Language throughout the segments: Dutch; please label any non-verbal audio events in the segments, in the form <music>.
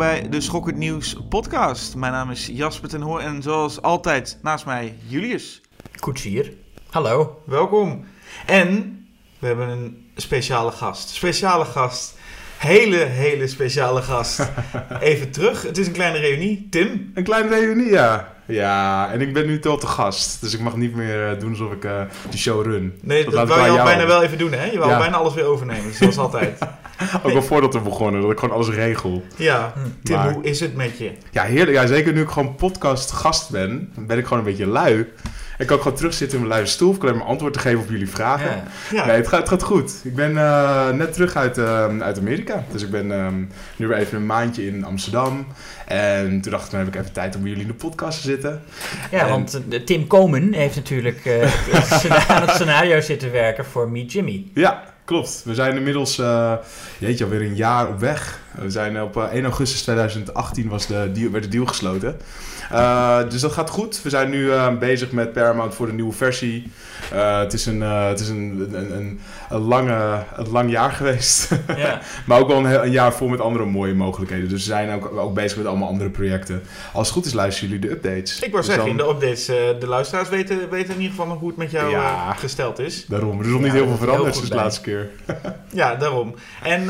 bij de Schokkend Nieuws podcast. Mijn naam is Jasper ten Hoor en zoals altijd naast mij Julius. Koetsier. Hallo. Welkom. En we hebben een speciale gast. Speciale gast. Hele, hele speciale gast. <laughs> Even terug. Het is een kleine reunie. Tim. Een kleine reunie, ja. Ja, en ik ben nu tot de gast. Dus ik mag niet meer eh, doen alsof ik uh, de show run. Nee, dat, dat wou je al bijna wel even doen, hè? Je wou ja. bijna alles weer overnemen, zoals <laughs> altijd. Ook al voordat we begonnen, dat ik gewoon alles regel. Ja, Tim, maar, hoe is het met je? Ja, heerlijk. Ja, zeker nu ik gewoon podcast gast ben, ben ik gewoon een beetje lui. Ik kan ook gewoon terugzitten in mijn luie stoel. Ik kan mijn antwoord te geven op jullie vragen. Ja. Nee, het gaat, het gaat goed. Ik ben uh, net terug uit, uh, uit Amerika. Dus ik ben um, nu weer even een maandje in Amsterdam. En toen dacht ik, dan heb ik even tijd om bij jullie in de podcast te zitten. Ja, en... want uh, Tim Komen heeft natuurlijk <laughs> <laughs> aan het scenario zitten werken voor Meet Jimmy. Ja, klopt. We zijn inmiddels, uh, jeetje, alweer een jaar op weg. We zijn op uh, 1 augustus 2018 was de deal, werd de deal gesloten. Uh, dus dat gaat goed. We zijn nu uh, bezig met Paramount voor de nieuwe versie. Uh, het is een, het is een, een, een, een, lange, een lang jaar geweest. <laughs> Ja. maar ook wel een, een, jaar vol met andere mooie mogelijkheden. Dus we zijn ook, ook bezig met allemaal andere projecten. Als het goed is, luisteren jullie de updates. Ik wou dus zeggen, dan... in de updates, de luisteraars weten, weten in ieder geval nog hoe het met jou ja, gesteld is. Daarom. Er is nog niet heel veel veranderd sinds de laatste keer. ja, daarom. En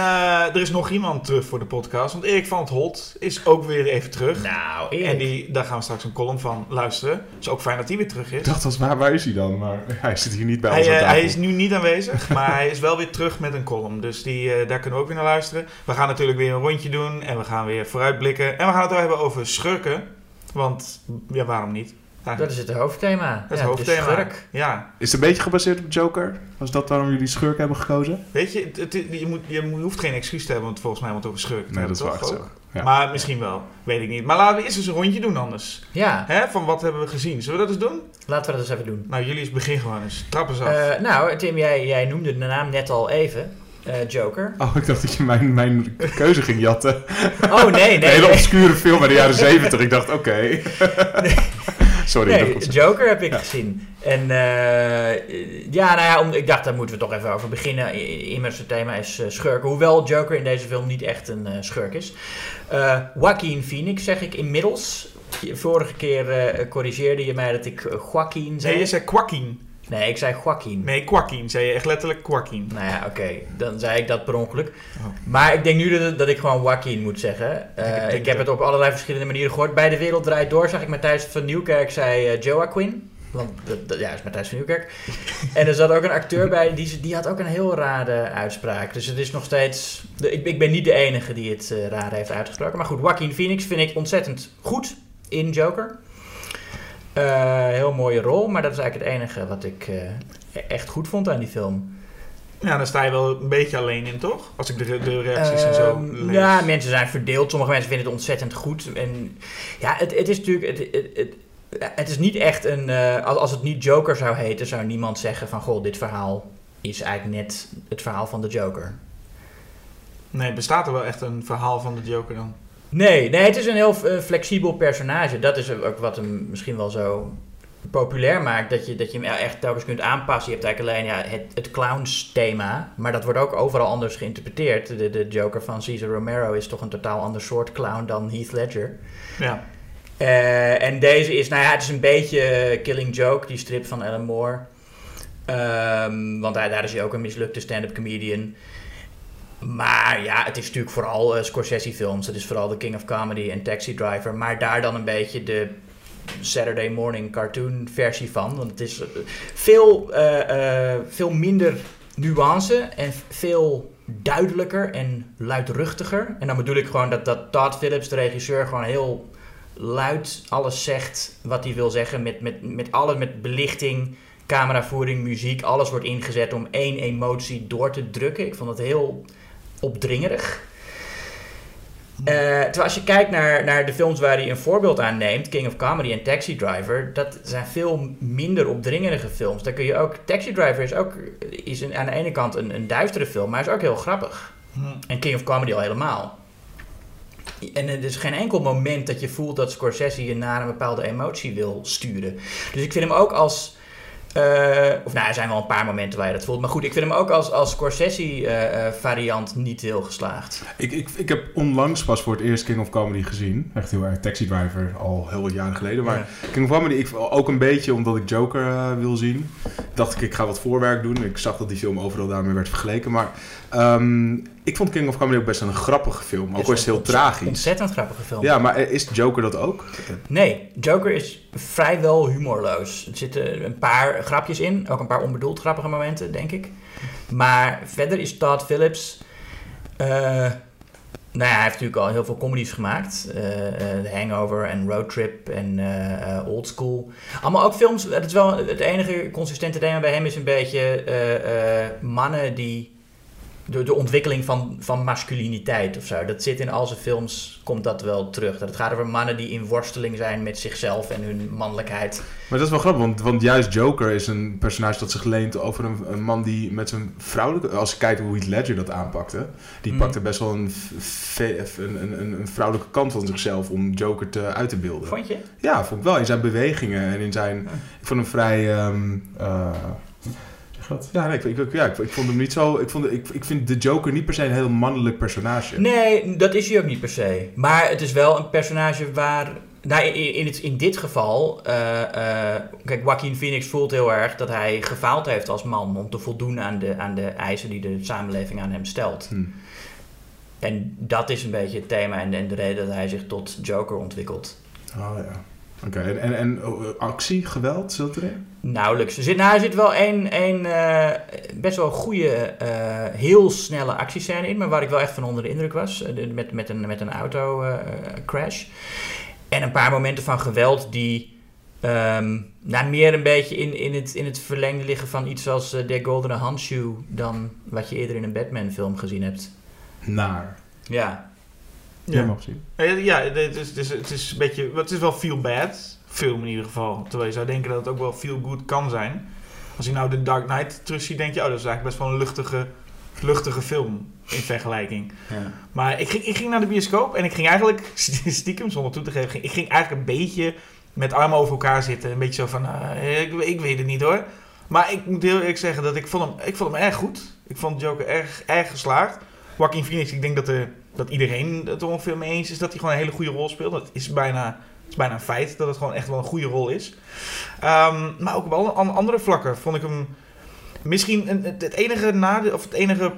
er is nog iemand terug voor de podcast. Want Erik van het Holt is ook weer even terug. Nou, Erik. En die, daar gaan we straks een column van luisteren. Het is ook fijn dat hij weer terug is. Ik dacht, als, waar, waar is hij dan? Maar <laughs> hij zit hier niet bij hij, ons uh, Hij is nu niet aanwezig, <laughs> maar hij is wel weer terug met een column. Dus die, uh, daar kunnen we ook weer naar luisteren. We gaan natuurlijk weer een rondje doen en we gaan weer vooruitblikken. En we gaan het ook hebben over schurken. Want, ja, waarom niet? Dat is het hoofdthema. Dat is ja, het hoofdthema. Schurk. Ja. Is het een beetje gebaseerd op Joker? Was dat waarom jullie schurk hebben gekozen? Weet je, het, het, je, moet, je hoeft geen excuus te hebben, want volgens mij want over schurken. Nee, dat is wel zo. Ja. Maar misschien wel, weet ik niet. Maar laten we eerst eens een rondje doen anders. Ja. Hè? Van wat hebben we gezien? Zullen we dat eens doen? Laten we dat eens even doen. Nou, jullie begin gewoon eens. Trap eens af. Uh, nou, Tim, jij, jij noemde de naam net al even. Uh, Joker. Oh, ik dacht dat je mijn, mijn keuze ging jatten. Oh, nee, <laughs> nee. Een hele nee. obscure film uit de jaren <laughs> zeventig. Ik dacht, oké. Okay. nee. Sorry. Nee, Joker heb ik ja. gezien. En uh, ja, nou ja, om, ik dacht, daar moeten we toch even over beginnen. Immers het thema is uh, schurken. Hoewel Joker in deze film niet echt een uh, schurk is. Joaquin Phoenix zeg ik inmiddels. Vorige keer corrigeerde je mij dat ik Joaquin zei. Nee, je zei Joaquin. Nee, ik zei Joaquin. Nee, Joaquin. Zei je echt letterlijk Joaquin. Nou ja, oké. Okay. Dan zei ik dat per ongeluk. Oh. Maar ik denk nu dat, dat ik gewoon Joaquin moet zeggen. Uh, ik, ik heb het op allerlei verschillende manieren gehoord. Bij De Wereld Draait Door zag ik Matthijs van Nieuwkerk zei uh, Joaquin. Want dat, dat, ja, is Matthijs van Nieuwkerk. <laughs> en er zat ook een acteur bij, die, die had ook een heel rare uitspraak. Dus het is nog steeds... Ik, ik ben niet de enige die het uh, raar heeft uitgesproken. Maar goed, Joaquin Phoenix vind ik ontzettend goed in Joker. Uh, heel mooie rol, maar dat is eigenlijk het enige wat ik uh, echt goed vond aan die film. Ja, dan sta je wel een beetje alleen in, toch? Als ik de, de reacties uh, en zo lees. Ja, mensen zijn verdeeld. Sommige mensen vinden het ontzettend goed. En ja, het, het is natuurlijk... Het, het, het, het is niet echt een... Uh, als het niet Joker zou heten, zou niemand zeggen van... Goh, dit verhaal is eigenlijk net het verhaal van de Joker. Nee, bestaat er wel echt een verhaal van de Joker dan? Nee, nee, het is een heel uh, flexibel personage. Dat is ook wat hem misschien wel zo populair maakt. Dat je, dat je hem echt telkens kunt aanpassen. Je hebt eigenlijk alleen ja, het, het clowns thema. Maar dat wordt ook overal anders geïnterpreteerd. De, de Joker van Cesar Romero is toch een totaal ander soort clown dan Heath Ledger. Ja. Uh, en deze is, nou ja, het is een beetje Killing Joke, die strip van Alan Moore. Um, want daar is hij ook een mislukte stand-up comedian. Maar ja, het is natuurlijk vooral uh, Scorsese-films. Het is vooral The King of Comedy en Taxi Driver. Maar daar dan een beetje de Saturday morning cartoon versie van. Want het is uh, veel, uh, veel minder nuance en veel duidelijker en luidruchtiger. En dan bedoel ik gewoon dat, dat Todd Phillips, de regisseur, gewoon heel luid alles zegt wat hij wil zeggen. Met, met, met alles, met belichting, cameravoering, muziek. Alles wordt ingezet om één emotie door te drukken. Ik vond het heel opdringerig. Uh, terwijl als je kijkt naar, naar de films waar hij een voorbeeld aan neemt, King of Comedy en Taxi Driver, dat zijn veel minder opdringerige films. Daar kun je ook, Taxi Driver is ook is een, aan de ene kant een, een duistere film, maar is ook heel grappig. Hmm. En King of Comedy al helemaal. En er is geen enkel moment dat je voelt dat Scorsese je naar een bepaalde emotie wil sturen. Dus ik vind hem ook als Eh, of nou, er zijn wel een paar momenten waar je dat voelt. Maar goed, ik vind hem ook als, als Scorsese-variant niet heel geslaagd. Ik, ik, ik heb onlangs pas voor het eerst King of Comedy gezien. Echt heel erg Taxi Driver, al heel wat jaren geleden. Maar Ja. King of Comedy, ik, ook een beetje omdat ik Joker eh, wil zien. Dacht ik, ik ga wat voorwerk doen. Ik zag dat die film overal daarmee werd vergeleken. Maar ehm, ik vond King of Comedy ook best een grappige film. Ook al is het heel een tragisch. Ontzettend grappige film. Ja, maar is Joker dat ook? Nee, Joker is vrijwel humorloos. Er zitten een paar grapjes in, ook een paar onbedoeld grappige momenten, denk ik. Maar verder is Todd Phillips. eh, nou ja, hij heeft natuurlijk al heel veel comedies gemaakt. eh, The Hangover en Road Trip en Old School. Allemaal ook films. Het, is wel, het enige consistente thema bij hem is een beetje mannen die. De, de ontwikkeling van, van masculiniteit of zo. Dat zit in al zijn films, komt dat wel terug. Dat het gaat over mannen die in worsteling zijn met zichzelf en hun mannelijkheid. Maar dat is wel grappig, want, want juist Joker is een personage dat zich leent over een, een man die met zijn vrouwelijke... Als je kijkt hoe Heath Ledger dat aanpakte, die Mm. pakte best wel een, een, een, een, vrouwelijke kant van zichzelf om Joker te, uit te beelden. Vond je? Ja, vond ik wel. In zijn bewegingen en in zijn... Ik vond hem vrij... ehm, eh, Ja, nee, ik, ik, ja ik, ik vond hem niet zo... Ik, vond, ik, ik vind de Joker niet per se een heel mannelijk personage. Nee, dat is hij ook niet per se. Maar het is wel een personage waar. Nou, in, in, het, in dit geval. eh, eh, kijk, Joaquin Phoenix voelt heel erg dat hij gefaald heeft als man. om te voldoen aan de, aan de eisen die de samenleving aan hem stelt. Hm. En dat is een beetje het thema en, en de reden dat hij zich tot Joker ontwikkelt. Oh ja. Oké, en, en, en oh, actie, geweld, zit erin? Nauwelijks. Er zit, nou, er zit wel één, één eh, best wel goede, eh, heel snelle actiescène in, maar waar ik wel echt van onder de indruk was. eh, met, met een, met een auto-crash. en een paar momenten van geweld die nou, meer een beetje in, in, het, in het verlengde liggen van iets als eh The Golden Handshoe dan wat je eerder in een Batman-film gezien hebt. Naar. Ja, Ja, mag zien. Ja, het, is, het, is, het is een beetje... Het is wel feel bad. Film in ieder geval. Terwijl je zou denken dat het ook wel feel good kan zijn. Als je nou de Dark Knight terug ziet, denk je... Oh, dat is eigenlijk best wel een luchtige, luchtige film in vergelijking. ja. Maar ik ging, ik ging naar de bioscoop en ik ging eigenlijk, <laughs> stiekem zonder toe te geven, ging- ik ging eigenlijk een beetje met armen over elkaar zitten. Een beetje zo van, eh, ik, ik weet het niet hoor. Maar ik moet heel eerlijk zeggen dat ik vond hem, ik vond hem erg goed. Ik vond Joker erg, erg geslaagd. Joaquin Phoenix, ik denk dat, er, dat iedereen het er ongeveer mee eens is dat hij gewoon een hele goede rol speelt. Dat is bijna, het is bijna een feit dat het gewoon echt wel een goede rol is. Ehm, maar ook op alle an- andere vlakken vond ik hem misschien een, het enige nadeel, of het enige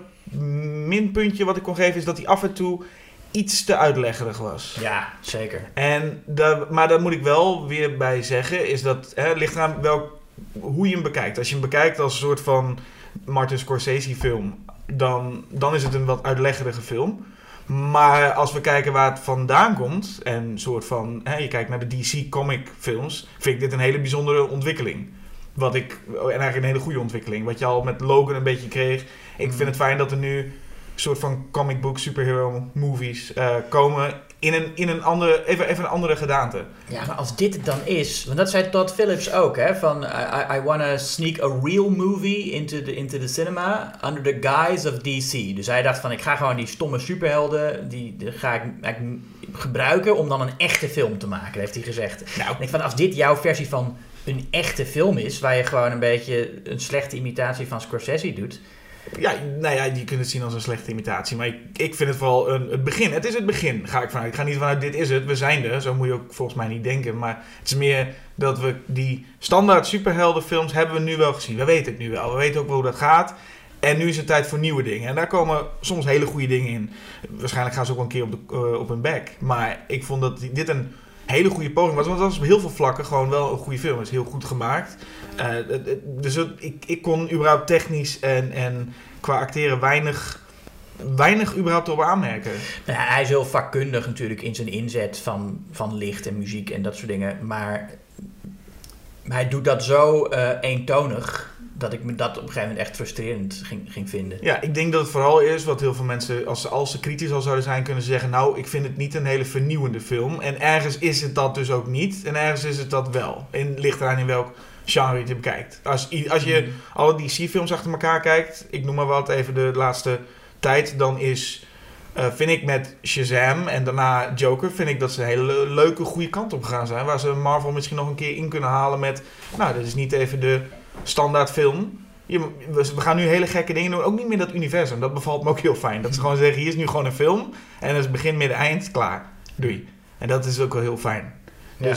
minpuntje wat ik kon geven is dat hij af en toe iets te uitleggerig was. ja zeker. En maar daar moet ik wel weer bij zeggen, is dat hè, ligt eraan welk, hoe je hem bekijkt. Als je hem bekijkt als een soort van Martin Scorsese film, dan, dan is het een wat uitleggerige film. Maar als we kijken waar het vandaan komt, en soort van, hè, je kijkt naar de DC comic films, vind ik dit een hele bijzondere ontwikkeling. Wat ik, en eigenlijk een hele goede ontwikkeling. Wat je al met Logan een beetje kreeg. Ik Mm. vind het fijn dat er nu soort van comic book superhero movies eh, komen in een, in een andere, even, even een andere gedaante. Ja, maar als dit het dan is, want dat zei Todd Phillips ook, hè, van I, I, I wanna sneak a real movie into the, into the cinema under the guise of DC. Dus hij dacht van, ik ga gewoon die stomme superhelden, die, die ga ik, eigenlijk gebruiken om dan een echte film te maken, heeft hij gezegd. Nou, En ik van, als dit jouw versie van een echte film is, waar je gewoon een beetje een slechte imitatie van Scorsese doet, ja, nou ja, je kunt het zien als een slechte imitatie. Maar ik, ik vind het vooral een, het begin. Het is het begin, ga ik vanuit. Ik ga niet vanuit dit is het, we zijn er. Zo moet je ook volgens mij niet denken. Maar het is meer dat we die standaard superheldenfilms hebben we nu wel gezien. We weten het nu wel. We weten ook wel hoe dat gaat. En nu is het tijd voor nieuwe dingen. En daar komen soms hele goede dingen in. Waarschijnlijk gaan ze ook wel een keer op, de, eh, op hun bek. Maar ik vond dat dit een hele goede poging was. Want dat was op heel veel vlakken gewoon wel een goede film. Het is heel goed gemaakt. Eh, het- het- dus ik, ik kon überhaupt technisch en, en qua acteren weinig, weinig überhaupt op aanmerken. Nou hij is heel vakkundig natuurlijk in zijn inzet van, van licht en muziek en dat soort dingen. Maar hij doet dat zo eh, eentonig dat ik me dat op een gegeven moment echt frustrerend ging, ging vinden. Ja, ik denk dat het vooral is wat heel veel mensen, als ze, als ze kritisch al zouden zijn, kunnen zeggen: Nou, ik vind het niet een hele vernieuwende film. En ergens is het dat dus ook niet. En ergens is het dat wel. En ligt eraan in welk genre het bekijkt. Als, als je alle DC-films achter elkaar kijkt, ik noem maar wat even de laatste tijd, dan is. eh, vind ik met Shazam en daarna Joker, vind ik dat ze een hele le- leuke, goede kant op gegaan zijn. Waar ze Marvel misschien nog een keer in kunnen halen met. Nou, dit is niet even de standaard film. Je, we gaan nu hele gekke dingen doen. Ook niet meer dat universum. Dat bevalt me ook heel fijn. Dat ze gewoon zeggen, hier is nu gewoon een film. En het is begin, midden, eind, klaar. Doei. En dat is ook wel heel fijn. Ja.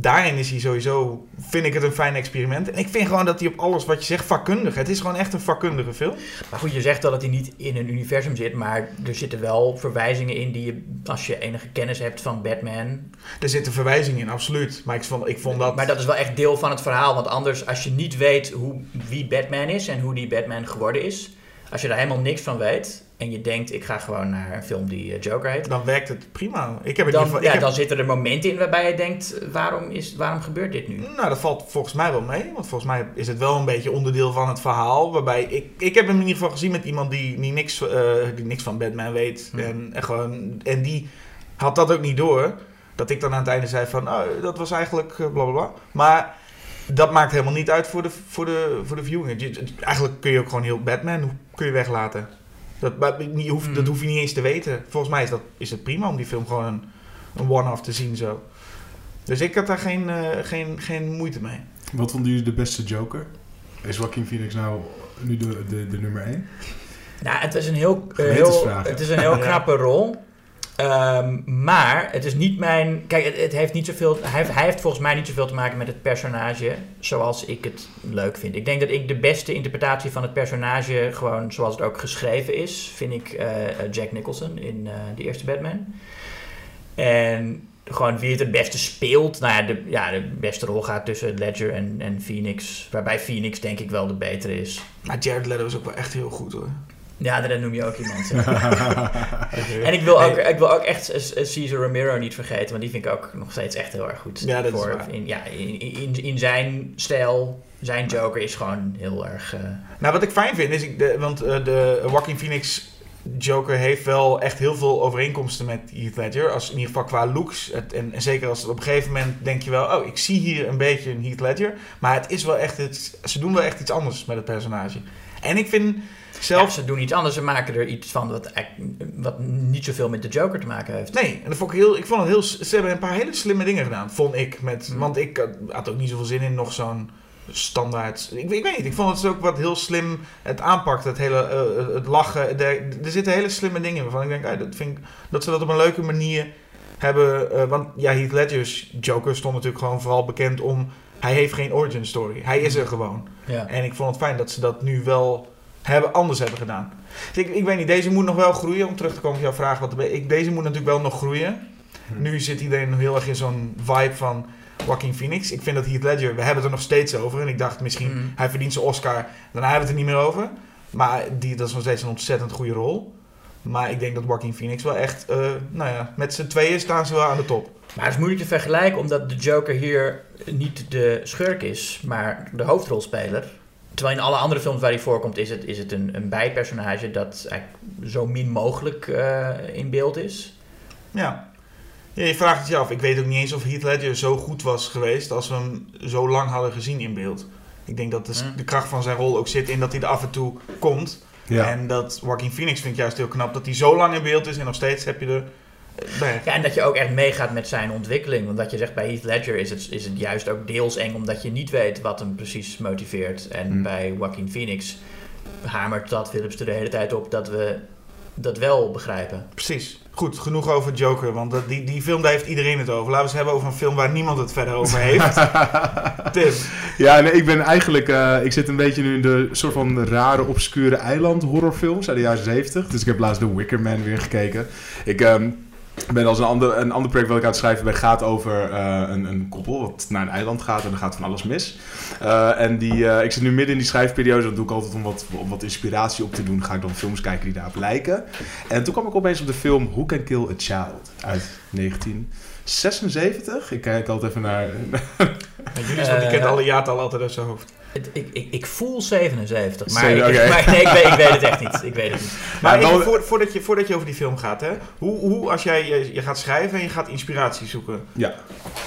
Daarin is hij sowieso, vind ik het een fijn experiment. En ik vind gewoon dat hij op alles wat je zegt vakkundig. Het is gewoon echt een vakkundige film. Maar goed, je zegt wel dat hij niet in een universum zit, maar er zitten wel verwijzingen in die je, als je enige kennis hebt van Batman. Er zitten verwijzingen in, absoluut. Maar ik vond, ik vond dat... Maar dat is wel echt deel van het verhaal, want anders, als je niet weet hoe, wie Batman is en hoe die Batman geworden is, als je daar helemaal niks van weet en je denkt, ik ga gewoon naar een film die eh, Joker heet, Dan werkt het prima. Ik heb in ieder dan, geval... ja, heb- dan zitten er momenten in waarbij je denkt, waarom, is, waarom gebeurt dit nu? Nou, dat valt volgens mij wel mee. Want volgens mij is het wel een beetje onderdeel van het verhaal. Waarbij ik, ik heb hem in ieder geval gezien met iemand die, die, niks, eh, die niks van Batman weet. Hm. En, en, gewoon, en die had dat ook niet door. Dat ik dan aan het einde zei van, oh, dat was eigenlijk eh, bla bla bla. Maar dat maakt helemaal niet uit voor de, voor de, voor de viewing. Eigenlijk kun je ook gewoon heel Batman kun je weglaten. Dat, maar je hoeft, dat Hm. hoef je niet eens te weten. Volgens mij is, dat, is het prima om die film gewoon een, een one-off te zien zo. Dus ik had daar geen, eh, geen, geen moeite mee. Wat vonden jullie de beste Joker? Is Joaquin Phoenix nou nu de, de, de nummer 1? Nou, het is een heel, eh, heel, het is een heel <laughs> knappe rol. Ehm, maar het is niet mijn. Kijk, het, heeft niet zoveel. Hij heeft, hij heeft volgens mij niet zoveel te maken met het personage zoals ik het leuk vind. Ik denk dat ik de beste interpretatie van het personage, gewoon zoals het ook geschreven is, vind ik eh, eh, Jack Nicholson in eh, de eerste Batman. En gewoon wie het het beste speelt. Nou ja, de, ja, de beste rol gaat tussen Ledger en, en Phoenix. Waarbij Phoenix denk ik wel de betere is. Maar Jared Leto is ook wel echt heel goed hoor. Ja, dat noem je ook iemand. <laughs> <laughs> En ik wil, ook, ik wil ook echt Cesar Romero niet vergeten, want die vind ik ook nog steeds echt heel erg goed. Ja, dat is waar. In, ja, in, in, in zijn stijl, zijn Joker is gewoon heel erg... eh, Nou, wat ik fijn vind is, ik, de, want eh, de Joaquin Phoenix Joker heeft wel echt heel veel overeenkomsten met Heath Ledger. Als, in ieder geval qua looks. Het, en, en zeker als het op een gegeven moment denk je wel, oh, ik zie hier een beetje een Heath Ledger. Maar het is wel echt, het, ze doen wel echt iets anders met het personage. En ik vind zelf... ja, ze doen iets anders, ze maken er iets van wat, wat niet zoveel met de Joker te maken heeft. Nee, en dat vond ik heel. Ik vond het heel. Ze hebben een paar hele slimme dingen gedaan, vond ik. Met, Hmm. Want ik had- had ook niet zoveel zin in nog zo'n standaard. Ik, ik weet niet. Ik vond het ook wat heel slim. Het aanpakt, het hele. eh, het lachen. Er zitten hele slimme dingen waarvan ik denk. ah, dat, vind ik, dat ze dat op een leuke manier hebben. eh, want ja, Heath Ledger's Joker stond natuurlijk gewoon vooral bekend om. Hij heeft geen origin story. Hij is er gewoon. Ja. En ik vond het fijn dat ze dat nu wel hebben, anders hebben gedaan. Dus ik, ik weet niet, deze moet nog wel groeien. Om terug te komen op jouw vraag. Wat er- ik, deze moet natuurlijk wel nog groeien. Hm. Nu zit iedereen heel erg in zo'n vibe van Joaquin Phoenix. Ik vind dat Heath Ledger, we hebben het er nog steeds over. En ik dacht misschien, Mm. hij verdient zijn Oscar. Daarna hebben we het er niet meer over. Maar die, dat is nog steeds een ontzettend goede rol. Maar ik denk dat Joaquin Phoenix wel echt, eh, nou ja, met z'n tweeën staan ze wel aan de top. Maar het is moeilijk te vergelijken omdat de Joker hier niet de schurk is, maar de hoofdrolspeler. Terwijl in alle andere films waar hij voorkomt is het, is het een, een bijpersonage dat eigenlijk zo min mogelijk eh, in beeld is. Ja. ja. Je vraagt het je af. Ik weet ook niet eens of Heath Ledger zo goed was geweest als we hem zo lang hadden gezien in beeld. Ik denk dat de, Hmm. de kracht van zijn rol ook zit in dat hij er af en toe komt. Ja. En dat Joaquin Phoenix vind ik juist heel knap dat hij zo lang in beeld is en nog steeds heb je er. Ja, en dat je ook echt meegaat met zijn ontwikkeling. Want dat je zegt bij Heath Ledger is het, is het juist ook deels eng omdat je niet weet wat hem precies motiveert. En Hmm. bij Joaquin Phoenix hamert dat Philips er de hele tijd op dat we dat wel begrijpen. Precies. Goed, genoeg over Joker, want dat, die, die film daar heeft iedereen het over. Laten we eens hebben over een film waar niemand het verder over heeft. <laughs> Tim. Ja, nee, ik ben eigenlijk... eh, ik zit een beetje nu in de soort van rare, obscure eiland horrorfilms uit de jaren 70. Dus ik heb laatst The Wicker Man weer gekeken. Ik ehm, ben als een ander, een ander project wat ik aan het schrijven ben... gaat over eh, een, een koppel wat naar een eiland gaat en er gaat van alles mis. Eh, en die, eh, ik zit nu midden in die schrijfperiode. Dat doe ik altijd om wat, om wat inspiratie op te doen. Ga ik dan films kijken die daarop lijken. En toen kwam ik opeens op de film Who Can Kill a Child uit 1976. Ik kijk altijd even naar... <laughs> Jullie die kent alle jaartallen altijd uit zijn hoofd. Ik, ik, ik voel 77, maar, ik, maar nee, ik, weet, ik weet het echt niet. Ik weet het niet. Maar Ja, even wel- voor, voordat, je, voordat je over die film gaat, hè, hoe, hoe als jij je, je gaat schrijven en je gaat inspiratie zoeken, Ja.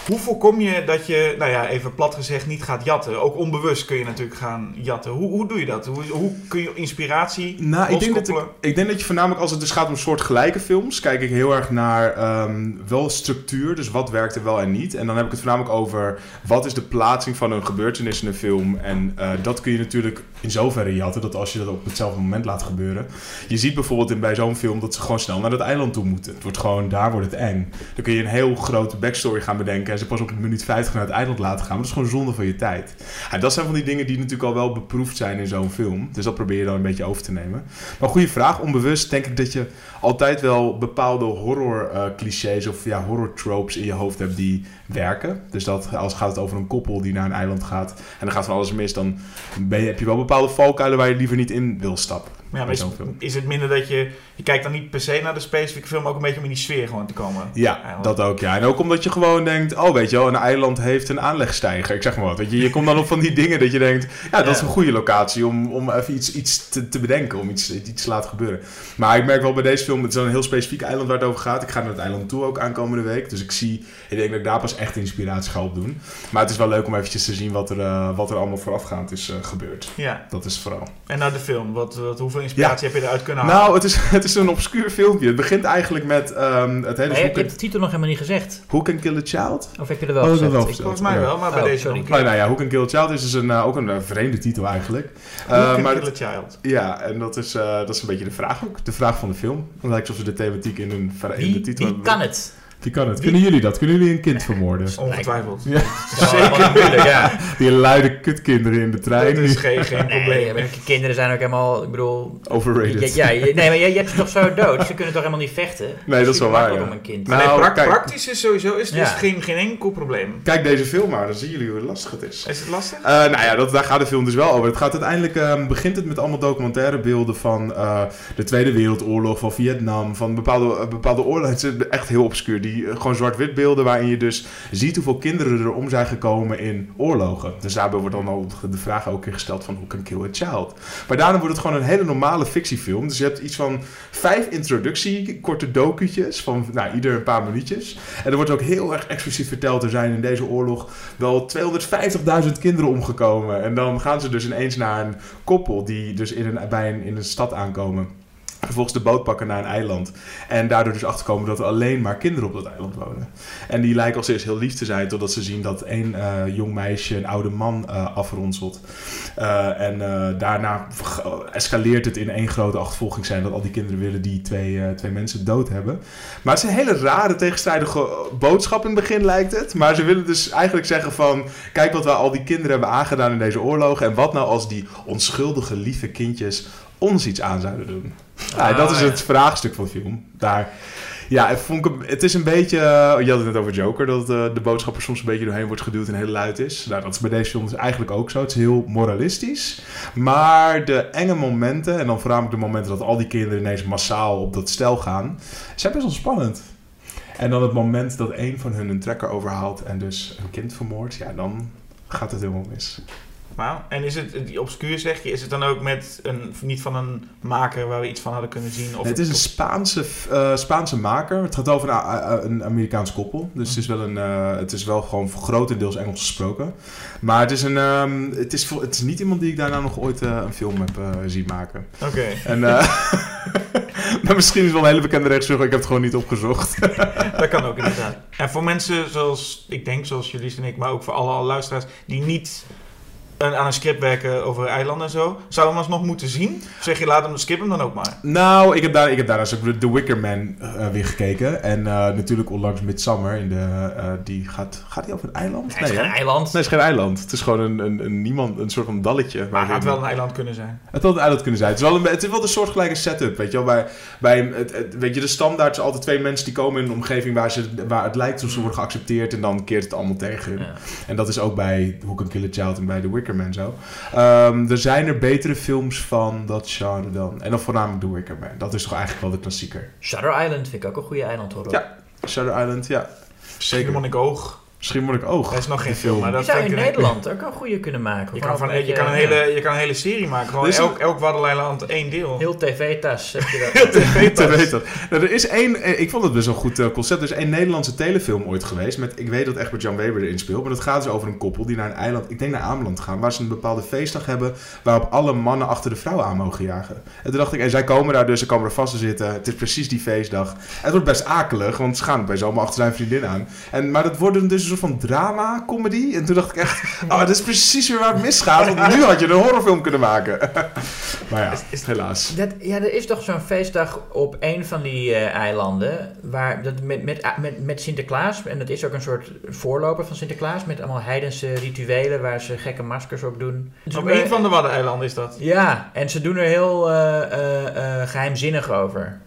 hoe voorkom je dat je, nou ja, even plat gezegd, niet gaat jatten? Ook onbewust kun je natuurlijk gaan jatten. Hoe, hoe doe je dat? Hoe, hoe kun je inspiratie Nou, ik denk, dat ik, ik denk dat je voornamelijk als het dus gaat om soortgelijke films, kijk ik heel erg naar ehm, wel structuur, dus wat werkt er wel en niet. En dan heb ik het voornamelijk over wat is de plaatsing van een gebeurtenis in een film en En eh, dat kun je natuurlijk in zoverre jatten dat als je dat op hetzelfde moment laat gebeuren. Je ziet bijvoorbeeld in, bij zo'n film dat ze gewoon snel naar dat eiland toe moeten. Het wordt gewoon, daar wordt het eng. Dan kun je een heel grote backstory gaan bedenken en ze pas op minuut 50 naar het eiland laten gaan. Dat is gewoon zonde van je tijd. En dat zijn van die dingen die natuurlijk al wel beproefd zijn in zo'n film. Dus dat probeer je dan een beetje over te nemen. Maar goede vraag. Onbewust denk ik dat je altijd wel bepaalde horror eh, clichés of ja, horror tropes in je hoofd hebt die werken. Dus dat als gaat het over een koppel die naar een eiland gaat en dan gaat van alles mis, dan ben je, heb je wel bepaalde valkuilen waar je liever niet in wil stappen. Ja, maar is, is het minder dat je... Je kijkt dan niet per se naar de specifieke film, ook een beetje om in die sfeer gewoon te komen. Ja, dat ook. Ja. En ook omdat je gewoon denkt, oh weet je wel, een eiland heeft een aanlegstijger. Ik zeg maar wat. Weet je, je komt dan op van die dingen dat je denkt, ja, dat is een goede locatie om, om even iets, iets te, te bedenken, om iets, iets te laten gebeuren. Maar ik merk wel bij deze film, het is een heel specifiek eiland waar het over gaat. Ik ga naar het eiland toe ook aankomende week. Dus ik zie, ik denk dat ik daar pas echt inspiratie ga opdoen. Maar het is wel leuk om eventjes te zien wat er, eh, wat er allemaal voorafgaand is eh, gebeurd. Ja, Dat is vooral. en nou de film. Wat, wat, hoeveel inspiratie heb je eruit kunnen halen? Nou, het is, <laughs> het is een obscuur filmpje. Het begint eigenlijk met ehm, het hele Nee, je, hebt de titel nog helemaal niet gezegd. Who Can Kill a Child. Of heb je er wel Oh, dat gezegd? wel gezegd. Volgens mij Ja. wel, maar bij Oh, deze sorry. Nou, nou ja, Who Can Kill a Child is dus een, eh, ook een eh, vreemde titel eigenlijk. Who Eh, Can maar Kill het- a Child? ja, en dat is, eh, dat is een beetje de vraag ook. De vraag van de film. Dan lijkt het alsof ze de thematiek in, een, in de titel wie hebben. kan het? Wie kan het? Kunnen jullie dat? Kunnen jullie een kind vermoorden? Ongetwijfeld. Ja, Zeker <laughs> moeilijk, ja. die luide kutkinderen in de trein. Dat is die- geen, geen Nee, probleem. kinderen zijn ook helemaal, ik bedoel... Overrated. Ja, nee, maar je, je hebt ze toch zo dood? Ze kunnen toch helemaal niet vechten? Nee, dat is wel waar, ja. om een kind. Nou, nee, pra- kijk. praktisch is sowieso is dus geen, geen enkel probleem. Kijk deze film maar, dan zien jullie hoe lastig het is. Is het lastig? Eh, nou ja, dat, daar gaat de film dus wel over. Het gaat uiteindelijk, ehm, begint het met allemaal documentaire beelden van eh, de Tweede Wereldoorlog, van Vietnam, van bepaalde, eh, bepaalde oorlogen. Het is echt heel obscuur. Die, eh, gewoon zwart-wit beelden waarin je dus ziet hoeveel kinderen er om zijn gekomen in oorlogen. Dus daarbij wordt dan al de vraag ook weer gesteld van hoe kan kill a child? Maar daarna wordt het gewoon een hele normale fictiefilm. Dus je hebt iets van vijf introductie, korte docutjes van nou, ieder een paar minuutjes. En er wordt ook heel erg expliciet verteld, er zijn in deze oorlog wel 250.000 kinderen omgekomen. En dan gaan ze dus ineens naar een koppel die dus in een, bij een, in een stad aankomen. Vervolgens de boot pakken naar een eiland. En daardoor dus achterkomen dat er alleen maar kinderen op dat eiland wonen. En die lijken als eerst heel lief te zijn, totdat ze zien dat één eh, jong meisje een oude man eh afronselt. Eh, en daarna escaleert het in één grote achtervolging zijn dat al die kinderen willen die twee, twee mensen dood hebben. Maar het is een hele rare tegenstrijdige boodschap in het begin lijkt het. Maar ze willen dus eigenlijk zeggen van... Kijk wat we al die kinderen hebben aangedaan in deze oorlogen. En wat nou als die onschuldige lieve kindjes ons iets aan zouden doen. Ah, dat is het vraagstuk van de film. Daar... Ja, het, vond ik, het is een beetje... eh, je had het net over Joker, dat eh, de boodschap er soms een beetje doorheen wordt geduwd en heel luid is. Nou, dat is bij deze film dus eigenlijk ook zo. Het is heel moralistisch. Maar de enge momenten, en dan voornamelijk de momenten dat al die kinderen ineens massaal op dat stel gaan, zijn best wel spannend. En dan het moment dat een van hun een trekker overhaalt en dus een kind vermoordt, ja, dan gaat het helemaal mis. En is het, die obscuur zeg je, is het dan ook met een, niet van een maker waar we iets van hadden kunnen zien? Of het is een Spaanse, eh, Spaanse maker. Het gaat over een, A- een Amerikaans koppel. Dus het is wel, een, eh, het is wel gewoon grotendeels Engels gesproken. Maar het is, een, ehm, het is, het is niet iemand die ik daarna nog ooit eh, een film heb eh, zien maken. Oké. En, eh, maar <laughs> misschien is het wel een hele bekende regisseur. Ik heb het gewoon niet opgezocht. <laughs> Dat kan ook inderdaad. En voor mensen zoals, ik denk zoals jullie en ik, maar ook voor alle, alle luisteraars die niet aan een script werken over eilanden en zo, zou hem alsnog moeten zien? Of zeg je, laat hem, skip hem dan ook maar. Nou, ik heb, daar, ik heb daarnaast ook The Wicker Man eh, weer gekeken. En eh, natuurlijk onlangs Midsummer. In de, eh, die gaat, gaat die over een eiland? Het is hè? geen eiland. Nee, het is geen eiland. Het is gewoon een, een, een, niemand, een soort van dalletje. Maar het had wel een eiland kunnen zijn. Het had een eiland kunnen zijn. Het is wel een, het is wel een soortgelijke setup, weet je wel. Bij, bij het, het- weet je, de standaard is altijd twee mensen die komen in een omgeving waar, ze, waar het lijkt alsof ze worden geaccepteerd en dan keert het allemaal tegen hun. Ja. En dat is ook bij Who Can Kill a Child en bij The Wicker Man zo. Ehm, er zijn er betere films van dat genre dan. En dan voornamelijk The Wicker Man. Dat is toch eigenlijk wel de klassieker. Shutter Island vind ik ook een goede eiland horror. Ja. Shutter Island, ja. Zeker. Schiermonnik Oog. Schiermonnik Oog. Dat is nog geen film, maar dat zou je vind in ik- Nederland ook een goede kunnen maken. Je kan, van, een je, kan een beetje, hele, je kan een hele serie maken. Gewoon Dus- elk, elk Waddeneiland één deel. Heel tv-tas heb je dat. <laughs> Te weten. Nou, er is één, eh, ik vond het best wel een goed eh, concept. Er is één Nederlandse telefilm ooit geweest. Met, ik weet dat Egbert Jan Weber erin speelt. Maar dat gaat dus over een koppel die naar een eiland, ik denk naar Ameland gaan. Waar ze een bepaalde feestdag hebben. Waarop alle mannen achter de vrouw aan mogen jagen. En toen dacht ik, en zij komen daar dus, ze komen er vast te zitten. Het is precies die feestdag. En het wordt best akelig, want ze gaan bij zomaar achter zijn vriendin aan. En, maar dat worden dus soort van drama, comedy. En toen dacht ik echt, <laughs> oh, dat is precies weer waar het misgaat. Want nu had je een horrorfilm kunnen maken. <laughs> maar ja, Is- helaas. Dat, ja, er is toch zo'n feestdag op een van die eh, eilanden. Waar, dat met, met, ah, met, met Sinterklaas. En dat is ook een soort voorloper van Sinterklaas. Met allemaal heidense rituelen waar ze gekke maskers op doen. Dus Op een van de Waddeneilanden is dat. Ja, en ze doen er heel eh, eh, eh, geheimzinnig over.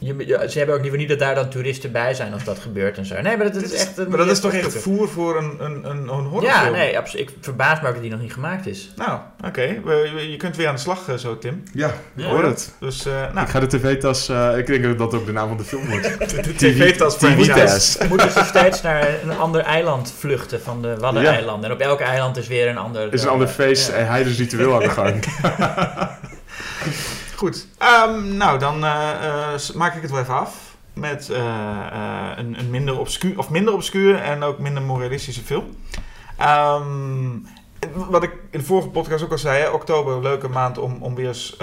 Je, ja, ze hebben ook liever niet dat daar dan toeristen bij zijn als dat gebeurt en zo. Nee, maar dat, is is- echt... een- Maar dat is toch echt voer voor een, een, een, een horrorfilm? Ja, nee, abs- ik verbaas me ook dat die nog niet gemaakt is. Nou, oké. Je kunt weer aan de slag eh, zo, Tim. Ja, ik Ja. hoor het. Dus, eh nou, Ik ga de tv-tas, eh, ik denk dat dat ook de naam van de film wordt. <laughs> de tv-tas franchise. TV-tas. Moeten ze steeds naar een ander eiland vluchten van de Waddeneilanden. En op elk eiland is weer een ander... Het is een ander feest ja. en hij dus ritueel aan de gang. <laughs> Goed. Ehm, nou, dan eh, eh, maak ik het wel even af. Met eh, een, een minder obscuur, of minder obscuur en ook minder moralistische film. Ehm, wat ik in de vorige podcast ook al zei, oktober, leuke maand om, om weer eens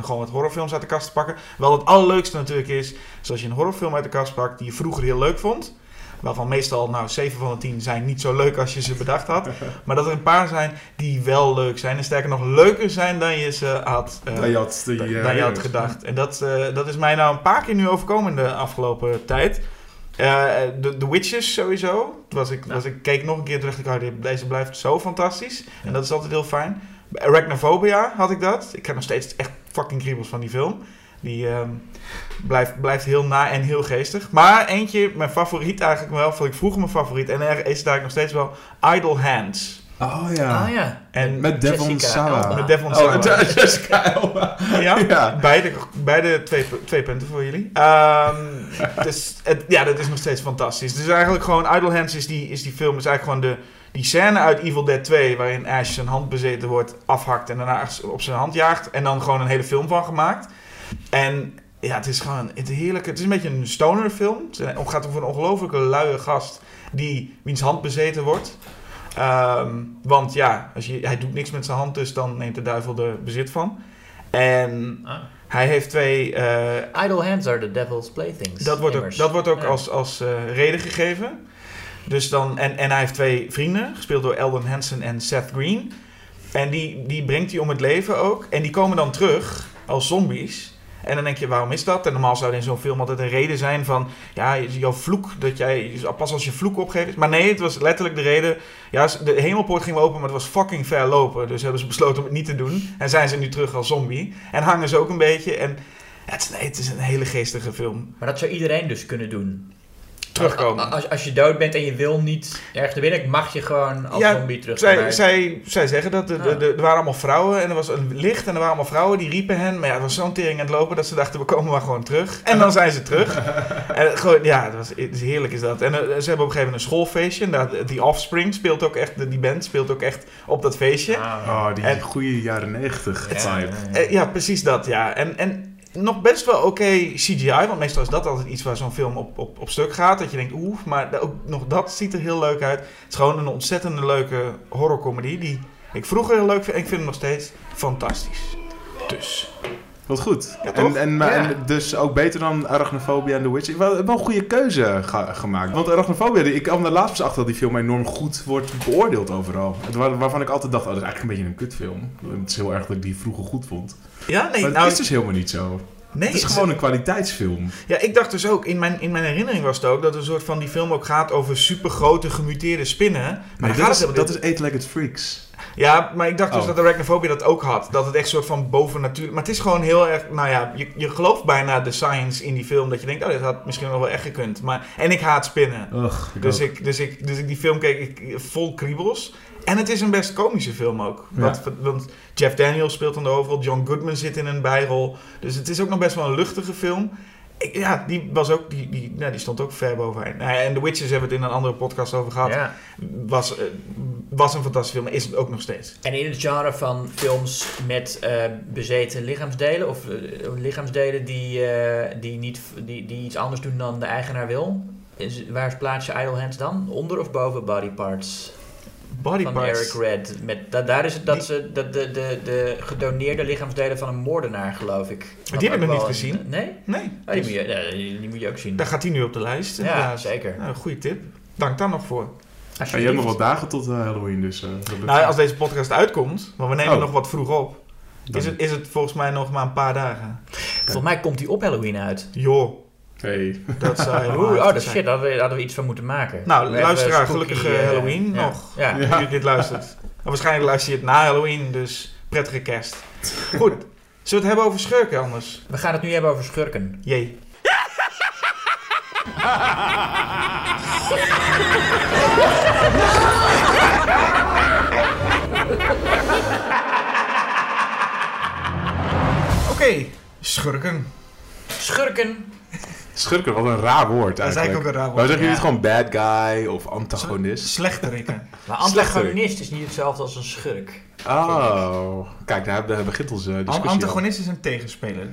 gewoon wat horrorfilms uit de kast te pakken. Wel het allerleukste natuurlijk is, zoals je een horrorfilm uit de kast pakt die je vroeger heel leuk vond. Waarvan meestal, nou, 7 van de 10 zijn niet zo leuk als je ze bedacht had. <laughs> Maar dat er een paar zijn die wel leuk zijn. En sterker nog, leuker zijn dan je ze had, eh, Dat je had, die, dan dan je had gedacht. En dat, eh, dat is mij nou een paar keer nu overkomen de afgelopen tijd. Eh, de, The Witches sowieso. Was ik, was ik keek nog een keer dacht ik, oh, dit- deze blijft zo fantastisch. En dat is altijd heel fijn. Arachnophobia had ik dat. Ik heb nog steeds echt fucking kriebels van die film. Die ehm, blijft, blijft heel na en heel geestig. Maar eentje, mijn favoriet eigenlijk wel, vond ik vroeger mijn favoriet. En er is daar nog steeds wel Idle Hands. Oh ja. Ah ja. En Met Devon Sawa. Met Devon Oh, Sawa. de- <laughs> Jessica Alba. Ja, Ja. beide, beide twee, twee punten voor jullie. Ehm, dus het, ja, dat is nog steeds fantastisch. Dus eigenlijk gewoon Idle Hands is die, is die film, is eigenlijk gewoon de, die scène uit Evil Dead 2, waarin Ash zijn hand bezeten wordt, afhakt en daarna op zijn hand jaagt. En dan gewoon een hele film van gemaakt. En ja, het is gewoon het heerlijke. Het is een beetje een stoner film. Het gaat over een ongelofelijke luie gast die wiens hand bezeten wordt. Ehm, want ja, als je, hij doet niks met zijn hand, dus dan neemt de duivel er bezit van. En Ah. hij heeft twee. eh, Idle hands are the devil's playthings. dat wordt ook, dat wordt ook Ja. als, als eh, reden gegeven. Dus dan, en, en hij heeft twee vrienden, gespeeld door Eldon Hansen en Seth Green. En die, die brengt hij om het leven ook. En die komen dan terug als zombies. En dan denk je, waarom is dat? En normaal zou er in zo'n film altijd een reden zijn van... Ja, jouw vloek, dat jij... Pas als je vloek opgeeft. Maar nee, het was letterlijk de reden... Ja, de hemelpoort ging open, maar het was fucking ver lopen. Dus hebben ze besloten om het niet te doen. En zijn ze nu terug als zombie. En hangen ze ook een beetje. En het, is, nee, het is een hele geestige film. Maar dat zou iedereen dus kunnen doen. Terugkomen. Als, als je dood bent en je wil niet ergens naar binnen, mag je gewoon als Ja, zombie terug. Zij, zij, zij zeggen dat. De, de, Ah. de- er waren allemaal vrouwen en er was een licht en er waren allemaal vrouwen die riepen hen. Maar ja, het was zo'n tering aan het lopen dat ze dachten, we komen maar gewoon terug. En dan zijn ze terug. <laughs> en het gewoon, ja, dat was, het is heerlijk is dat. En eh, ze hebben op een gegeven moment een schoolfeestje. En daar, die Offspring speelt ook echt, de- die band speelt ook echt op dat feestje. Ah. Oh, die En- goede jaren negentig Ja, vibe. ja, ja. Eh, ja, precies dat, ja. En, en nog best wel oké CGI, want meestal is dat altijd iets waar zo'n film op, op, op stuk gaat. Dat je denkt, oeh, maar ook nog dat ziet er heel leuk uit. Het is gewoon een ontzettende leuke horrorcomedy die ik vroeger heel leuk vind en ik vind hem nog steeds fantastisch. Dus. Wat goed. Ja, en, en, maar- Ja. en dus ook beter dan Arachnophobia en The Witch. Wel, wel een goede keuze ga- gemaakt. Want Arachnophobia, ik kwam er laatst pas achter dat die film enorm goed wordt beoordeeld overal. Het, waar- waarvan ik altijd dacht, oh, dat is eigenlijk een beetje een kutfilm. Het is heel erg dat ik die vroeger goed vond. Ja, nee, maar nou, is dus helemaal niet zo. nee, het is gewoon een kwaliteitsfilm. Ja, ik dacht dus ook, in mijn, in mijn herinnering was het ook, dat een soort van die film ook gaat over supergrote gemuteerde spinnen. Maar dat, is, dat is Eight-Legged Freaks. Ja, maar ik dacht dus Oh. dat Arachnophobia dat ook had. Dat het echt soort van bovennatuurlijk... Maar het is gewoon heel erg... Nou ja, je, je gelooft bijna de science in die film. Dat je denkt, oh, dit had misschien nog wel echt gekund. Maar, en ik haat spinnen. Ugh, Dus ik, dus, ik, dus ik die film keek ik, vol kriebels. En het is een best komische film ook. Ja. Want Jeff Daniels speelt dan de hoofdrol. John Goodman zit in een bijrol. Dus het is ook nog best wel een luchtige film. Ik, ja, die, was ook, die, die, nou, die stond ook ver bovenaan. Nou en The Witches hebben we het in een andere podcast over gehad. Ja. Was, eh, was een fantastische film. Is het ook nog steeds. En in het genre van films met eh, bezeten lichaamsdelen of eh, lichaamsdelen die, die, niet, die, die iets anders doen dan de eigenaar wil, is, waar plaats je Idle Hands dan? Onder of boven Body Parts? Body van parts. Eric Red. Met, da- daar is het dat Die- ze dat de, de, de gedoneerde lichaamsdelen van een moordenaar, geloof ik. Maar die heb ik nog Ook niet gezien. een- nee? Nee. Oh, die, dus moet je, die, die moet je ook zien. Daar gaat hij nu op de lijst. ja, inderdaad. zeker. Nou, goede tip. Dank daar nog voor. Ja, je hebt nog wat dagen tot eh, Halloween, dus... eh, lukt. Nou, als deze podcast uitkomt, want we nemen Oh. nog wat vroeg op, is het, is het volgens mij nog maar een paar dagen. Volgens mij komt die op Halloween uit. Joh, Hey. dat zou Oeh, oh, dat shit, daar hadden we, daar hadden we iets van moeten maken. Nou, We luisteraar, spooky, gelukkige eh, Halloween ja. nog. Ja. Ja. Dit luistert. Maar waarschijnlijk luister je het na Halloween, dus prettige kerst. Goed, zullen we het hebben over schurken anders? We gaan het nu hebben over schurken. Jee. Oké, schurken. Schurken. Schurken, wat een raar woord Dat is eigenlijk. eigenlijk ook een raar Maar woord. zeggen jullie ja. het gewoon bad guy of antagonist? Slechterikken. <laughs> Maar Slechterik. antagonist is niet hetzelfde als een schurk. Oh, kijk, daar, daar begint onze discussie antagonist is een tegenspeler.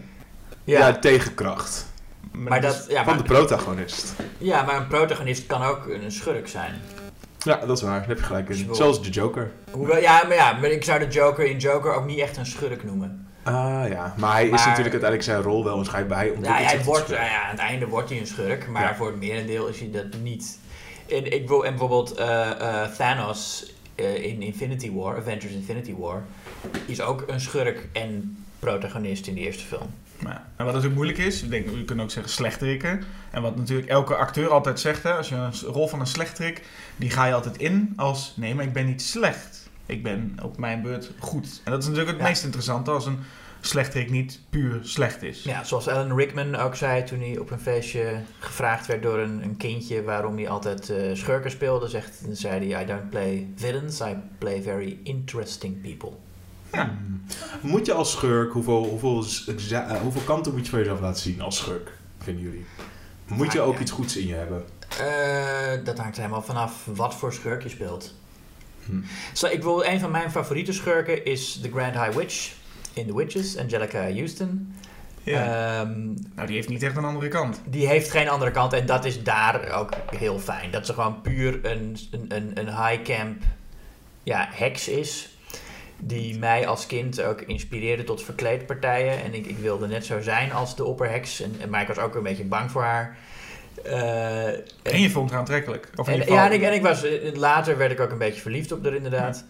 Ja, tegenkracht. maar, dat, ja, Van maar, de protagonist. ja, maar een protagonist kan ook een schurk zijn. Ja, dat is waar. Daar heb je gelijk in. Zoals de Joker. Hoewel, ja, maar ja, maar ik zou de Joker in Joker ook niet echt een schurk noemen. Ah ja, maar hij is natuurlijk uiteindelijk zijn rol wel waarschijnlijk bij. Ja, hij wordt, ja, ja, aan het einde wordt hij een schurk, maar Ja. voor het merendeel is hij dat niet. En, ik wil, en bijvoorbeeld eh, eh, Thanos eh, in Infinity War, Avengers Infinity War, is ook een schurk en protagonist in de eerste film. Maar, ja, en wat natuurlijk moeilijk is, ik denk, we kunnen ook zeggen slechterikken. En wat natuurlijk elke acteur altijd zegt, hè, als je een rol van een slechterik, die ga je altijd in als, nee, maar ik ben niet slecht. Ik ben op mijn beurt goed. En dat is natuurlijk het Ja. meest interessante als een slechterik niet puur slecht is. Ja, zoals Alan Rickman ook zei toen hij op een feestje gevraagd werd door een, een kindje waarom hij altijd eh, schurken speelde, zegt, dan zei hij: I don't play villains, I play very interesting people. Hmm. Moet je als schurk, hoeveel, hoeveel, eh, hoeveel kanten moet je van jezelf laten zien als schurk, vinden jullie? Moet je Ah, ook ja. iets goeds in je hebben? Eh, dat hangt er helemaal vanaf wat voor schurk je speelt. Hm. Zo, ik wil, een van mijn favoriete schurken is The Grand High Witch in The Witches, Angelica Houston. Ja. Ehm, nou, die heeft niet echt een andere kant. die heeft geen andere kant en dat is daar ook heel fijn. Dat ze gewoon puur een, een, een, een high camp ja, heks is. Die mij als kind ook inspireerde tot verkleedpartijen. En ik, ik wilde net zo zijn als de opperheks. En, en, maar ik was ook een beetje bang voor haar. Eh, En je vond haar aantrekkelijk. Of en, ja, en ik, en ik was, eh, later werd ik ook een beetje verliefd op haar inderdaad.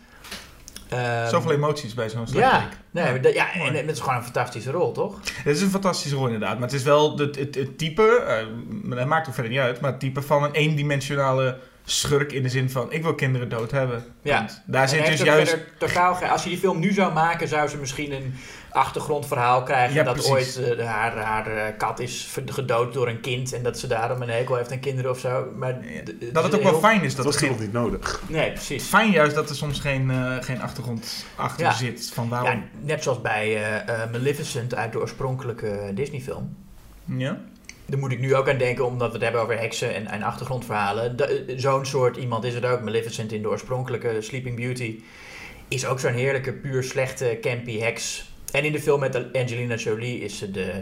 Ehm, zoveel emoties bij zo'n Ja, slechterik. nee, ja en, het is gewoon een fantastische rol, toch? Het is een fantastische rol inderdaad, maar het is wel het, het, het type, eh, dat maakt ook verder niet uit, maar het type van een eendimensionale schurk in de zin van ik wil kinderen dood hebben. Ja. Daar En zit dus juist... totaal als je die film nu zou maken, zou ze misschien een achtergrondverhaal krijgen. Ja, dat precies. ooit eh, haar, haar eh, kat is gedood door een kind en dat ze daarom een hekel heeft aan kinderen of zo. Maar Ja, Dat het is ook wel heel- fijn is Dat dat was er toen geen... niet nodig. Nee, precies. Fijn juist dat er soms geen, eh, geen achtergrond achter Ja. zit van waarom. Ja, net zoals bij eh, eh, Maleficent uit de oorspronkelijke Disney-film. Ja? Daar moet ik nu ook aan denken, omdat we het hebben over heksen en, en achtergrondverhalen. Zo'n soort iemand is het ook. Maleficent in de oorspronkelijke Sleeping Beauty is ook zo'n heerlijke, puur slechte, campy heks. En in de film met Angelina Jolie is ze de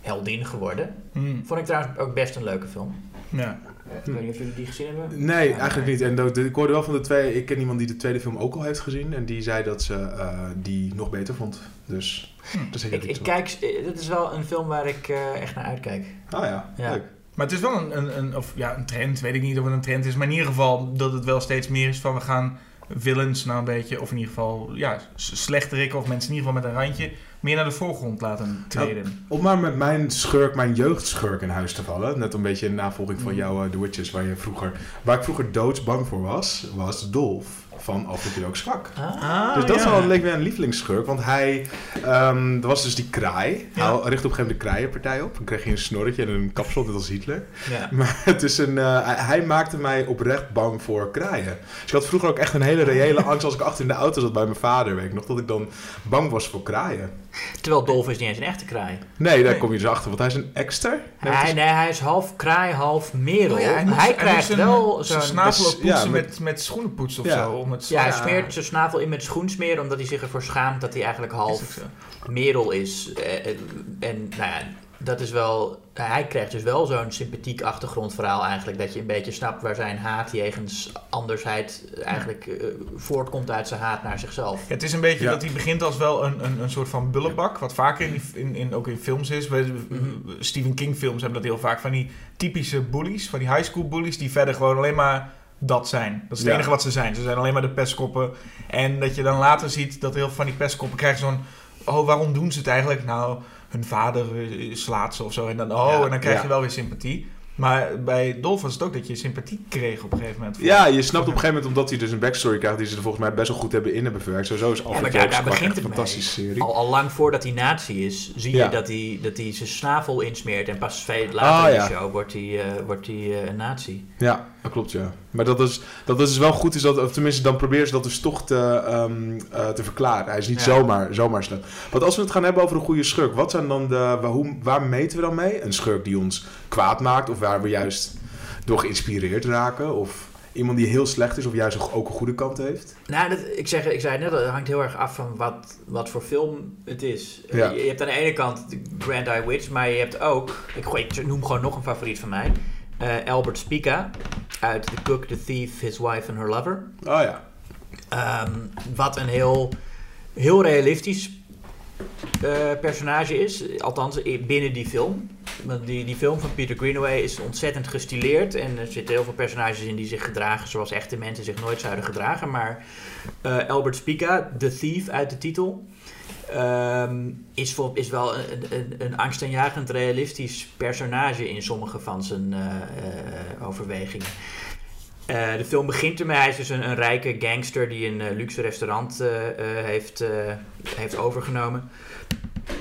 heldin geworden. Hm, Vond ik trouwens ook best een leuke film. ja. Ik weet niet of jullie die gezien hebben. Nee, Ja, eigenlijk nee. niet. En dat- ik hoorde wel van de twee. Ik ken iemand die de tweede film ook al heeft gezien. En die zei dat ze eh, die nog beter vond. Dus Hm. dat is Ik, zeker ik kijk, eh, dit is wel een film waar ik eh, echt naar uitkijk. Ah ja, Ja. leuk. Maar het is wel een, een, een, of, ja, een trend, weet ik niet of het een trend is, maar in ieder geval dat het wel steeds meer is van we gaan villains nou een beetje, of in ieder geval ja, slechterikken of mensen in ieder geval met een randje, meer naar de voorgrond laten treden. Om maar met mijn schurk, mijn jeugdschurk in huis te vallen. Net een beetje in navolging van Mm. jouw uh, The Witches, waar je vroeger, waar ik vroeger doodsbang voor was, was Dolf van Alfred Hitchcock zwak. Ah, Dus dat is ja. wel leek weer een lievelingsschurk, want hij, ehm er was dus die kraai. Ja. Hij richtte op een gegeven moment de kraaienpartij op. Dan kreeg je een snorretje en een kapsel, net als Hitler. ja. <laughs> Maar het is een, eh, hij, hij maakte mij oprecht bang voor kraaien. Dus ik had vroeger ook echt een hele reële angst als ik achter in de auto zat bij mijn vader. Weet ik nog dat ik dan bang was voor kraaien. Terwijl Dolf is niet eens een echte kraai. Nee, daar Nee. kom je dus achter, want hij is een ekster. Nee, Hij, is- nee, hij is half kraai, half merel. Oh ja, hij, krijgt wel zijn zo'n... snavel ook Dus, ja, poetsen met- met, schoenenpoets of Ja. zo. Om het, Ja, hij smeert zijn snavel in met schoensmeer omdat hij zich ervoor schaamt dat hij eigenlijk half merel is. Eh, En, en nou ja, dat is wel. Hij krijgt dus wel zo'n sympathiek achtergrondverhaal eigenlijk. Dat je een beetje snapt waar zijn haat jegens andersheid eigenlijk eh, voortkomt uit zijn haat naar zichzelf. Het is een beetje Ja. dat hij begint als wel een, een, een soort van bullebak. Wat vaker in, in, in, ook in films is. Bij Mhm. Stephen King films hebben dat heel vaak. Van die typische bullies. Van die high school bullies. Die verder gewoon alleen maar dat zijn. Dat is het Ja. enige wat ze zijn. Ze zijn alleen maar de pestkoppen. En dat je dan later ziet dat heel veel van die pestkoppen krijgen zo'n... Oh, waarom doen ze het eigenlijk? Nou, hun vader eh, slaat ze of zo. En dan, oh, Ja. en dan krijg je Ja. wel weer sympathie. Maar bij Dolph was het ook dat je sympathie kreeg op een gegeven moment. Ja, je snapt op een gegeven moment omdat hij dus een backstory krijgt die ze er volgens mij best wel goed hebben in hebben verwerkt. Sowieso is Ja, Alfred daar, gewoon begint een mee. fantastische serie. Al, al lang voordat hij nazi is, zie Ja. je dat hij, dat hij zijn snavel insmeert. En pas veel later Ah, in ja. de show wordt hij, eh, wordt hij eh, een nazi. Ja, dat klopt ja. Maar dat is, dat is wel goed, is dat, of tenminste dan proberen ze dat dus toch te, ehm, eh, te verklaren. Hij is niet Ja. zomaar, zomaar slecht. Want als we het gaan hebben over een goede schurk, wat zijn dan de, waar, hoe, waar meten we dan mee? Een schurk die ons kwaad maakt of waar we juist door geïnspireerd raken? Of iemand die heel slecht is of juist ook- een goede kant heeft? Nou, dat, ik, zeg, ik zei net, dat hangt heel erg af van wat, wat voor film het is. Ja. Je, je hebt aan de ene kant The Grand Eye Witch, maar je hebt ook, ik, noem gewoon nog een favoriet van mij, eh, Albert Spica uit The Cook, The Thief, His Wife and Her Lover. Oh ja. Ehm, wat een heel, heel realistisch eh, personage is. Althans, binnen die film. Want die, die film van Peter Greenaway is ontzettend gestileerd. En er zitten heel veel personages in die zich gedragen zoals echte mensen zich nooit zouden gedragen. Maar eh, Albert Spica, The Thief uit de titel. Ehm, is, voor, is wel een, een, een angstaanjagend realistisch personage in sommige van zijn eh, eh, overwegingen. Eh, de film begint ermee. Hij is dus een, een rijke gangster die een luxe restaurant heeft, heeft overgenomen.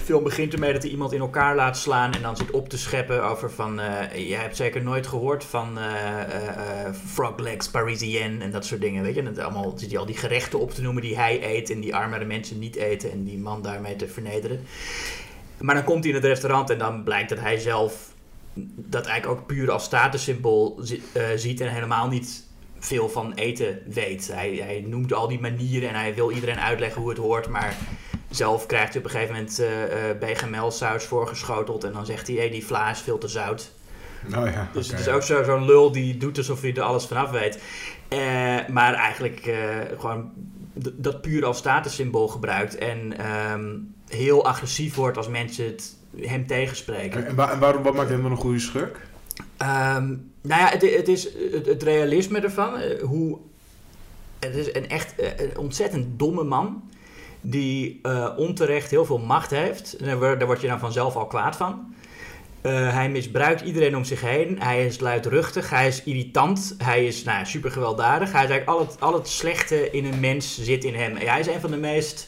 Film begint ermee dat hij iemand in elkaar laat slaan en dan zit op te scheppen over van... eh jij hebt zeker nooit gehoord van eh, eh, frog legs parisienne en dat soort dingen, weet je. En allemaal zit hij al die gerechten op te noemen die hij eet en die armere mensen niet eten en die man daarmee te vernederen. Maar dan komt hij in het restaurant en dan blijkt dat hij zelf dat eigenlijk ook puur als statussymbool zi- ziet en helemaal niet veel van eten weet. Hij, hij noemt al die manieren en hij wil iedereen uitleggen hoe het hoort, maar zelf krijgt hij op een gegeven moment eh eh bechamelsaus voorgeschoteld en dan zegt hij, hé, die vla is veel te zout. Oh ja. Dus het is ook zo- zo'n lul die doet alsof hij er alles vanaf weet. Eh, maar eigenlijk gewoon dat puur als statussymbool gebruikt en ehm, heel agressief wordt als mensen het, hem tegenspreken. En, waar- en waarom, wat maakt hem dan een goede schurk? Ehm, nou ja, het, het is het, het realisme ervan. hoe, het is een echt een ontzettend domme man. Die eh, onterecht heel veel macht heeft. En daar, word- je dan vanzelf al kwaad van. Eh, hij misbruikt iedereen om zich heen. Hij is luidruchtig. Hij is irritant. Hij is nou, super gewelddadig. Hij is eigenlijk al het, al het slechte in een mens zit in hem. Hij is een van de meest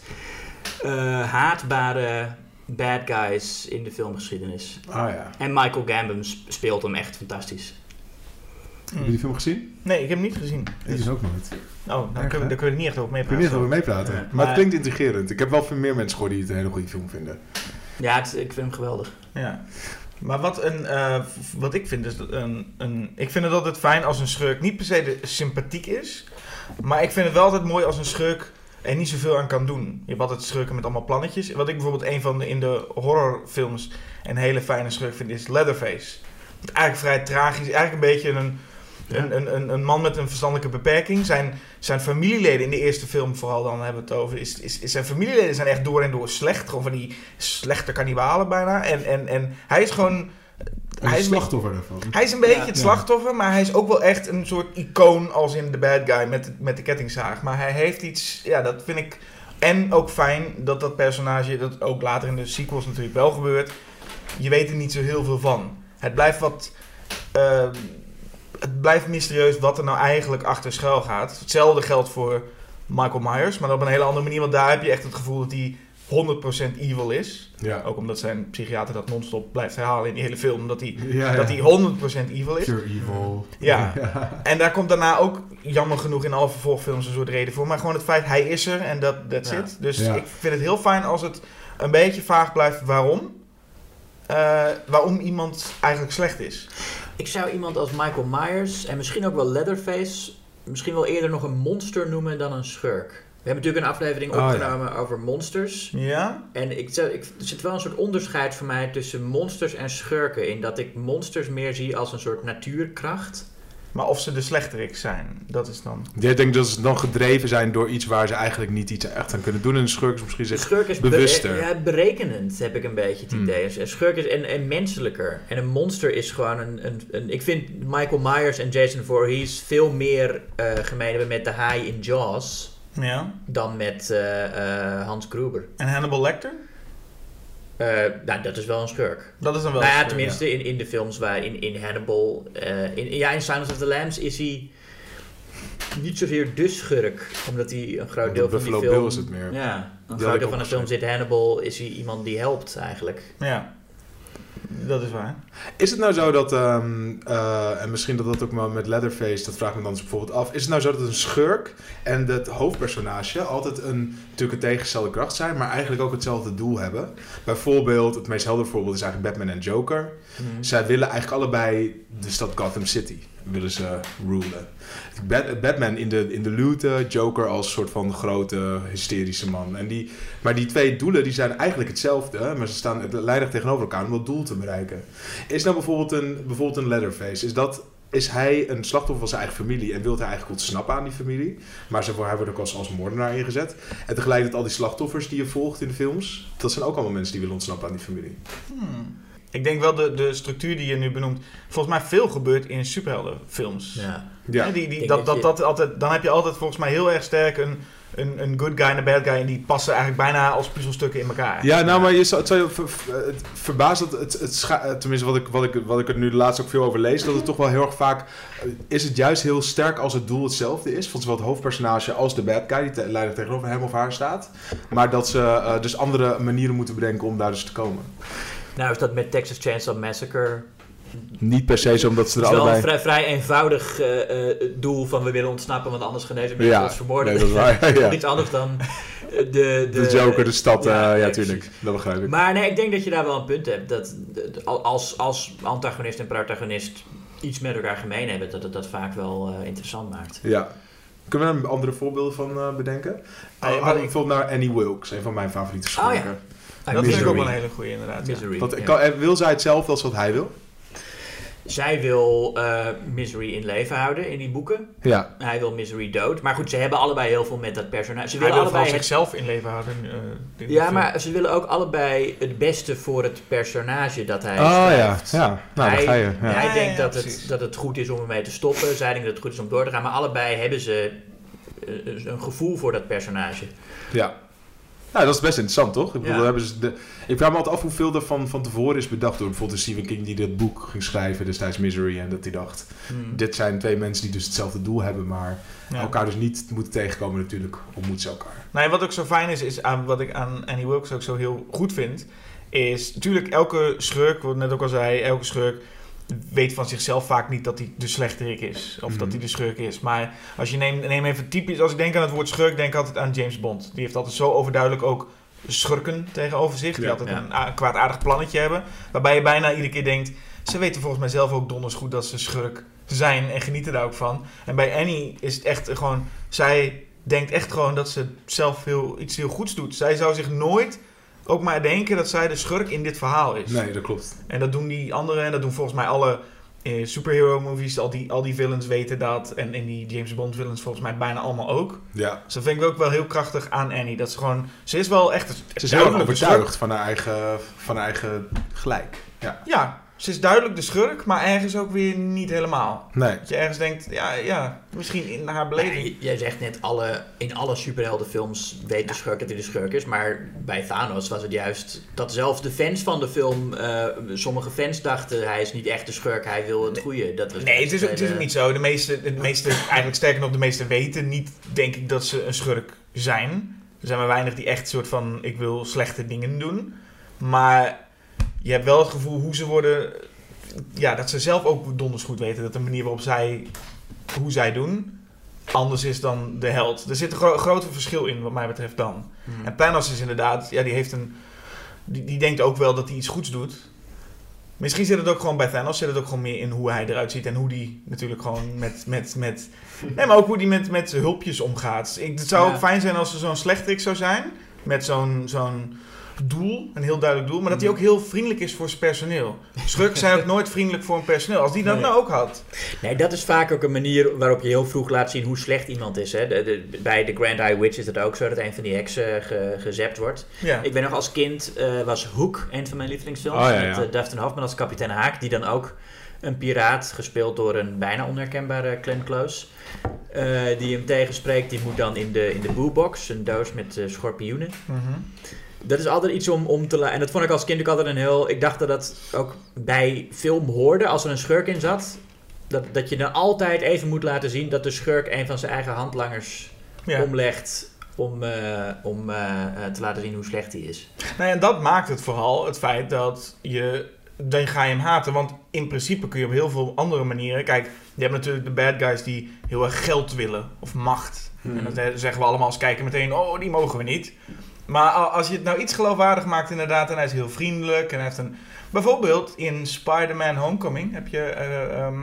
eh, haatbare bad guys in de filmgeschiedenis. Ah ja. En Michael Gambon sp- speelt hem echt fantastisch. Heb je die film gezien? Nee, ik heb hem niet gezien. Ik dus ook nooit. Oh, nou daar kunnen we niet echt over Ik weet meepraten. niet we meepraten. Ja. Maar, Maar- het klinkt intrigerend. Ik heb wel veel meer mensen gehoord die het een hele goede film vinden. Ja, het- ik vind hem geweldig. Ja. Maar wat, een, eh, wat ik vind is dat een, een... Ik vind het altijd fijn als een schurk niet per se de, sympathiek is. Maar ik vind het wel altijd mooi als een schurk er niet zoveel aan kan doen. Je hebt altijd schurken met allemaal plannetjes. Wat ik bijvoorbeeld een van de in de horrorfilms een hele fijne schurk vind is Leatherface. Het is eigenlijk vrij tragisch. Eigenlijk een beetje een, een, een, een, een man met een verstandelijke beperking. Zijn, zijn familieleden in de eerste film vooral dan hebben we het over. Is, is, is zijn familieleden zijn echt door en door slecht. Gewoon van die slechte kannibalen bijna. En, en, en hij is gewoon... Hij is slachtoffer daarvan. hij is een beetje Ja. het Ja. slachtoffer, maar hij is ook wel echt een soort icoon als in de bad guy met, met de kettingzaag. Maar hij heeft iets, ja, dat vind ik. En ook fijn dat dat personage, dat ook later in de sequels natuurlijk wel gebeurt. Je weet er niet zo heel veel van. Het blijft wat. eh, het blijft mysterieus wat er nou eigenlijk achter schuil gaat. Hetzelfde geldt voor Michael Myers, maar op een hele andere manier. Want daar heb je echt het gevoel dat hij 100% evil is. Ja. Ook omdat zijn psychiater dat non-stop blijft herhalen in die hele film. Dat hij, ja, dat hij 100% evil is. Pure evil. <laughs> Ja. En daar komt daarna ook jammer genoeg in alle vervolgfilms een soort reden voor. Maar gewoon het feit, hij is er en dat that's Ja. it. Dus Ja. ik vind het heel fijn als het een beetje vaag blijft waarom. eh, waarom iemand eigenlijk slecht is. Ik zou iemand als Michael Myers en misschien ook wel Leatherface misschien wel eerder nog een monster noemen dan een schurk. We hebben natuurlijk een aflevering Oh, ja. opgenomen over monsters. Ja? En ik, ik, er zit wel een soort onderscheid voor mij tussen monsters en schurken. In dat ik monsters meer zie als een soort natuurkracht. Maar of ze de slechterik zijn, dat is dan... Ik denk dat ze dan gedreven zijn door iets waar ze eigenlijk niet iets echt aan kunnen doen. En een schurk is misschien zich... schurk is bewuster. bere- ja, berekenend, heb ik een beetje het Hmm. idee. Een schurk is en, en menselijker. En een monster is gewoon een, een, een... Ik vind Michael Myers en Jason Voorhees veel meer eh gemeen hebben met de haai in Jaws... Ja. dan met eh, eh, Hans Gruber. En Hannibal Lecter? Eh, nou, dat is wel een schurk. Dat is dan wel... nou ja, een- tenminste in, in de films waar in, in Hannibal... eh, in, ja, in Silence of the Lambs is hij niet zozeer de schurk. Omdat hij een groot deel van die Buffalo film... Bill is het meer. Ja, een groot ik deel van de film zit Hannibal, is hij iemand die helpt eigenlijk. Ja. Dat is waar. Is het nou zo dat, ehm, eh, en misschien dat dat ook maar met Leatherface, dat vraag ik me dan dus bijvoorbeeld af. Is het nou zo dat een schurk en het hoofdpersonage altijd een, natuurlijk een tegengestelde kracht zijn, maar eigenlijk ook hetzelfde doel hebben? Bijvoorbeeld, het meest helder voorbeeld is eigenlijk Batman en Joker. Zij willen eigenlijk allebei de stad Gotham City willen ze rulen. Bat- Batman in de, in de Joker als soort van grote hysterische man. En die, maar die twee doelen die zijn eigenlijk hetzelfde, maar ze staan lijnig tegenover elkaar om dat doel te bereiken. Is nou bijvoorbeeld een, bijvoorbeeld een Leatherface, is dat... Is hij een slachtoffer van zijn eigen familie en wil hij eigenlijk ontsnappen aan die familie? Maar hij wordt ook als, als moordenaar ingezet. En tegelijkertijd al die slachtoffers die je volgt in de films, dat zijn ook allemaal mensen die willen ontsnappen aan die familie. Hmm. Ik denk wel de, de structuur die je nu benoemt, volgens mij veel gebeurt in superheldenfilms. Ja. Ja, die, die, dat, dat, dat dat altijd, dan heb je altijd volgens mij heel erg sterk een, een, een good guy en een bad guy. En die passen eigenlijk bijna als puzzelstukken in elkaar. Ja, nou, maar je zou, het zou je ver- ver- het verbaast dat het, het scha- eh, tenminste wat ik, wat, ik, wat ik er nu de laatste ook veel over lees, dat het toch wel heel erg vaak, eh, is het juist heel sterk als het doel hetzelfde is, van zowel het hoofdpersonage als de bad guy die te, leider tegenover hem of haar staat, maar dat ze eh, dus andere manieren moeten bedenken om daar dus te komen. Nou is dat met Texas Chainsaw Massacre Niet per se zo omdat ze Het er is wel een allebei... vrij, vrij eenvoudig eh, eh, doel van we willen ontsnappen, want anders genezen mensen Ja, ons vermoorden. nee, dat is waar, <laughs> ja. Iets anders dan eh, de, de, <laughs> De Joker, de stad, Ja, ja, ja nee, tuurlijk. precies. Dat begrijp ik. Maar nee, ik denk dat je daar wel een punt hebt. Dat als, als antagonist en protagonist iets met elkaar gemeen hebben, dat het dat vaak wel eh, interessant maakt. Ja. Kunnen we daar andere voorbeelden van eh, bedenken? Ah, Uh, ja, maar ik- bijvoorbeeld naar Annie Wilkes, een van mijn favoriete Oh, ja. dat vind ik Misery. ook wel een hele goede inderdaad. ja. Misery. Ja. kan- eh, wil zij hetzelfde als wat hij wil? Zij wil eh, Misery in leven houden in die boeken. Ja. Hij wil Misery dood. Maar goed, ze hebben allebei heel veel met dat personage. Ze Hij willen wil allebei het zichzelf in leven houden. eh, Ja, film. maar ze willen ook allebei het beste voor het personage dat hij Oh ja, schrijft. ja. Nou, hij, ga je. Ja. hij Ja, denkt ja, dat, het, dat het goed is om ermee te stoppen. Zij denkt dat het goed is om door te gaan. Maar allebei hebben ze een gevoel voor dat personage. Ja. Nou, dat is best interessant, toch? Ik, bedoel, Ja. hebben ze de... ik vraag me altijd af hoeveel er van, van tevoren is bedacht door bijvoorbeeld Stephen King die dat boek ging schrijven destijds Misery. En dat hij dacht, Hmm. dit zijn twee mensen die dus hetzelfde doel hebben, maar Ja. elkaar dus niet moeten tegenkomen natuurlijk. Ontmoeten ze elkaar. Nee, wat ook zo fijn is, is aan, wat ik aan Annie Wilkes ook zo heel goed vind, is natuurlijk elke schurk, wat ik net ook al zei, elke schurk weet van zichzelf vaak niet dat hij de slechterik is. Of dat Mhm. hij de schurk is. Maar als je neemt, neem even typisch, als ik denk aan het woord schurk, denk ik altijd aan James Bond. Die heeft altijd zo overduidelijk ook schurken tegenover zich. Die Ja. altijd Ja. een kwaadaardig plannetje hebben. Waarbij je bijna iedere keer denkt, ze weten volgens mij zelf ook donders goed dat ze schurk zijn en genieten daar ook van. En bij Annie is het echt gewoon, zij denkt echt gewoon dat ze zelf heel, iets heel goeds doet. Zij zou zich nooit ook maar denken dat zij de schurk in dit verhaal is. Nee, dat klopt. En dat doen die anderen en dat doen volgens mij alle eh, superhero movies. Al die, al die villains weten dat. En in die James Bond villains volgens mij bijna allemaal ook. Ja. Dus dat vind ik ook wel heel krachtig aan Annie. Dat ze gewoon, ze is wel echt... Ze is heel overtuigd van haar eigen, van haar eigen gelijk. Ja. Ja, ze is duidelijk de schurk, maar ergens ook weer niet helemaal. Nee. Dat je ergens denkt, ja, ja misschien in haar beleving. Nee, jij zegt net, alle, in alle superheldenfilms weet de schurk dat hij de schurk is. Maar bij Thanos was het juist dat zelfs de fans van de film... eh, sommige fans dachten, hij is niet echt de schurk, hij wil het goede. Dat was Nee, het is, het is ook niet zo. De meeste, de meeste, eigenlijk sterker nog, de meeste weten niet, denk ik, dat ze een schurk zijn. Er zijn maar weinig die echt soort van, ik wil slechte dingen doen. Maar je hebt wel het gevoel hoe ze worden, ja, dat ze zelf ook donders goed weten dat de manier waarop zij, hoe zij doen, anders is dan de held. Er zit een gro groot verschil in, wat mij betreft dan. Hmm. En Thanos is inderdaad, ja, die heeft een, die, die denkt ook wel dat hij iets goeds doet. Misschien zit het ook gewoon bij Thanos, zit het ook gewoon meer in hoe hij eruit ziet en hoe die natuurlijk gewoon met, met, met <laughs> nee, maar ook hoe die met, met hulpjes omgaat. Ik, het zou Ja. ook fijn zijn als er zo'n slechterik zou zijn, met zo'n zo'n doel, een heel duidelijk doel, maar dat hij ook heel vriendelijk is voor zijn personeel. Schurken zijn ook <laughs> nooit vriendelijk voor een personeel. Als die dat Nee. nou ook had. Nee, dat is vaak ook een manier waarop je heel vroeg laat zien hoe slecht iemand is. Hè. De, de- bij de Grand Eye Witch is het ook zo dat een van die heksen ge, gezept wordt. Ja. Ik ben nog als kind, eh, was Hook een van mijn lievelingsfilms. Oh, ja, Met ja. eh, Dustin Hoffman als kapitein Haak. Die dan ook een piraat, gespeeld door een bijna onherkenbare Glenn Close. eh, die hem tegenspreekt. Die moet dan in de, in de boelbox, een doos met eh, schorpioenen. Mhm. Dat is altijd iets om, om te laten. En dat vond ik als kind ook altijd een heel. Ik dacht dat dat ook bij film hoorde. Als er een schurk in zat. Dat, dat je dan altijd even moet laten zien dat de schurk een van zijn eigen handlangers Ja. omlegt. Om, eh, om eh, eh, te laten zien hoe slecht hij is. Nou ja, en dat maakt het vooral het feit dat je. Dan ga je hem haten. Want in principe kun je op heel veel andere manieren. Kijk, je hebt natuurlijk de bad guys die heel erg geld willen. Of macht. Hmm. En dat zeggen we allemaal als kijken meteen. Oh, die mogen we niet. Maar als je het nou iets geloofwaardig maakt, inderdaad. En hij is heel vriendelijk. En hij heeft een. Bijvoorbeeld in Spider-Man Homecoming heb je. eh, ehm,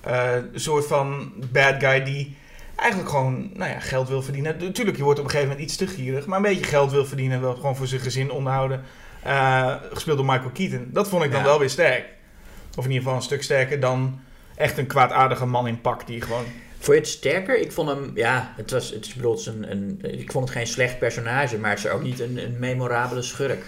eh, een soort van bad guy die eigenlijk gewoon nou ja, geld wil verdienen. Natuurlijk, je wordt op een gegeven moment iets te gierig, maar een beetje geld wil verdienen en wil gewoon voor zijn gezin onderhouden. Eh, gespeeld door Michael Keaton. Dat vond ik dan Ja. wel weer sterk. Of in ieder geval een stuk sterker dan echt een kwaadaardige man in pak die gewoon... Vond je het sterker? Ik vond hem, ja, het was, het is, bedoel, het is een, een, ik vond het geen slecht personage, maar het is ook niet een, een memorabele schurk.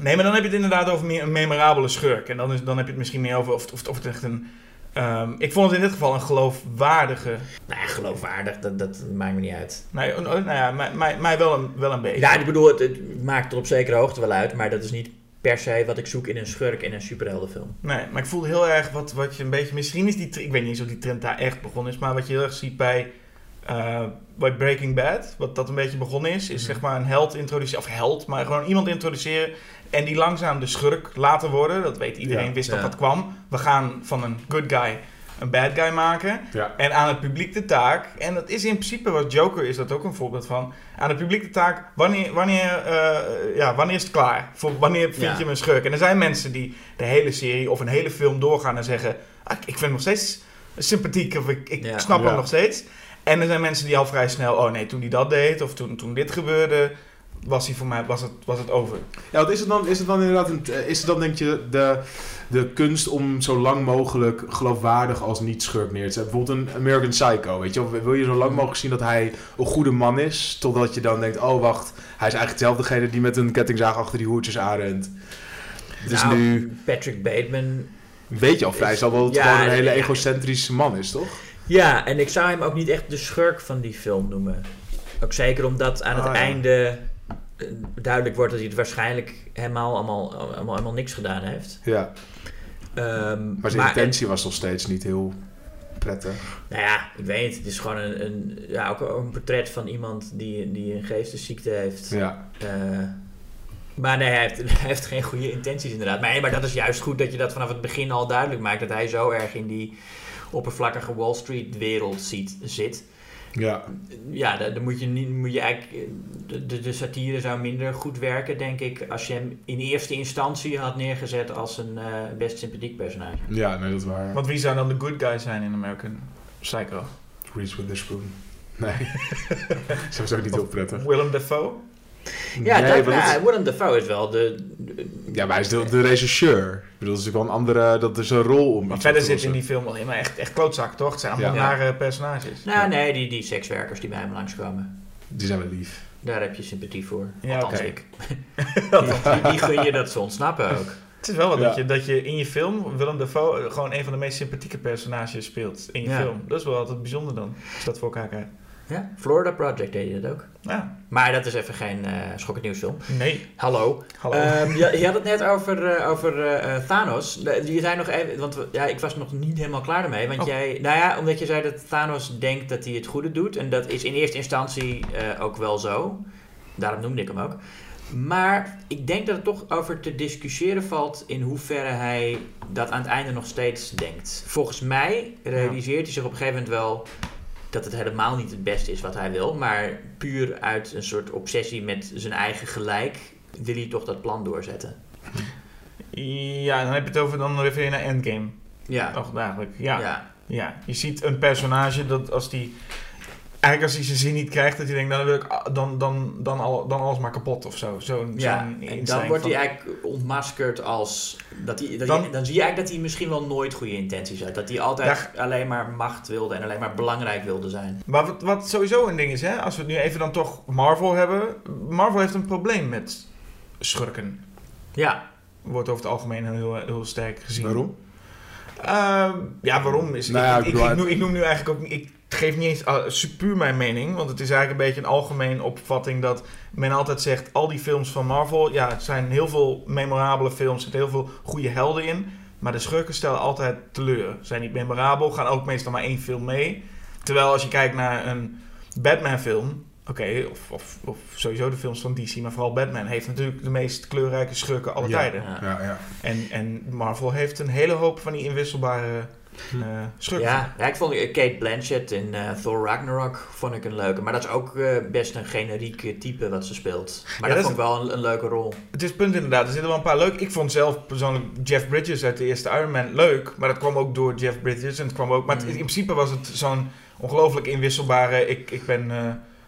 Nee, maar dan heb je het inderdaad over meer een memorabele schurk. En dan, is, dan heb je het misschien meer over of, of, of het echt een... ehm, ik vond het in dit geval een geloofwaardige... Nou ja, geloofwaardig, dat, dat maakt me niet uit. Nee, oh, nou ja, mij, mij, mij wel, een, wel een beetje. Ja, ik bedoel, het, het maakt er op zekere hoogte wel uit, maar dat is niet per se wat ik zoek in een schurk in een superheldenfilm. Nee, maar ik voelde heel erg wat, wat je een beetje... Misschien is die... Ik weet niet eens of die trend daar echt begonnen is. Maar wat je heel erg ziet bij, eh, bij Breaking Bad... Wat dat een beetje begonnen is... Is Mhm. zeg maar een held introduceren... Of held, maar gewoon iemand introduceren... En die langzaam de schurk laten worden. Dat weet iedereen, Ja, wist ja. dat dat kwam. We gaan van een good guy een bad guy maken. Ja. En aan het publiek de taak... En dat is in principe wat Joker is dat ook een voorbeeld van... Aan het publiek de taak... Wanneer, wanneer, eh, ja, wanneer is het klaar? Voor, wanneer vind Ja. je hem een schurk? En er zijn mensen die de hele serie of een hele film doorgaan en zeggen... Ah, ik vind hem nog steeds sympathiek of ik, ik Ja. snap hem nog steeds. En er zijn mensen die al vrij snel... Oh nee, toen hij dat deed of toen, toen dit gebeurde... Was, hij voor mij, was, het, was het over. Ja, wat is het dan, is het dan inderdaad een, eh, is het dan denk je de, de kunst om zo lang mogelijk geloofwaardig als niet-schurk neer te zetten? Bijvoorbeeld een American Psycho, weet je wel? Wil je zo lang mogelijk zien dat hij een goede man is, totdat je dan denkt, oh wacht, hij is eigenlijk dezelfdegene die met een kettingzaag achter die hoertjes aanrent. Dus Nou, nu Patrick Bateman. weet je al vrij snel dat het Ja, gewoon een hele egocentrische man is, toch? Ja, en ik zou hem ook niet echt de schurk van die film noemen. Ook zeker omdat aan het Ah, ja. einde duidelijk wordt dat hij het waarschijnlijk helemaal allemaal, allemaal, allemaal niks gedaan heeft. Ja, Ehm, maar zijn intentie was nog steeds niet heel prettig. Nou ja, ik weet het. Het is gewoon een, een, ja, ook een portret van iemand die, die een geestesziekte heeft. Ja, Eh, maar nee, hij heeft, <laughs> hij heeft geen goede intenties inderdaad. Maar, nee, maar dat is juist goed dat je dat vanaf het begin al duidelijk maakt. Dat hij zo erg in die oppervlakkige Wall Street wereld ziet, zit. Ja. Ja, daar moet je, niet, moet je eigenlijk... De, de, satire zou minder goed werken, denk ik... als je hem in eerste instantie had neergezet als een eh, best sympathiek personage. ja, nee, dat is waar. Want wie zou dan de good guy zijn in American Psycho? Reese Witherspoon. Nee, <laughs> sowieso niet heel prettig. Willem Dafoe? Ja, Nee, dat, ja, Willem Dafoe is wel de... de- Ja, maar hij is de, de regisseur. Ik bedoel, dat is ook wel een andere... Dat is een rol om Maar verder zit in die film alleen maar echt, echt klootzak, toch? Het zijn allemaal Ja. nare personages. Nou, nee, die, die sekswerkers die bij hem langskomen. Die zijn wel lief. Daar heb je sympathie voor. Ja, Althans oké. ik. <laughs> die, die gun je dat ze ontsnappen ook. Het is wel wat Ja. dat, je, dat je in je film Willem Dafoe gewoon een van de meest sympathieke personages speelt in je Ja. film. Dat is wel altijd bijzonder dan, als je dat voor elkaar krijgt. Ja, Florida Project deed je dat ook. Ja, Maar dat is even geen eh schokkend nieuwsfilm. nee. Hallo. Hallo. Ehm, <laughs> je, je had het net over, eh, over eh, Thanos. Je zei nog even, want ja, ik was nog niet helemaal klaar ermee. Want Oh. jij, nou ja, omdat je zei dat Thanos denkt dat hij het goede doet. En dat is in eerste instantie ook wel zo. Daarom noemde ik hem ook. Maar ik denk dat het toch over te discussiëren valt in hoeverre hij dat aan het einde nog steeds denkt. Volgens mij realiseert hij zich op een gegeven moment wel dat het helemaal niet het beste is wat hij wil. Maar puur uit een soort obsessie met zijn eigen gelijk wil hij toch dat plan doorzetten. Ja, dan heb je het over, dan refereer je naar Endgame. Ja. Toch, eigenlijk. Ja. ja. ja. Je ziet een personage dat als die... Eigenlijk als hij zijn zin niet krijgt, dat hij denkt, nou, dan, wil ik, dan, dan, dan, al, dan alles maar kapot of zo. Zo'n Ja, en dan wordt van- hij eigenlijk ontmaskerd als... Dat hij, dat Dan- dan, dan zie je eigenlijk dat hij misschien wel nooit goede intenties had. Dat hij altijd alleen maar macht wilde en alleen maar belangrijk wilde zijn. Maar wat, wat sowieso een ding is, hè, als we het nu even dan toch Marvel hebben. Marvel heeft een probleem met schurken. Ja, Wordt over het algemeen heel, heel sterk gezien. Waarom? Ehm, ja, waarom is Nou ja, ik, ik ik, ik, noem, ik noem nu eigenlijk ook niet. Ik geef niet eens uh, super mijn mening, want het is eigenlijk een beetje een algemeen opvatting dat men altijd zegt: al die films van Marvel, ja, het zijn heel veel memorabele films, er zitten heel veel goede helden in, maar de schurken stellen altijd teleur. Zijn niet memorabel, gaan ook meestal maar één film mee. Terwijl als je kijkt naar een Batman-film, oké, of, of, of sowieso de films van DC, maar vooral Batman heeft natuurlijk de meest kleurrijke schurken alle Ja. tijden. Ja, ja. En, en Marvel heeft een hele hoop van die inwisselbare eh schurken. Ja, ja, ik vond eh, Kate Blanchett in eh, Thor Ragnarok vond ik een leuke. Maar dat is ook eh, best een generiek type wat ze speelt. Maar Ja, dat dat vond ik wel een, een leuke rol. Het is punt inderdaad. Er zitten wel een paar leuk. Ik vond zelf persoonlijk Jeff Bridges uit de eerste Iron Man leuk. Maar dat kwam ook door Jeff Bridges. En het kwam ook, maar het- Mm. in principe was het zo'n ongelooflijk inwisselbare... Ik, ik ben...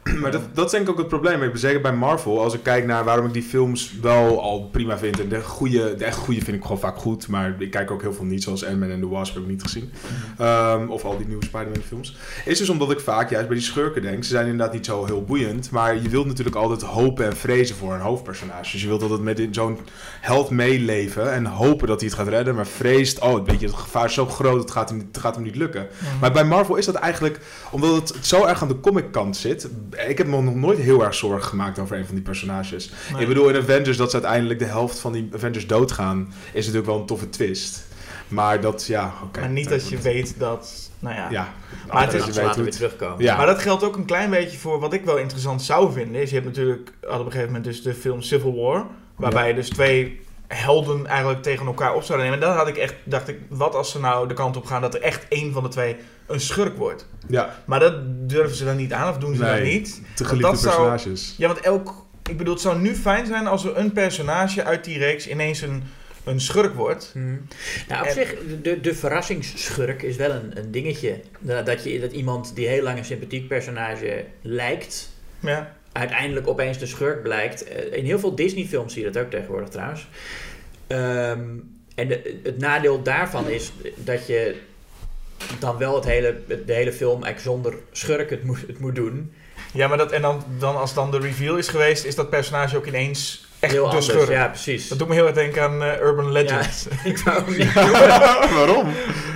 <clears throat> Maar dat, dat is denk ik ook het probleem. Ik zeker bij Marvel, als ik kijk naar waarom ik die films wel al prima vind. En de, goede, de echt goede vind ik gewoon vaak goed. Maar ik kijk ook heel veel niet, zoals Ant-Man en The Wasp heb ik niet gezien. Ehm, of al die nieuwe Spider-Man films. Is dus omdat ik vaak juist bij die schurken denk. Ze zijn inderdaad niet zo heel boeiend. Maar je wilt natuurlijk altijd hopen en vrezen voor een hoofdpersonage. Dus je wilt altijd met in zo'n held meeleven. En hopen dat hij het gaat redden. Maar vreest, oh weet je, het gevaar is zo groot, het gaat hem, het gaat hem niet lukken. Maar bij Marvel is dat eigenlijk, omdat het zo erg aan de comic kant zit. Ik heb me nog nooit heel erg zorgen gemaakt over een van die personages. nee. Ik bedoel, in Avengers dat ze uiteindelijk de helft van die Avengers doodgaan, is natuurlijk wel een toffe twist. Maar dat, ja, oké. maar niet dat je weet dat... Nou ja. Ja, Maar het dat is- je dat later weer terugkomen. Ja. Maar dat geldt ook een klein beetje voor wat ik wel interessant zou vinden. Is je hebt natuurlijk had op een gegeven moment dus de film Civil War. Waarbij je dus twee helden eigenlijk tegen elkaar op zouden nemen. En dan had ik echt, dacht ik, wat als ze nou de kant op gaan dat er echt één van de twee een schurk wordt. Ja, Maar dat durven ze dan niet aan of doen ze Nee. dan niet. te dat geliefde zou- personages. Ja, want elk... Ik bedoel, het zou nu fijn zijn als er een personage uit die reeks ineens een, een schurk wordt. Hmm. Nou, op En- zich, de, de verrassingsschurk is wel een, een dingetje. Dat, dat, je, dat iemand die heel lang een sympathiek personage lijkt, Ja. Uiteindelijk opeens de schurk blijkt. Eh, In heel veel Disney-films zie je dat ook tegenwoordig trouwens. Ehm, en het nadeel daarvan is dat je dan wel het hele, de hele film eigenlijk zonder schurk het moet, het moet doen. Ja, maar dat, en dan, dan als dan de reveal is geweest, is dat personage ook ineens echt heel de anders, schurk. ja precies. Dat doet me heel erg denken aan eh, Urban Legend. <laughs> <laughs> Ik wou niet <laughs> Waarom?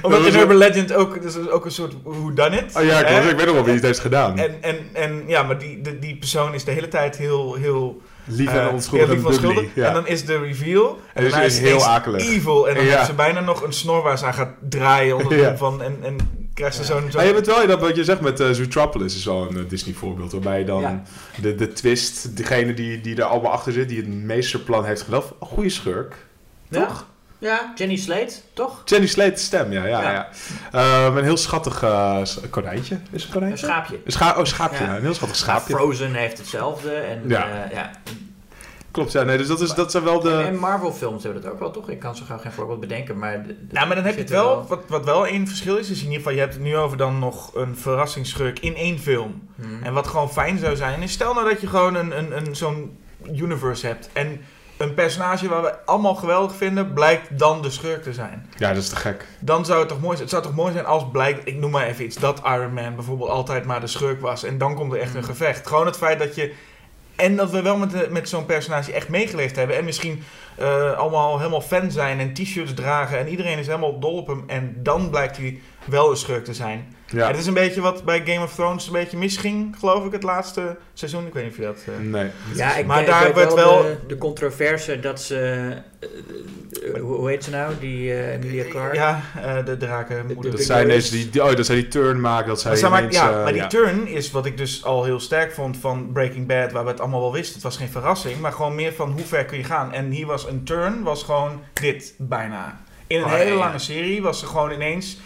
Omdat Dat in Urban Legend ook, is ook een soort whodunit. Oh ja, ik, was- ik weet nog wel wie het heeft gedaan. En, en, en ja, maar die, die, die persoon is de hele tijd heel, heel Lief eh, en onschuldig bubbly. onschuldig. Ja. En dan is de reveal. En dus is heel akelig. Evil. En dan Ja. heeft ze bijna nog een snor waar ze aan gaat draaien. Onder Ja. van, en, en ze Ja. zo'n... zo'n Maar je hebt wel dat wat je zegt met eh Zootropolis is wel een eh, Disney voorbeeld. Waarbij je dan Ja. de, de twist, degene die, die er allemaal achter zit, die het meesterplan heeft gedaan. Een goede schurk. Ja. Toch? Ja, Jenny Slate, toch? Jenny Slate's stem, ja. ja, Ja. ja. Ehm, een heel schattig eh, konijntje. Is het een Een konijntje? schaapje. Een scha oh, schaapje. Ja. ja. Een heel schattig schaapje. Frozen heeft hetzelfde. En, Ja. ja. Klopt, ja. Nee, dus dat, is, dat zijn wel de... en Marvel films hebben dat ook wel, toch? Ik kan zo gauw geen voorbeeld bedenken, maar... de- de- Nou, maar dan heb je het wel, wat, wat wel één verschil is, is in ieder geval, je hebt het nu over dan nog een verrassingsschurk in één film. Hmm. En wat gewoon fijn zou zijn, is stel nou dat je gewoon een, een, een, zo'n universe hebt. En een personage waar we allemaal geweldig vinden, blijkt dan de schurk te zijn. Ja, dat is te gek. Dan zou het toch mooi zijn. Het zou toch mooi zijn als blijkt, ik noem maar even iets, dat Iron Man bijvoorbeeld altijd maar de schurk was. En dan komt er echt een Mm. gevecht. Gewoon het feit dat je. En dat we wel met, met zo'n personage echt meegeleefd hebben. En misschien eh, allemaal helemaal fan zijn en t-shirts dragen. En iedereen is helemaal dol op hem. En dan blijkt hij wel een schurk te zijn. Ja. Het is een beetje wat bij Game of Thrones een beetje misging, geloof ik, het laatste seizoen. Ik weet niet of je dat... eh, Nee. Ja, ik, Maar daar werd wel wel- de, de controverse dat ze... eh, eh, hoe heet ze nou? Die eh, Emilia Clarke? Ja, eh, de drakenmoeder. De- Dat de- deze die, die, oh, dat zij die turn maken, dat zij ineens, ja, maar die ja. turn is wat ik dus al heel sterk vond van Breaking Bad, waar we het allemaal wel wisten. Het was geen verrassing, maar gewoon meer van hoe ver kun je gaan. En hier was een turn, was gewoon dit bijna. In een Oh, hele ja. lange serie was ze gewoon ineens,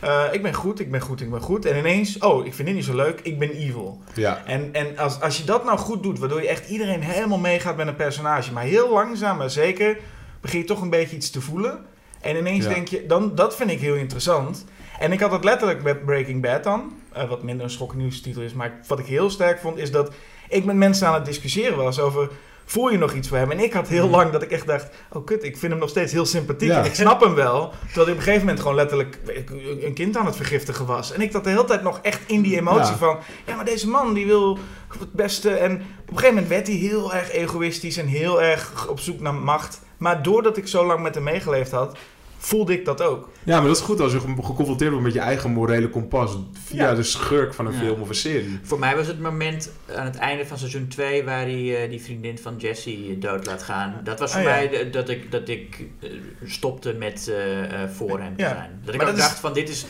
eh, ik ben goed, ik ben goed, ik ben goed. En ineens, oh, ik vind dit niet zo leuk, ik ben evil. Ja. En, en als, als je dat nou goed doet, waardoor je echt iedereen helemaal meegaat met een personage, maar heel langzaam maar zeker begin je toch een beetje iets te voelen. En ineens Ja. denk je, dan, dat vind ik heel interessant. En ik had het letterlijk met Breaking Bad dan, eh, wat minder een schoknieuwstitel is. Maar wat ik heel sterk vond, is dat ik met mensen aan het discussiëren was over... Voel je nog iets voor hem? En ik had heel Mhm. lang dat ik echt dacht... Oh kut, ik vind hem nog steeds heel sympathiek. Ja. En ik snap hem wel. Terwijl hij op een gegeven moment gewoon letterlijk een kind aan het vergiftigen was. En ik dat de hele tijd nog echt in die emotie Ja. van... Ja, maar deze man die wil het beste. En op een gegeven moment werd hij heel erg egoïstisch en heel erg op zoek naar macht. Maar doordat ik zo lang met hem meegeleefd had, voelde ik dat ook. Ja, maar dat is goed als je ge- geconfronteerd wordt met je eigen morele kompas via Ja. de schurk van een Ja. film of een serie. Voor mij was het moment aan het einde van seizoen 2 waar hij eh, die vriendin van Jesse eh, dood laat gaan. Dat was voor Oh, ja. mij dat ik, dat ik eh, stopte met eh, eh, voor hem te Ja. zijn. Dat ik Maar ook dat is- dacht van dit is...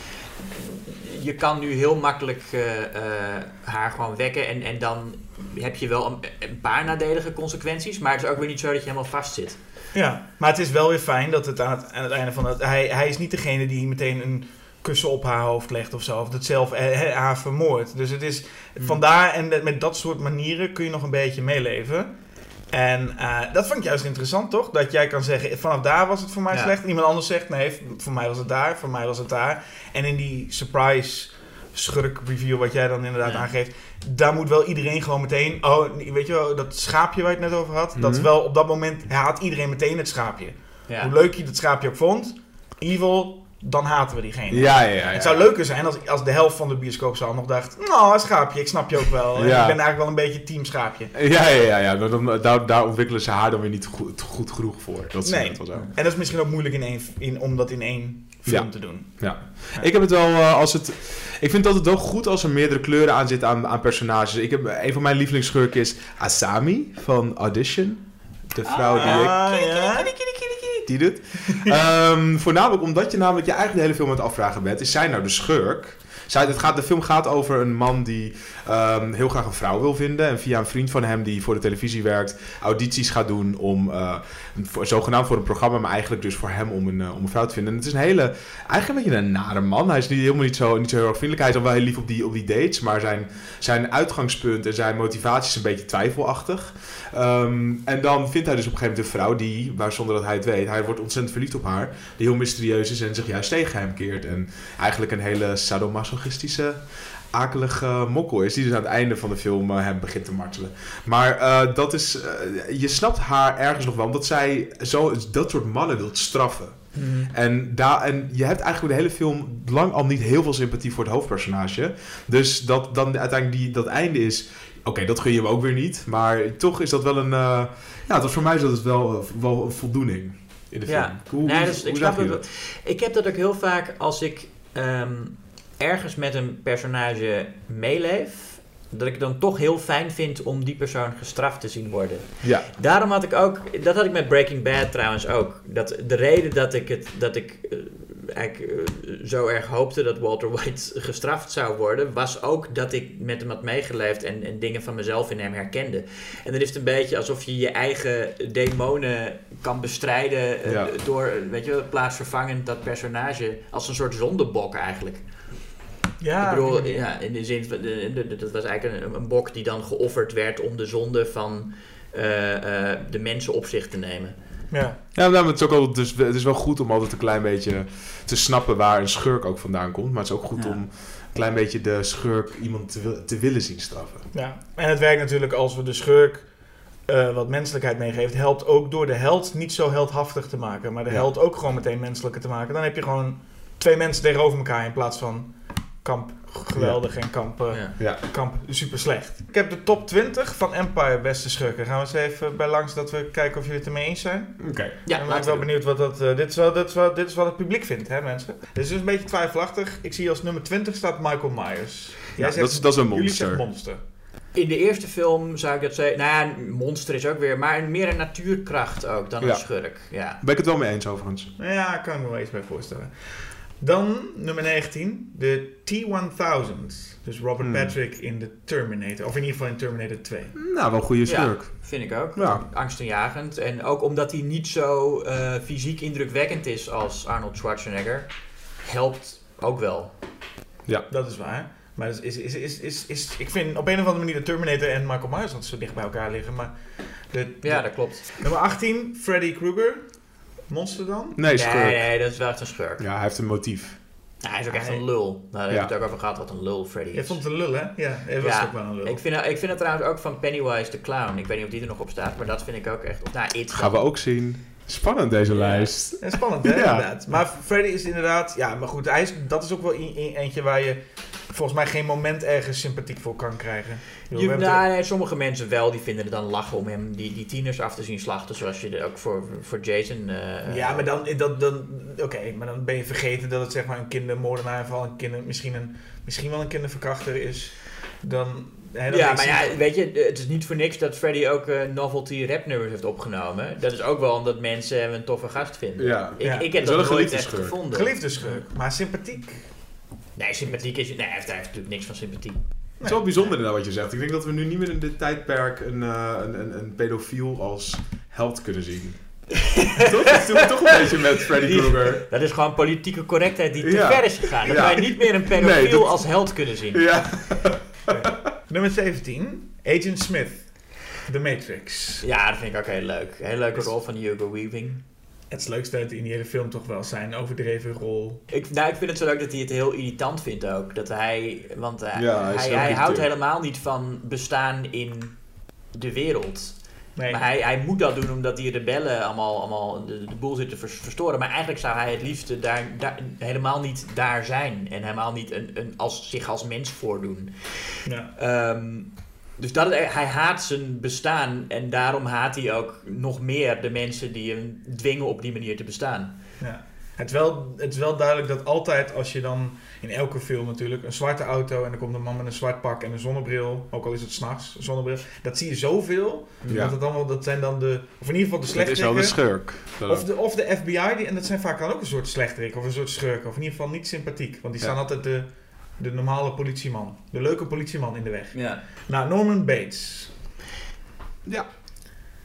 Je kan nu heel makkelijk eh, eh, haar gewoon wekken en, en dan heb je wel een, een paar nadelige consequenties. Maar het is ook weer niet zo dat je helemaal vast zit. Ja, maar het is wel weer fijn dat het aan het, aan het einde van het... Hij, hij is niet degene die meteen een kussen op haar hoofd legt of zo. Of dat zelf eh, haar vermoordt. Dus het is... Hmm. Vandaar en met- dat soort manieren kun je nog een beetje meeleven. En eh, dat vond ik juist interessant, toch? Dat jij kan zeggen, vanaf daar was het voor mij Ja. slecht. En iemand anders zegt, nee, voor mij was het daar, voor mij was het daar. En in die surprise schurk review, wat jij dan inderdaad Ja. aangeeft... daar moet wel iedereen gewoon meteen... Oh, weet je wel, dat schaapje waar je het net over had... dat is Mhm. wel op dat moment haat iedereen meteen het schaapje. Ja. Hoe leuk je dat schaapje ook vond, evil, dan haten we diegene. Ja, ja. Het zou leuker zijn als, als de helft van de bioscoopzaal nog dacht... Nou, schaapje, ik snap je ook wel. Ja. Ik ben eigenlijk wel een beetje team schaapje. Ja, ja, ja. ja. Daar, daar ontwikkelen ze haar dan weer niet goed, goed genoeg voor. Dat is Nee. wel zo. En dat is misschien ook moeilijk in één, in, om dat in één film Ja. te doen. Ja. Ik heb het wel eh, als het. Ik vind het altijd wel goed als er meerdere kleuren aan zitten aan, aan personages. Ik heb, een van mijn lievelingsschurken is Asami van Audition. De vrouw die ik Ah, die doet. <laughs> Ehm, voornamelijk omdat je namelijk je eigenlijk de hele film aan het afvragen bent. Is zij nou de schurk? Zij, het gaat, de film gaat over een man die ehm, heel graag een vrouw wil vinden. En via een vriend van hem die voor de televisie werkt, audities gaat doen om een- voor, zogenaamd voor een programma, maar eigenlijk dus voor hem om een, eh, om een vrouw te vinden. En het is een hele, eigenlijk een beetje een nare man. Hij is niet, helemaal niet zo, niet zo heel erg vriendelijk. Hij is dan wel heel lief op die, op die dates, maar zijn, zijn uitgangspunt en zijn motivatie is een beetje twijfelachtig. Ehm, en dan vindt hij dus op een gegeven moment een vrouw die, waar zonder dat hij het weet, hij wordt ontzettend verliefd op haar, die heel mysterieus is en zich juist tegen hem keert. En eigenlijk een hele sadomasochistische, akelige mokkel is, die dus aan het einde van de film eh, hem begint te martelen. Maar eh, dat is, eh, je snapt haar ergens nog wel, omdat zij zo, dat soort mannen wilt straffen. En, daar, en je hebt eigenlijk de hele film lang al niet heel veel sympathie voor het hoofdpersonage. Dus dat dan uiteindelijk die, dat einde is. Oké, dat gun je hem ook weer niet. Maar toch is dat wel een. eh, ja, dat voor mij is dat het wel, eh, wel een voldoening in de film. Ja. Hoe, Nee, hoe, is- ik hoe dat? Ik heb dat ook heel vaak als ik ehm, ergens met een personage meeleef. Dat ik het dan toch heel fijn vind om die persoon gestraft te zien worden. Ja, Daarom had ik ook, dat had ik met Breaking Bad trouwens ook. Dat de reden dat ik het, dat ik eh, eigenlijk eh, zo erg hoopte dat Walter White <laughs> gestraft zou worden, was ook dat ik met hem had meegeleefd en, en dingen van mezelf in hem herkende. En dan is het een beetje alsof je je eigen demonen kan bestrijden eh, Ja. door, weet je, plaatsvervangend dat personage als een soort zondebok eigenlijk. Ja, ik bedoel, ja, in de zin van, de- de- de- dat was eigenlijk een, een bok die dan geofferd werd om de zonde van eh, eh, de mensen op zich te nemen. ja. ja nou, maar het, is ook altijd, dus, het is wel goed om altijd een klein beetje te snappen waar een schurk ook vandaan komt. Maar het is ook goed Ja. om een klein beetje de schurk iemand te, te willen zien straffen. ja. En het werkt natuurlijk als we de schurk eh, wat menselijkheid meegeeft. helpt ook door de held niet zo heldhaftig te maken. Maar de Ja. held ook gewoon meteen menselijker te maken. Dan heb je gewoon twee mensen tegenover elkaar in plaats van kamp geweldig en kamp, eh, Ja. Ja. kamp super slecht. Ik heb de top 20 van Empire beste schurken. Gaan we eens even bij langs dat we kijken of jullie het ermee eens zijn. Oké. Ja, ik ben wel we benieuwd wat dat... eh, dit, is wel, dit, is wel, dit is wat het publiek vindt, hè mensen? Dit is dus een beetje twijfelachtig. Ik zie als nummer 20 staat Michael Myers. Jij Ja, zegt, dat, is, dat is een jullie monster. zeggen monster. In de eerste film zou ik dat zeggen. Nou ja, een monster is ook weer, maar meer een natuurkracht ook dan Ja. een schurk. Ja. Ben ik het wel mee eens overigens. Nou Ja, kan ik me wel iets bij voorstellen. Dan nummer 19, de T-1000. Dus Robert Hmm. Patrick in de Terminator. Of in ieder geval in Terminator 2. Nou, wel een goede Ja. schurk. Vind ik ook. Ja. Angstaanjagend. En ook omdat hij niet zo eh, fysiek indrukwekkend is als Arnold Schwarzenegger, helpt ook wel. Dat is waar. Maar is, is, is, is, is, is- ik vind op een of andere manier de Terminator en Michael Myers altijd zo dicht bij elkaar liggen. Maar de, Ja, de- dat klopt. nummer 18, Freddy Krueger. Monster dan? Nee, schurk. Nee, nee, dat is wel echt een schurk. Ja, hij heeft een motief. Ja, hij is ook echt een lul. Daar hebben Ja. we het ook over gehad, wat een lul Freddy Je is. vond het een lul, hè? Ja, hij was Ja, ook wel een lul. Ik vind, ik vind het trouwens ook van Pennywise the Clown. Ik weet niet of die er nog op staat, maar dat vind ik ook echt... Nou, It Gaan we ook zien. Spannend deze Ja. lijst. Ja, spannend, hè? Ja. Inderdaad. Maar Freddy is inderdaad... Ja, maar goed, hij is, dat is ook wel een, een- eentje waar je volgens mij geen moment ergens sympathiek voor kan krijgen. Bedoel, Je, hebben nou, nee, sommige mensen wel, die vinden het dan lachen om hem die, die tieners af te zien slachten. Zoals je er ook voor, voor Jason... eh, Ja, maar dan, dan, dan oké, maar dan ben je vergeten dat het zeg maar een kindermoordenaar of een kinder, misschien, een, misschien wel een kinderverkrachter is. Dan, hè, dan Ja, maar ja, weet je, het is niet voor niks dat Freddy ook eh, novelty rapnummers heeft opgenomen. Dat is ook wel omdat mensen hem een toffe gast vinden. Ja. Ik, Ja. ik Het heb dat nooit geliefde echt schurk. gevonden. geliefde schurk, maar sympathiek. Nee, sympathiek is... Nee, hij heeft, hij heeft natuurlijk niks van sympathie. Het is wel bijzonder inderdaad wat je zegt. Ik denk dat we nu niet meer in dit tijdperk een, eh, een, een, een pedofiel als held kunnen zien. <laughs> toch? Dat doen we toch een beetje met Freddy Krueger. Dat is gewoon politieke correctheid die te Ja. ver is gegaan. Dat Ja. wij niet meer een pedofiel Nee, dat- als held kunnen zien. Ja. <laughs> Nummer 17, Agent Smith, The Matrix. Ja, dat vind ik ook heel leuk. Heel leuke rol van Hugo Weaving. Het leukste in die hele film toch wel zijn overdreven rol. Ik, nou, ik vind het zo leuk dat hij het heel irritant vindt ook. Dat hij, want eh, Ja, hij hij, houdt helemaal niet van bestaan in de wereld. Nee, Maar hij, hij moet dat doen omdat die rebellen allemaal, allemaal de, de boel zitten vers- verstoren. Maar eigenlijk zou hij het liefste daar, daar, helemaal niet daar zijn. En helemaal niet een, een, als, zich als mens voordoen. ja. Ehm, dus dat, hij haat zijn bestaan. En daarom haat hij ook nog meer de mensen die hem dwingen op die manier te bestaan. Ja. Het, is wel, het is wel duidelijk dat altijd als je dan, in elke film natuurlijk, een zwarte auto en er komt een man met een zwart pak en een zonnebril, ook al is het s'nachts, een zonnebril, dat zie je zoveel. Ja. Dat, het allemaal, dat zijn dan de, of in ieder geval de Het is wel de slechterikken. schurk. Of de, of de FBI, die, en dat zijn vaak dan ook een soort slechterik of een soort schurk, of in ieder geval niet sympathiek. Want die Ja. staan altijd de, de normale politieman, de leuke politieman in de weg. Ja. Nou, Norman Bates. Ja.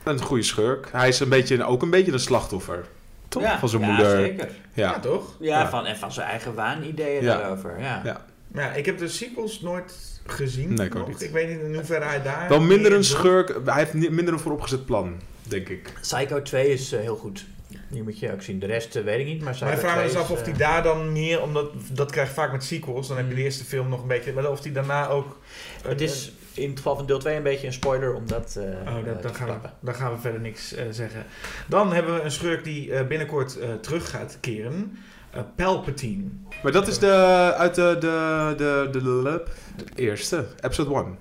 Een goede schurk. Hij is een beetje, ook een beetje een slachtoffer. Toch? Ja, Van zijn ja, moeder. zeker. Ja, Ja. toch? Ja, Ja. Van, en van zijn eigen waanideeën Ja. daarover. Ja. Ja. Ik heb de sequels nooit gezien. Nee, ik ook nog. niet. Ik weet niet in hoeverre hij daar... Wel minder een schurk. Hij heeft minder een vooropgezet plan, denk ik. Psycho 2 is eh, heel goed. Die moet je ook zien. De rest eh, weet ik niet, maar Maar ik vraag me 2 eens is, af of eh, hij daar dan meer, omdat dat krijg je vaak met sequels, dan heb je de Mm. eerste film nog een beetje, maar of hij daarna ook. Het is in het geval van deel 2 een beetje een spoiler om dat eh Oh, eh, dat, dan, gaan we, dan gaan we verder niks eh, zeggen. Dan hebben we een schurk die eh, binnenkort eh, terug gaat keren. Eh, Palpatine. Maar dat is de, uit de, de, de, de, de, de eerste, episode 1.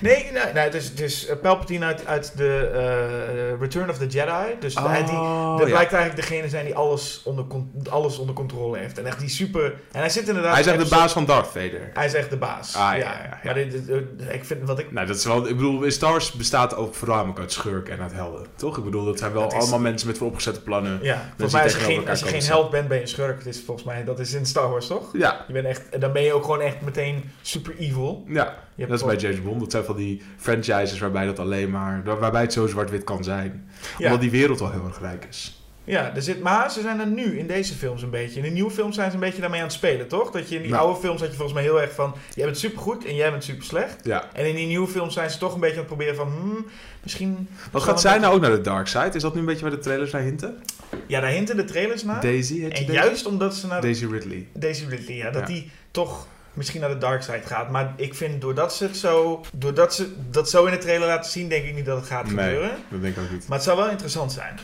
Nee, nee, nee het is, het is eh, Palpatine uit, uit de eh, Return of the Jedi. Dus hij, die, Oh, dat ja. blijkt eigenlijk degene zijn die alles onder, alles onder controle heeft. En echt die super... En hij zit inderdaad... Hij is echt de baas van Darth Vader. Hij is echt de baas. Ah, ja, ja, ja. Maar dit, dit- eh, ik vind wat ik... Nou, dat is wel, ik bedoel, Star Wars bestaat ook voornamelijk uit schurken en uit helden. Toch? Ik bedoel, dat zijn wel Dat is- allemaal mensen met vooropgezette plannen. Ja, volgens mij als je geen, als je geen held bent, ben je een schurk. Het is volgens mij, dat is in Star Wars, toch? Ja, Je bent echt, en dan ben je ook gewoon echt meteen super evil. ja. Dat is bij James Bond. Dat zijn van die franchises waarbij dat alleen maar, waarbij het zo zwart-wit kan zijn. Ja, Omdat die wereld al heel erg rijk is. ja er zit, maar ze zijn er nu in deze films een beetje. In de nieuwe films zijn ze een beetje daarmee aan het spelen, toch? Dat je in die Nou. oude films had je volgens mij heel erg van... Jij bent super goed en jij bent super slecht. Ja. En in die nieuwe films zijn ze toch een beetje aan het proberen van... Hmm, misschien... Wat gaat zij nou ook naar de dark side? Is dat nu een beetje waar de trailers naar hinten? Ja, daar hinten de trailers naar. Daisy, en Daisy? juist omdat ze naar Daisy Ridley. Daisy Ridley, ja, dat Ja. die toch misschien naar de dark side gaat. Maar ik vind doordat ze het zo, doordat ze dat zo in de trailer laten zien, denk ik niet dat het gaat Nee. gebeuren. Dat denk ik ook niet. Maar het zou wel interessant zijn.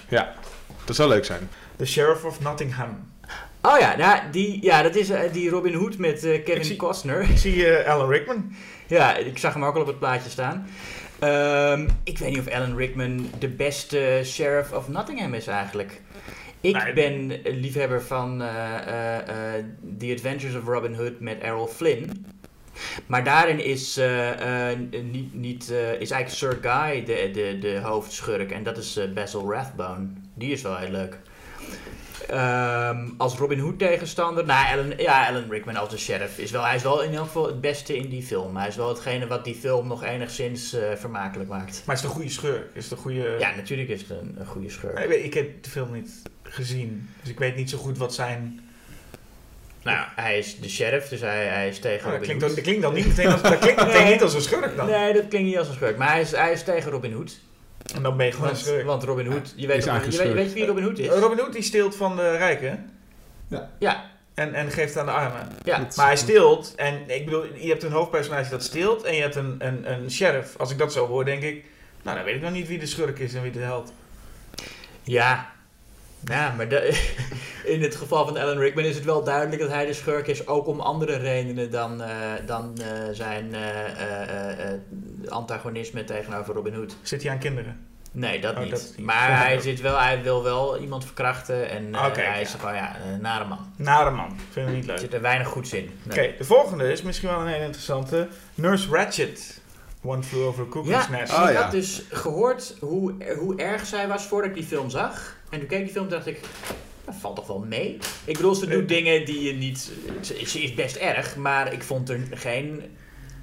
Dat zou leuk zijn. The Sheriff of Nottingham. Oh ja, nou, die, ja, dat is eh, die Robin Hood met eh, Ik Kevin zie- Costner. Ik zie eh, Alan Rickman. Ja, ik zag hem ook al op het plaatje staan. Ehm, ik weet niet of Alan Rickman de beste sheriff of Nottingham is eigenlijk. Ik Nee. ben een liefhebber van eh, eh, eh, The Adventures of Robin Hood met Errol Flynn. Maar daarin is, niet, niet, is eigenlijk Sir Guy de, de, de hoofdschurk. En dat is Basil Rathbone. Die is wel heel leuk. Ehm, als Robin Hood tegenstander, nou, Alan, ja, Alan Rickman als de sheriff is wel, hij is wel in elk geval het beste in die film. Hij is wel hetgene wat die film nog enigszins eh, vermakelijk maakt. Maar is het een goede schurk? Is een goede... Ja, natuurlijk is het een, een goede schurk. Ik, ik heb de film niet gezien. Dus ik weet niet zo goed wat zijn... Nou, hij is de sheriff, dus hij, hij is tegen Oh, dat, Robin klinkt, dat klinkt dan niet meteen als, dat klinkt <laughs> meteen Nee. niet als een schurk dan. Nee, dat klinkt niet als een schurk. Maar hij is, hij is tegen Robin Hood. En dan ben je gewoon een Want, schurk. want Robin Hood, je weet, Is toch- je, weet, je wie Robin Hood is? Robin Hood die steelt van de rijken Ja, en, en geeft aan de armen. ja. Maar hij steelt, en ik bedoel, je hebt een hoofdpersonage dat steelt en je hebt een, een, een sheriff. Als ik dat zo hoor, denk ik, nou dan weet ik nog niet wie de schurk is en wie de held. Ja. Ja, maar de- <laughs> in het geval van Alan Rickman is het wel duidelijk dat hij de schurk is, ook om andere redenen dan, eh, dan eh, zijn eh, antagonisme tegenover Robin Hood. Zit hij aan kinderen? Nee, dat Oh, niet. dat niet. Maar hij, zit wel, hij wil wel iemand verkrachten en hij ja. is gewoon ja, een nare man. Nare man, vind ik niet Er leuk. zit er weinig goeds in. Oké, de volgende is misschien wel een hele interessante. Nurse Ratchet. One Flew Over Cuckoo's Ja, Nest. Oh, ik ja. had dus gehoord hoe, hoe erg zij was voordat ik die film zag. En toen keek ik die film en dacht ik, dat valt toch wel mee? Ik bedoel, ze doet Eh. dingen die je niet... Ze, ze is best erg, maar ik vond er geen...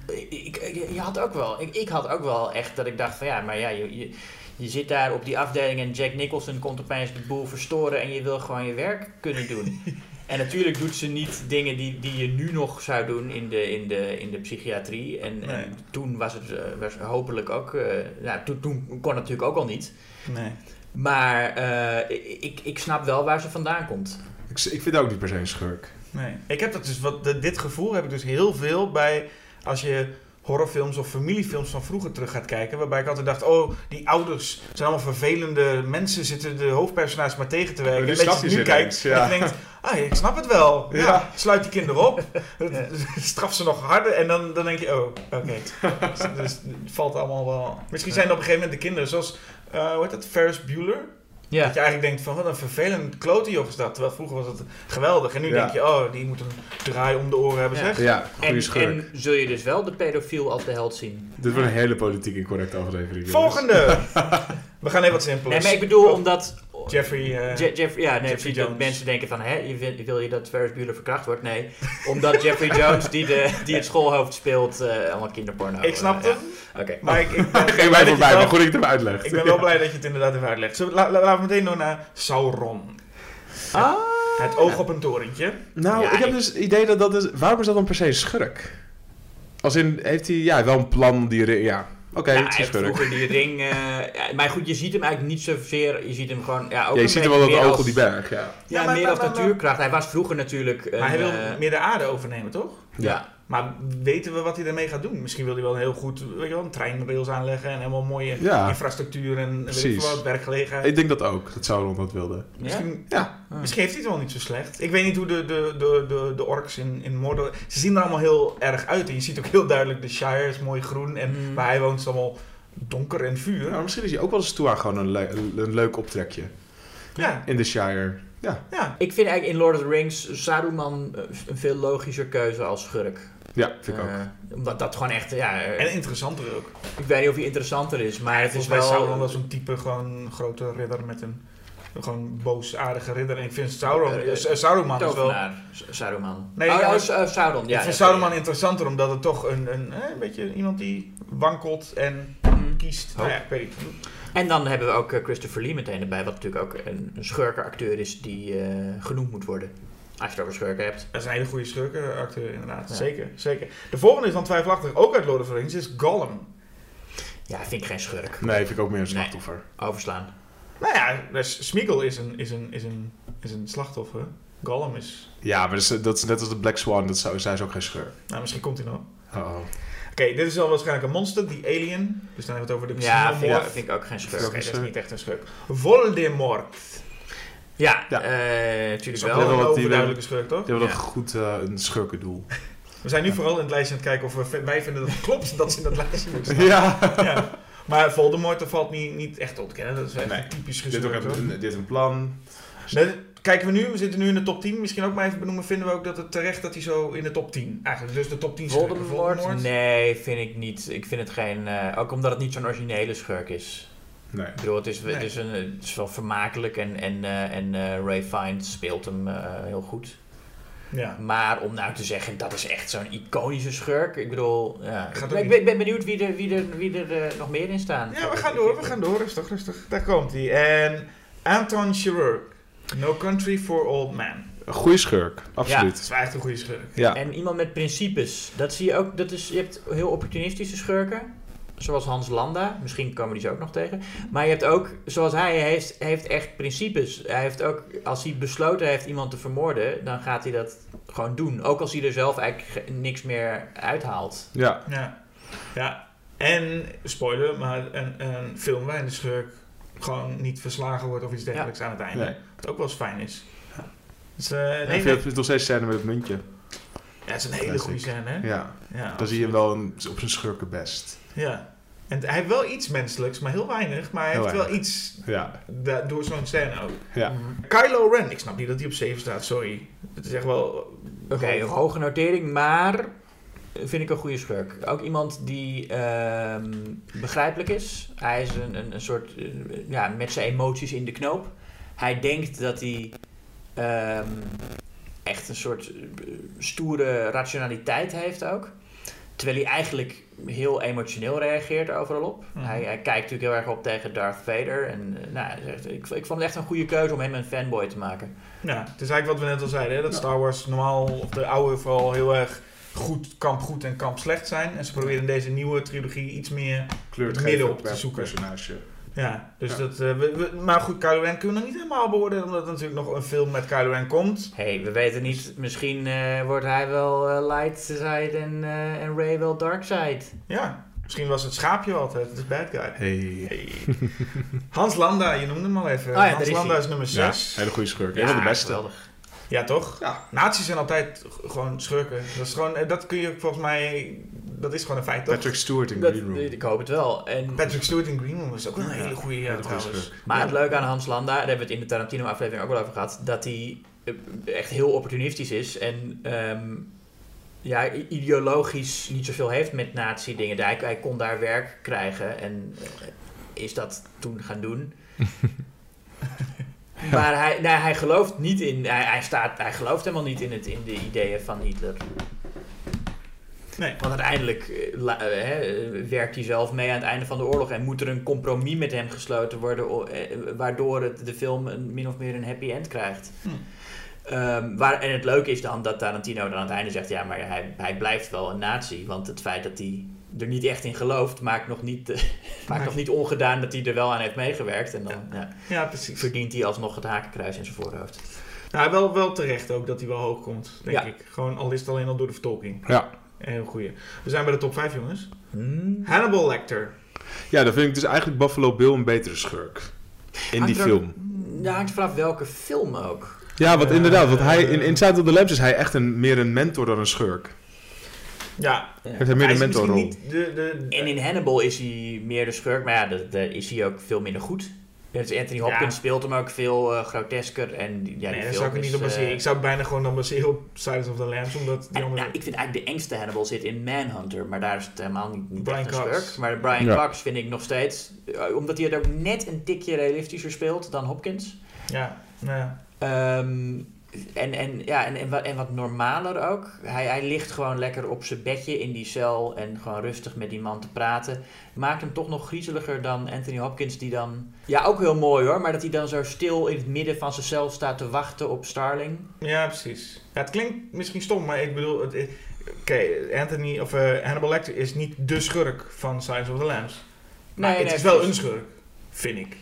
Ik, ik- je had ook wel... Ik, ik had ook wel echt dat ik dacht van ja, maar ja, je, je, je zit daar op die afdeling en Jack Nicholson komt opeens de boel verstoren en je wil gewoon je werk kunnen doen. <laughs> En natuurlijk doet ze niet dingen die, die je nu nog zou doen in de, in de, in de psychiatrie. En, Nee. en toen was het eh, was hopelijk ook... eh, nou, toen, toen kon het natuurlijk ook al niet. Nee. Maar eh, ik, ik snap wel waar ze vandaan komt. Ik, ik vind ook niet per se een schurk. Nee. Ik heb dat dus, wat, dit gevoel heb ik dus heel veel bij als je horrorfilms of familiefilms van vroeger terug gaat kijken. Waarbij ik altijd dacht, oh, die ouders zijn allemaal vervelende mensen, zitten de hoofdpersonages maar tegen te werken. Nu En dat je nu kijkt en ja. je denkt, ah, ik snap het wel. Ja. Ja. sluit die kinderen op, <laughs> <laughs> straf ze nog harder en dan, dan denk je, oh, oké. dus, dus het valt allemaal wel... Misschien zijn er op een gegeven moment de kinderen, zoals, eh hoe heet dat, Ferris Bueller? Ja. Dat je eigenlijk denkt van wat een vervelend klote joch is dat. Terwijl vroeger was het geweldig. En nu Ja. denk je, oh, die moet een draai om de oren hebben Ja. zeg. Ja, goede En, schurk. en zul je dus wel de pedofiel als de held zien? Dit wordt een hele politiek incorrecte aflevering. Volgende! <laughs> We gaan even wat Nee, simpeler. maar ik bedoel omdat... Jeffrey... eh, Je- ja, nee, Jeffrey Jones. mensen denken van, hè, je wil, wil je dat Ferris Bueller verkracht wordt? Nee, omdat Jeffrey <laughs> Jones, die, de, die het schoolhoofd speelt, eh, allemaal kinderporno. ik snap eh, het. ja. Oké. Maar ik, ik ben, Geen blij mij voorbij, maar goed dat je het even uitlegt. ik ben wel <laughs> blij dat je het inderdaad even uitlegt. La- la- laten we meteen door naar Sauron. Ah, Het oog op een torentje. Nou, Ja, ik heb ik- dus het idee dat dat is... Waarom is dat dan per se schurk? Als in, heeft hij ja, wel een plan die... re- Ja, oké, ja, het is vroeger die ring... eh, ja, maar goed, je ziet hem eigenlijk niet zozeer... Je ziet hem gewoon... Ja, ook Ja, je een ziet beetje wel dat meer oog als- op die berg, ja. Ja, Ja, maar- meer maar- als natuurkracht. Hij was vroeger natuurlijk... Een, maar hij wil eh, meer de aarde overnemen, toch? ja. Maar weten we wat hij daarmee gaat doen? Misschien wil hij wel een heel goed, weet je wel, een treinrails aanleggen en helemaal mooie Ja. infrastructuur en weet ik wat, werkgelegenheid. Ik denk dat ook, dat Sauron dat wilde. Misschien, Ja. Ah. Misschien heeft hij het wel niet zo slecht. Ik weet niet hoe de, de, de, de, de orks in, in Mordor... Ze zien er allemaal heel erg uit. En je ziet ook heel duidelijk de Shire is mooi groen. En Mm. waar hij woont is het allemaal donker en vuur. Ja, maar misschien is hij ook wel eens toe aan gewoon een, le- een leuk optrekje. Ja, In de Shire. Ja, ja. Ik vind eigenlijk in Lord of the Rings Saruman eh, een veel logischer keuze als schurk. Ja vind ik ook. Eh, omdat dat gewoon echt, ja, En interessanter ook. ik weet niet of hij interessanter is, maar het is Volgens wel... Sauron was zo'n type gewoon grote ridder met een... Gewoon boosaardige ridder. En ik vind Sauron... Saruman is wel... Tovenaar, S- Saruman. Nee, oh, ja, oh, eh, Sauron, ja. ik vind ja. interessanter omdat het toch een, een, een beetje iemand die wankelt en Mm. kiest. Nou ja, ik weet niet. En dan hebben we ook Christopher Lee meteen erbij, wat natuurlijk ook een, een schurkenacteur is die eh, genoemd moet worden. Als je het over schurken hebt. Dat is een hele goede schurkenacteur, inderdaad. Ja. Zeker, zeker. De volgende is dan twijfelachtig, ook uit Lord of the Rings, is Gollum. Ja, vind ik geen schurk. Nee, vind ik ook meer een Nee. slachtoffer. Overslaan. Nou ja, dus Smeagol is een, is, een, is, een, is een slachtoffer. Gollum is... Ja, maar dat is, dat is net als de Black Swan, dat zou, zij is ook geen schurk. Nou, misschien komt hij nog. Oh, Oké, dit is al waarschijnlijk een monster, die alien. Dus dan hebben we het over de Ja, vind ik, vind ik ook geen Oké, schurk. dat is niet echt een schurk. Voldemort. Ja, Ja. eh, natuurlijk Dat is wel. wel een die overduidelijke schurk, toch? die hebben Ja. een goed eh, een schurkendoel. We zijn nu vooral in het lijstje aan het kijken of we, wij vinden dat het klopt dat ze in dat lijstje moeten staan. Ja. Ja. Maar Voldemort, dat valt niet, niet echt op te kennen. Dat is echt Nee. een typisch Dit, ook hoor. een, dit heeft een plan. Nee, kijken we nu, we zitten nu in de top 10. Misschien ook maar even benoemen, vinden we ook dat het terecht dat hij zo in de top 10. Eigenlijk, dus de top 10 schurken. Voldemort? Nee, vind ik niet. Ik vind het geen... eh, ook omdat het niet zo'n originele schurk is. Nee. Ik bedoel, het is, Nee. het is, een, het is wel vermakelijk en, en, eh, en eh, Ray Fiennes speelt hem eh, heel goed. Ja. Maar om nou te zeggen, dat is echt zo'n iconische schurk. Ik bedoel, ja. Ik, ook ik ben, ben benieuwd wie er, wie er, wie er nog meer in staan. ja, we gaan door, we gaan door. Rustig, rustig. Daar komt hij. En Anton Chirurg. No Country for Old Men. Een goede schurk, absoluut. Dat is wel echt een goede schurk. Ja. En iemand met principes. Dat zie je ook. Dat is, je hebt heel opportunistische schurken. Zoals Hans Landa. Misschien komen die zo ook nog tegen. Maar je hebt ook, zoals hij, heeft, heeft echt principes. Hij heeft ook, als hij besloten heeft iemand te vermoorden, dan gaat hij dat gewoon doen. Ook als hij er zelf eigenlijk ge- niks meer uithaalt. Ja, Ja. ja. En, spoiler, maar een, een film waarin de schurk gewoon niet verslagen wordt of iets dergelijks aan het einde. Nee. Wat ook wel eens fijn is. Dus, eh, nee, nee, hebt nog steeds scène met het muntje. Ja, het is een hele goede scène, hè? Ja, Ja, dan zie je hem wel een- op zijn schurken best. Ja. En hij heeft wel iets menselijks, maar heel weinig. Maar hij Heel heeft wel iets Ja, da- door zo'n scène ook. ja. Mhm. Kylo Ren, ik snap niet dat hij op 7 staat, sorry. Het is echt wel... Oké, hoog. hoge notering, maar vind ik een goede schurk. Ook iemand die ehm, begrijpelijk is. Hij is een, een, een soort, eh, ja, met zijn emoties in de knoop. Hij denkt dat hij ehm, echt een soort eh, stoere rationaliteit heeft ook. Terwijl hij eigenlijk heel emotioneel reageert overal op. Mhm. hij, hij kijkt natuurlijk heel erg op tegen Darth Vader. En eh, nou, zegt, ik, ik vond het echt een goede keuze om hem een fanboy te maken. Ja, het is eigenlijk wat we net al zeiden, hè? dat Ja. Star Wars normaal, of de oude vooral, heel erg goed, kamp goed en kamp slecht zijn. En ze proberen in deze nieuwe trilogie iets meer... Kleur Het te midden op te zoeken. personage. Ja, dus Ja. dat... eh, we, we- maar goed, Kylo Ren kunnen we nog niet helemaal beoordelen, omdat er natuurlijk nog een film met Kylo Ren komt. hey, we weten niet. Misschien eh, wordt hij wel eh, light side en, eh, en Ray wel dark side. Ja, misschien was het schaapje altijd, het is bad guy. Hey. Hey. Hans Landa, je noemde hem al even. Oh ja, Hans is Landa hij. is nummer Ja, 6. hele goede schurk. Een van de beste. geweldig. Ja, toch? Ja. Nazi's zijn altijd gewoon schurken. Dat, is gewoon, eh, dat kun je volgens mij... Dat is gewoon een feit, toch? Patrick Stewart in Dat, Green Room. ik hoop het wel. En, Patrick Stewart in Green Room is ook een hele goede, ja, trouwens. maar Ja. het leuke aan Hans Landa, daar hebben we het in de Tarantino-aflevering ook wel over gehad, dat hij eh, echt heel opportunistisch is en ehm, ja, ideologisch niet zoveel heeft met nazi-dingen. Hij, hij kon daar werk krijgen en eh, is dat toen gaan doen. <laughs> <laughs> Maar hij, nee, hij gelooft niet in, hij, hij, staat, hij gelooft helemaal niet in, het, in de ideeën van Hitler. Nee. Want uiteindelijk eh, la- eh, werkt hij zelf mee aan het einde van de oorlog en moet er een compromis met hem gesloten worden, eh, waardoor het, de film een, min of meer een happy end krijgt. Hm. Ehm, waar, en het leuke is dan dat Tarantino dan aan het einde zegt, ja, maar hij, hij blijft wel een nazi, want het feit dat hij er niet echt in gelooft, maakt nog niet, eh, <laughs> maakt Nee. nog niet ongedaan dat hij er wel aan heeft meegewerkt. En dan ja, Ja, precies. verdient hij alsnog het hakenkruis in zijn voorhoofd. Nou, wel, wel terecht ook dat hij wel hoog komt, denk Ja. ik. Gewoon, al is het alleen al door de vertolking. Ja. Een heel goeie. We zijn bij de top 5, jongens. Hmm. Hannibal Lecter. ja, dan vind ik dus eigenlijk Buffalo Bill een betere schurk. In die er film. Ja, hangt vanaf welke film ook. Ja, want inderdaad, want hij, in, in Sound of the Lambs is hij echt een, meer een mentor dan een schurk. Ja, Heeft meer een mentorrol. niet de... de En in Hannibal is hij meer de schurk, maar ja, dat- daar is hij ook veel minder goed. Dus Anthony Hopkins Ja. speelt hem ook veel eh, grotesker. En ja, nee, daar zou ik is, niet op baseren. eh, ik zou het bijna gewoon dan baseren op Silence of the Lambs, omdat die en, andere... nou, ik vind eigenlijk de engste Hannibal zit in Manhunter, maar daar is het helemaal niet, niet Brian echt een Cox. schurk. Maar Brian Ja. Cox vind ik nog steeds, eh, omdat hij het ook net een tikje realistischer speelt dan Hopkins. Ja, nou ja. Ehm, en, en, ja, en, en, wat, en wat normaler ook. Hij, hij ligt gewoon lekker op zijn bedje in die cel en gewoon rustig met die man te praten. Maakt hem toch nog griezeliger dan Anthony Hopkins, die dan. Ja, ook heel mooi hoor, maar dat hij dan zo stil in het midden van zijn cel staat te wachten op Starling. Ja, precies. Ja, het klinkt misschien stom, maar ik bedoel... Oké, Anthony of eh, Hannibal Lecter is niet de schurk van Silence of the Lambs. Maar Nee, het nee, is wel een schurk, vind ik.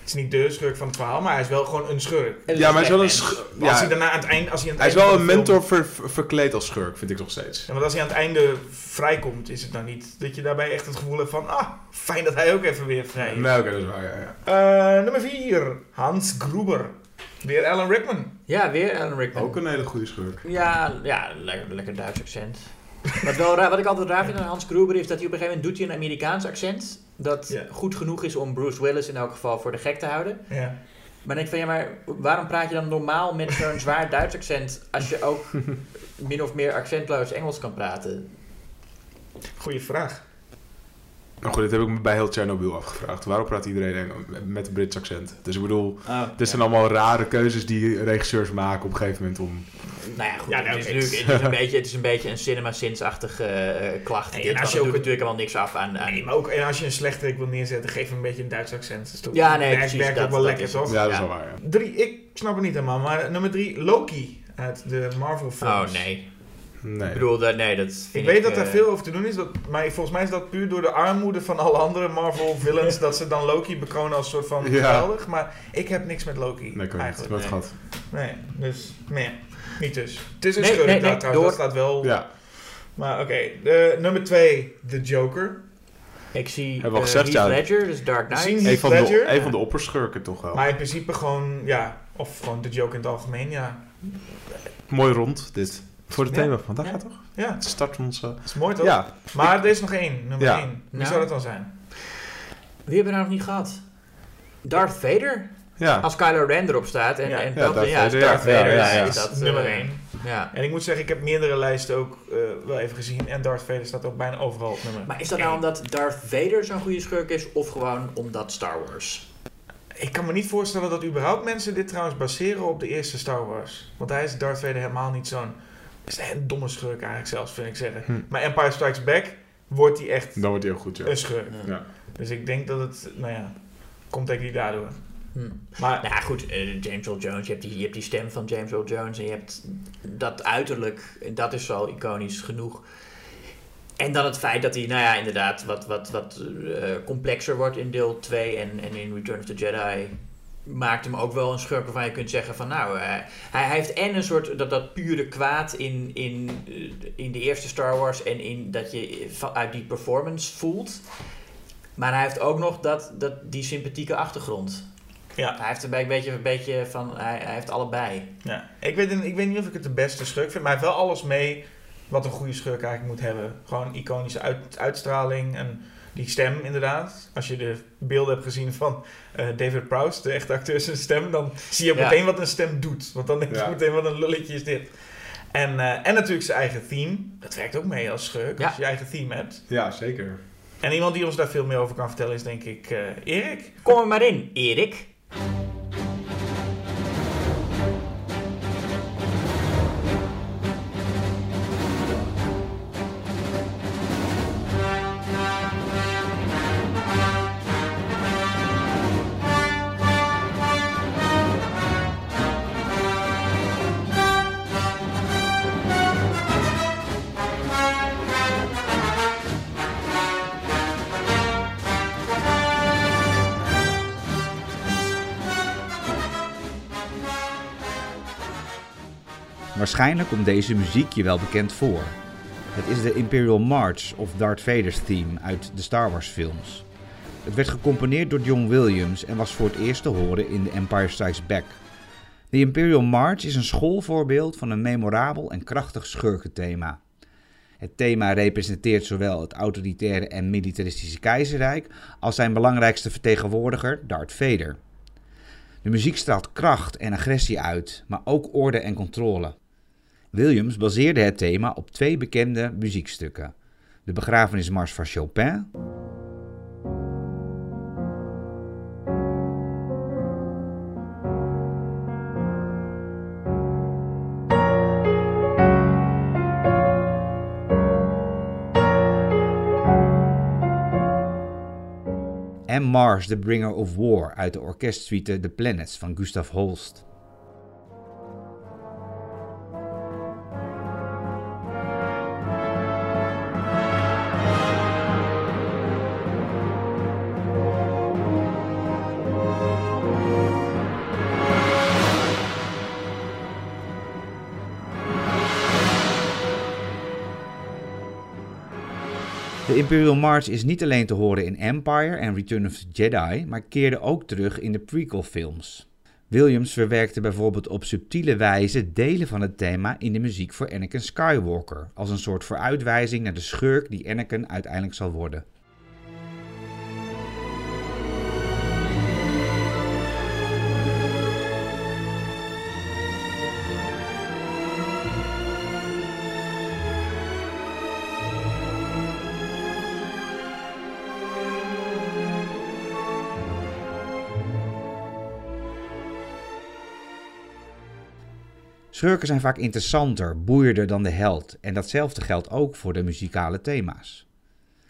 Het is niet de schurk van het verhaal, maar hij is wel gewoon een schurk. Ja, maar hij is wel een mens. sch- Maar Als hij daarna aan het eind... Als hij, aan het hij is einde wel een mentor ver- ver- verkleed als schurk, vind ik nog steeds. Ja, want als hij aan het einde vrijkomt, is het nou niet dat je daarbij echt het gevoel hebt van... Ah, fijn dat hij ook even weer vrij is. Nee, oké, dat is waar, ja, ja. Eh, nummer 4. Hans Gruber. Weer Alan Rickman. Ja, weer Alan Rickman. Ook een hele goede schurk. Ja, ja lekker, lekker Duits accent. Wat, wel raar, wat ik altijd raar vind aan Hans Gruber is dat hij op een gegeven moment doet hij een Amerikaans accent. Dat goed genoeg is om Bruce Willis in elk geval voor de gek te houden. Ja. Maar dan denk ik van ja, maar waarom praat je dan normaal met zo'n <laughs> zwaar Duits accent als je ook <laughs> min of meer accentloos Engels kan praten? Goeie vraag. Nou goed, dit heb ik me bij heel Chernobyl afgevraagd. Waarom praat iedereen met een Brits accent? Dus ik bedoel, dit zijn allemaal rare keuzes die regisseurs maken op een gegeven moment om... Nou ja, goed, Ja, nou, het, is oké. natuurlijk, het, is een beetje, het is een beetje een cinema sins-achtige eh, klacht. Nee, Dit en als je ook- doet natuurlijk helemaal niks af aan... aan Nee, maar ook en als je een slechterik wil neerzetten, geef hem een beetje een Duits accent. Ja, nee, werkt, precies, Werkt dat- ook wel dat lekker, toch? Ja, dat is wel waar, ja. Drie, ik snap het niet helemaal, maar nummer 3, Loki. Uit de Marvel films. oh nee. Nee. Ik bedoel, dat, nee, dat vind Ik weet dat eh, er veel over te doen is, dat, maar volgens mij is dat puur door de armoede van alle andere Marvel villains, <laughs> dat ze dan Loki bekronen als soort van Ja. geweldig. Maar ik heb niks met Loki, Nee, ik niet. eigenlijk. Nee. gehad. Nee, dus, nee, niet dus. Het is een Nee, schurk nee, daar nee, trouwens, dat door. staat wel. Ja, Maar oké, de nummer twee, The Joker. Ik zie Hebben we al eh, gezegd, Heath ja. Ledger, dus Dark We Knight. zien- een van, de, Ledger? een van de opperschurken toch wel. Maar in principe gewoon, ja, of gewoon The Joker in het algemeen, ja. Mooi rond, dit. Voor het Ja. thema van vandaag Ja. gaat toch? Ja, Het start ons... eh, dat is mooi toch? ja, Maar er is nog één, nummer Ja. één. Wie Nou. zou dat dan zijn? Wie hebben we nou nog niet gehad? Darth Vader? ja. Als Kylo Ren erop staat. En, Ja. en Ja, dat, Darth ja, is Vader, ja. Darth Vader. Ja, ja, ja. is dat, eh, nummer één. Ja. En ik moet zeggen, ik heb meerdere lijsten ook eh, wel even gezien. En Darth Vader staat ook bijna overal op nummer Maar is dat nou omdat Darth Vader zo'n goede schurk is, of gewoon omdat Star Wars? Ik kan me niet voorstellen dat überhaupt mensen dit trouwens baseren op de eerste Star Wars. Want hij is Darth Vader helemaal niet zo'n... Is een domme schurk eigenlijk zelfs, vind ik zeggen. Hm. Maar Empire Strikes Back wordt hij echt Dan wordt hij ook goed, ja. een schurk. Ja. Dus ik denk dat het, nou ja, komt denk ik daardoor. Hm. Maar Nou ja, goed, eh, James Earl Jones, je hebt, die, je hebt die stem van James Earl Jones en je hebt dat uiterlijk, en dat is al iconisch genoeg. En dan het feit dat hij, nou ja, inderdaad wat, wat, wat eh, complexer wordt in deel 2 en, en in Return of the Jedi maakt hem ook wel een schurk waarvan je kunt zeggen van nou, eh, hij, hij heeft en een soort dat, dat pure kwaad in, in, eh, in de eerste Star Wars en in dat je uit die performance voelt. Maar hij heeft ook nog dat, dat, die sympathieke achtergrond. ja, Hij heeft een beetje, een beetje van, hij, hij heeft allebei. ja. Ik, weet, ik weet niet of ik het de beste schurk vind, maar hij heeft wel alles mee wat een goede schurk eigenlijk moet hebben. Gewoon iconische uit, uitstraling en die stem inderdaad. Als je de beelden hebt gezien van eh, David Prowse, de echte acteur zijn stem, dan zie je ook Ja. meteen wat een stem doet. Want dan denk je Ja. meteen wat een lulletje is dit. En, eh, en natuurlijk zijn eigen theme. Dat werkt ook mee als schurk, Ja. als je eigen theme hebt. ja, zeker. En iemand die ons daar veel meer over kan vertellen is denk ik eh, Erik. Kom er maar in, Erik. Waarschijnlijk komt deze muziek je wel bekend voor. Het is de Imperial March of Darth Vader's theme uit de Star Wars films. Het werd gecomponeerd door John Williams en was voor het eerst te horen in The Empire Strikes Back. De Imperial March is een schoolvoorbeeld van een memorabel en krachtig schurkenthema. Het thema representeert zowel het autoritaire en militaristische keizerrijk als zijn belangrijkste vertegenwoordiger, Darth Vader. De muziek straalt kracht en agressie uit, maar ook orde en controle. Williams baseerde het thema op twee bekende muziekstukken: de begrafenismars van Chopin en Mars, the Bringer of War uit de orkestsuite The Planets van Gustav Holst. Imperial March is niet alleen te horen in Empire en Return of the Jedi, maar keerde ook terug in de prequel-films. Williams verwerkte bijvoorbeeld op subtiele wijze delen van het thema in de muziek voor Anakin Skywalker, als een soort vooruitwijzing naar de schurk die Anakin uiteindelijk zal worden. Schurken zijn vaak interessanter, boeiender dan de held en datzelfde geldt ook voor de muzikale thema's.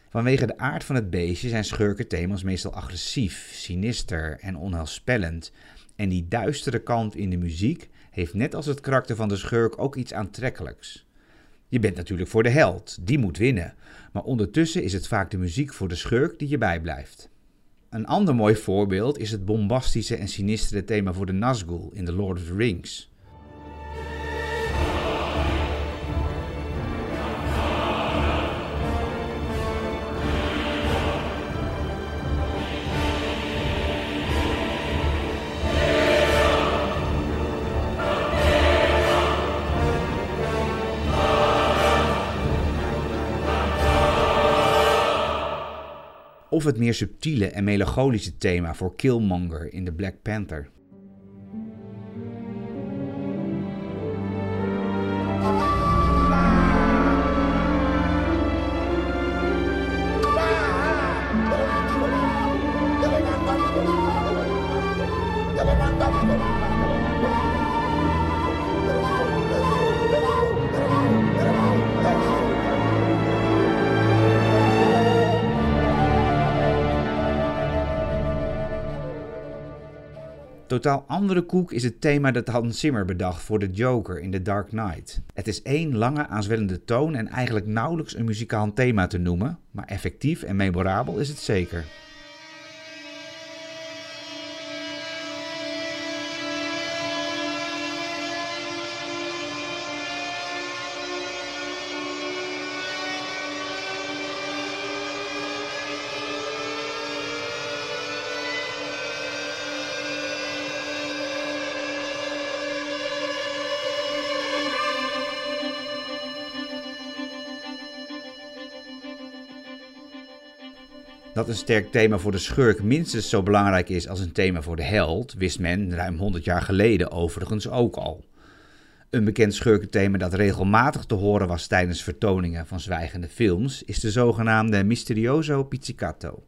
Vanwege de aard van het beestje zijn schurkenthema's meestal agressief, sinister en onheilspellend en die duistere kant in de muziek heeft net als het karakter van de schurk ook iets aantrekkelijks. Je bent natuurlijk voor de held, die moet winnen. Maar ondertussen is het vaak de muziek voor de schurk die je bijblijft. Een ander mooi voorbeeld is het bombastische en sinistere thema voor de Nazgul in The Lord of the Rings. Of het meer subtiele en melancholische thema voor Killmonger in The Black Panther. Totaal andere koek is het thema dat Hans Zimmer bedacht voor de Joker in The Dark Knight. Het is één lange aanzwellende toon en eigenlijk nauwelijks een muzikaal thema te noemen, maar effectief en memorabel is het zeker. Dat een sterk thema voor de schurk minstens zo belangrijk is als een thema voor de held, wist men ruim 100 jaar geleden overigens ook al. Een bekend schurkenthema dat regelmatig te horen was tijdens vertoningen van zwijgende films is de zogenaamde Misterioso Pizzicato.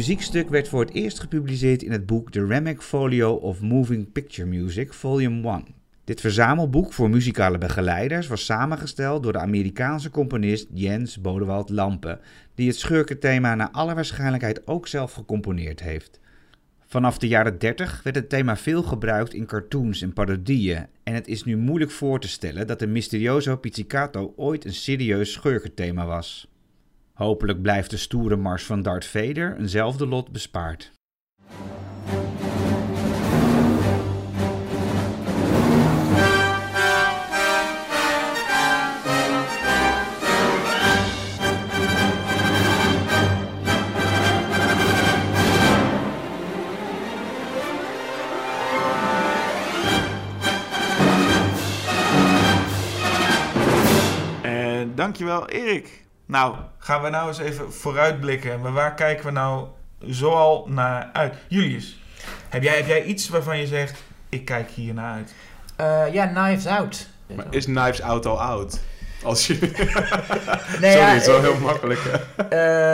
Muziekstuk werd voor het eerst gepubliceerd in het boek The Remick Folio of Moving Picture Music, Volume 1. Dit verzamelboek voor muzikale begeleiders was samengesteld door de Amerikaanse componist Jens Bodewald Lampe, die het schurkenthema naar alle waarschijnlijkheid ook zelf gecomponeerd heeft. Vanaf de jaren 30 werd het thema veel gebruikt in cartoons en parodieën en het is nu moeilijk voor te stellen dat de Misterioso Pizzicato ooit een serieus schurkenthema was. Hopelijk blijft de stoere mars van Darth Vader eenzelfde lot bespaard. Dankjewel Erik. Nou, gaan we nou eens even vooruitblikken. Maar waar kijken we nou zoal naar uit? Julius, heb jij, heb jij iets waarvan je zegt, ik kijk hier naar uit? Eh, ja, Knives Out. Maar is Knives Out al oud? Als je... <laughs> Nee, Sorry, ja, het is wel eh, heel makkelijk. hè?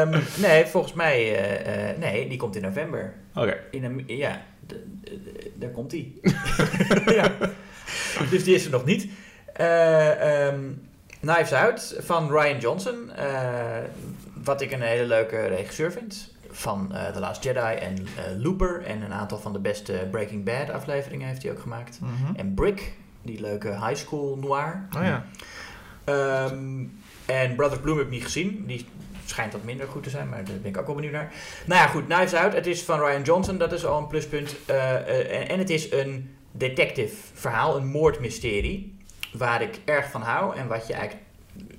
ehm, nee, volgens mij... eh, eh, nee, die komt in november. Oké. In een, ja, daar komt die. <laughs> ja. Dus die is er nog niet. Eh, ehm, Knives Out van Ryan Johnson. eh, wat ik een hele leuke regisseur vind. Van eh, The Last Jedi en eh, Looper. En een aantal van de beste Breaking Bad afleveringen heeft hij ook gemaakt. En Brick, die leuke high school noir. Oh ja. Ehm, en Brother Bloom heb ik niet gezien. Die schijnt wat minder goed te zijn, maar daar ben ik ook wel benieuwd naar. Nou ja, goed, Knives Out. Het is van Ryan Johnson, dat is al een pluspunt. En, en het is een detective verhaal, een moordmysterie. Waar ik erg van hou en wat je eigenlijk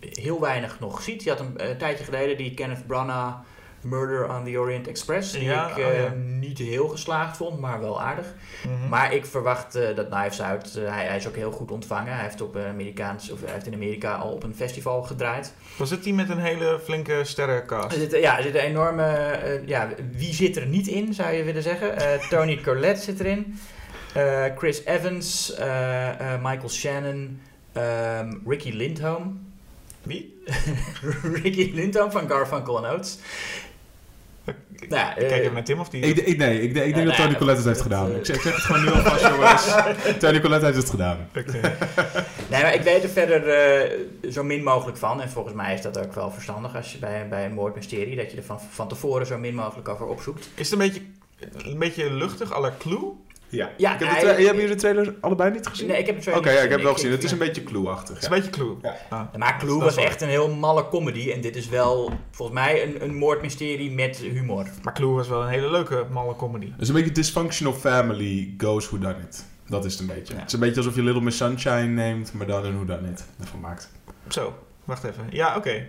heel weinig nog ziet. Je had een eh, tijdje geleden die Kenneth Branagh Murder on the Orient Express. Die Ja, ik oh eh, niet heel geslaagd vond, maar wel aardig. Mhm. Maar ik verwacht eh, dat Knives Out, hij, hij is ook heel goed ontvangen. Hij heeft, op Amerikaans, of hij heeft in Amerika al op een festival gedraaid. Was het die met een hele flinke sterrencast? Er zit, ja, er zit een enorme, ja, wie zit er niet in, zou je willen zeggen. Tony Collette zit erin. Eh, Chris Evans, eh, eh, Michael Shannon, ehm, Ricky Lindholm. Wie? <laughs> Ricky Lindholm van Garfunkel en Oates. Nou, ja, kijk even naar Tim of die... Ik, ik, nee, ik, ik denk Ja, dat nou, Tony Collette het heeft gedaan. Ik zeg, ik zeg het gewoon nu alvast, <laughs> jongens. Tony Collette heeft het gedaan. Oké. <laughs> Nee, maar ik weet er verder eh, zo min mogelijk van. En volgens mij is dat ook wel verstandig als je bij, bij een moordmysterie... dat je er van, van tevoren zo min mogelijk over opzoekt. Is het een beetje, een beetje luchtig, à la Clue? Ja. Ja, ik heb de hij- tra- hebben jullie de trailer allebei niet gezien? Nee, ik heb het zo Oké, ja, ik heb het wel gezien. Het is een beetje clue-achtig. Het is ja. een beetje Clue. Ja. Ah. Maar Clue was echt een heel malle comedy. En dit is wel, volgens mij, een, een moordmysterie met humor. Maar Clue was wel een hele leuke, malle comedy. Het is een beetje dysfunctional family goes who done it. Dat is het een beetje. Ja. Het is een beetje alsof je Little Miss Sunshine neemt, maar dan een who done it ervan maakt. Zo, wacht even. Ja, oké.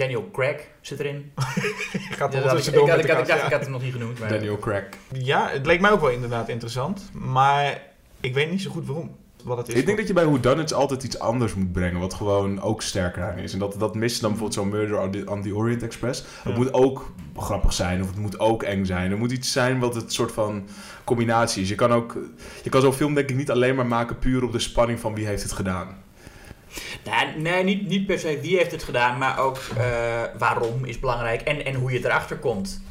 Daniel Craig zit erin. <laughs> Gaat Ja, ik, ik, met ik, de had- ik ik hem nog niet genoemd. Maar Daniel Craig. Ja, het leek mij ook wel inderdaad interessant. Maar ik weet niet zo goed waarom. Wat het is. Ik denk dat je bij Who Done It altijd iets anders moet brengen, wat gewoon ook sterker aan is. En dat, dat mist dan bijvoorbeeld zo'n Murder on the, on the Orient Express. Het Ja. moet ook grappig zijn, of het moet ook eng zijn. Er moet iets zijn wat het soort van combinatie is. Je kan ook, je kan zo'n film denk ik niet alleen maar maken puur op de spanning van wie heeft het gedaan. Nou, nee, niet, niet per se wie heeft het gedaan, maar ook eh, waarom is belangrijk en, en hoe je erachter komt.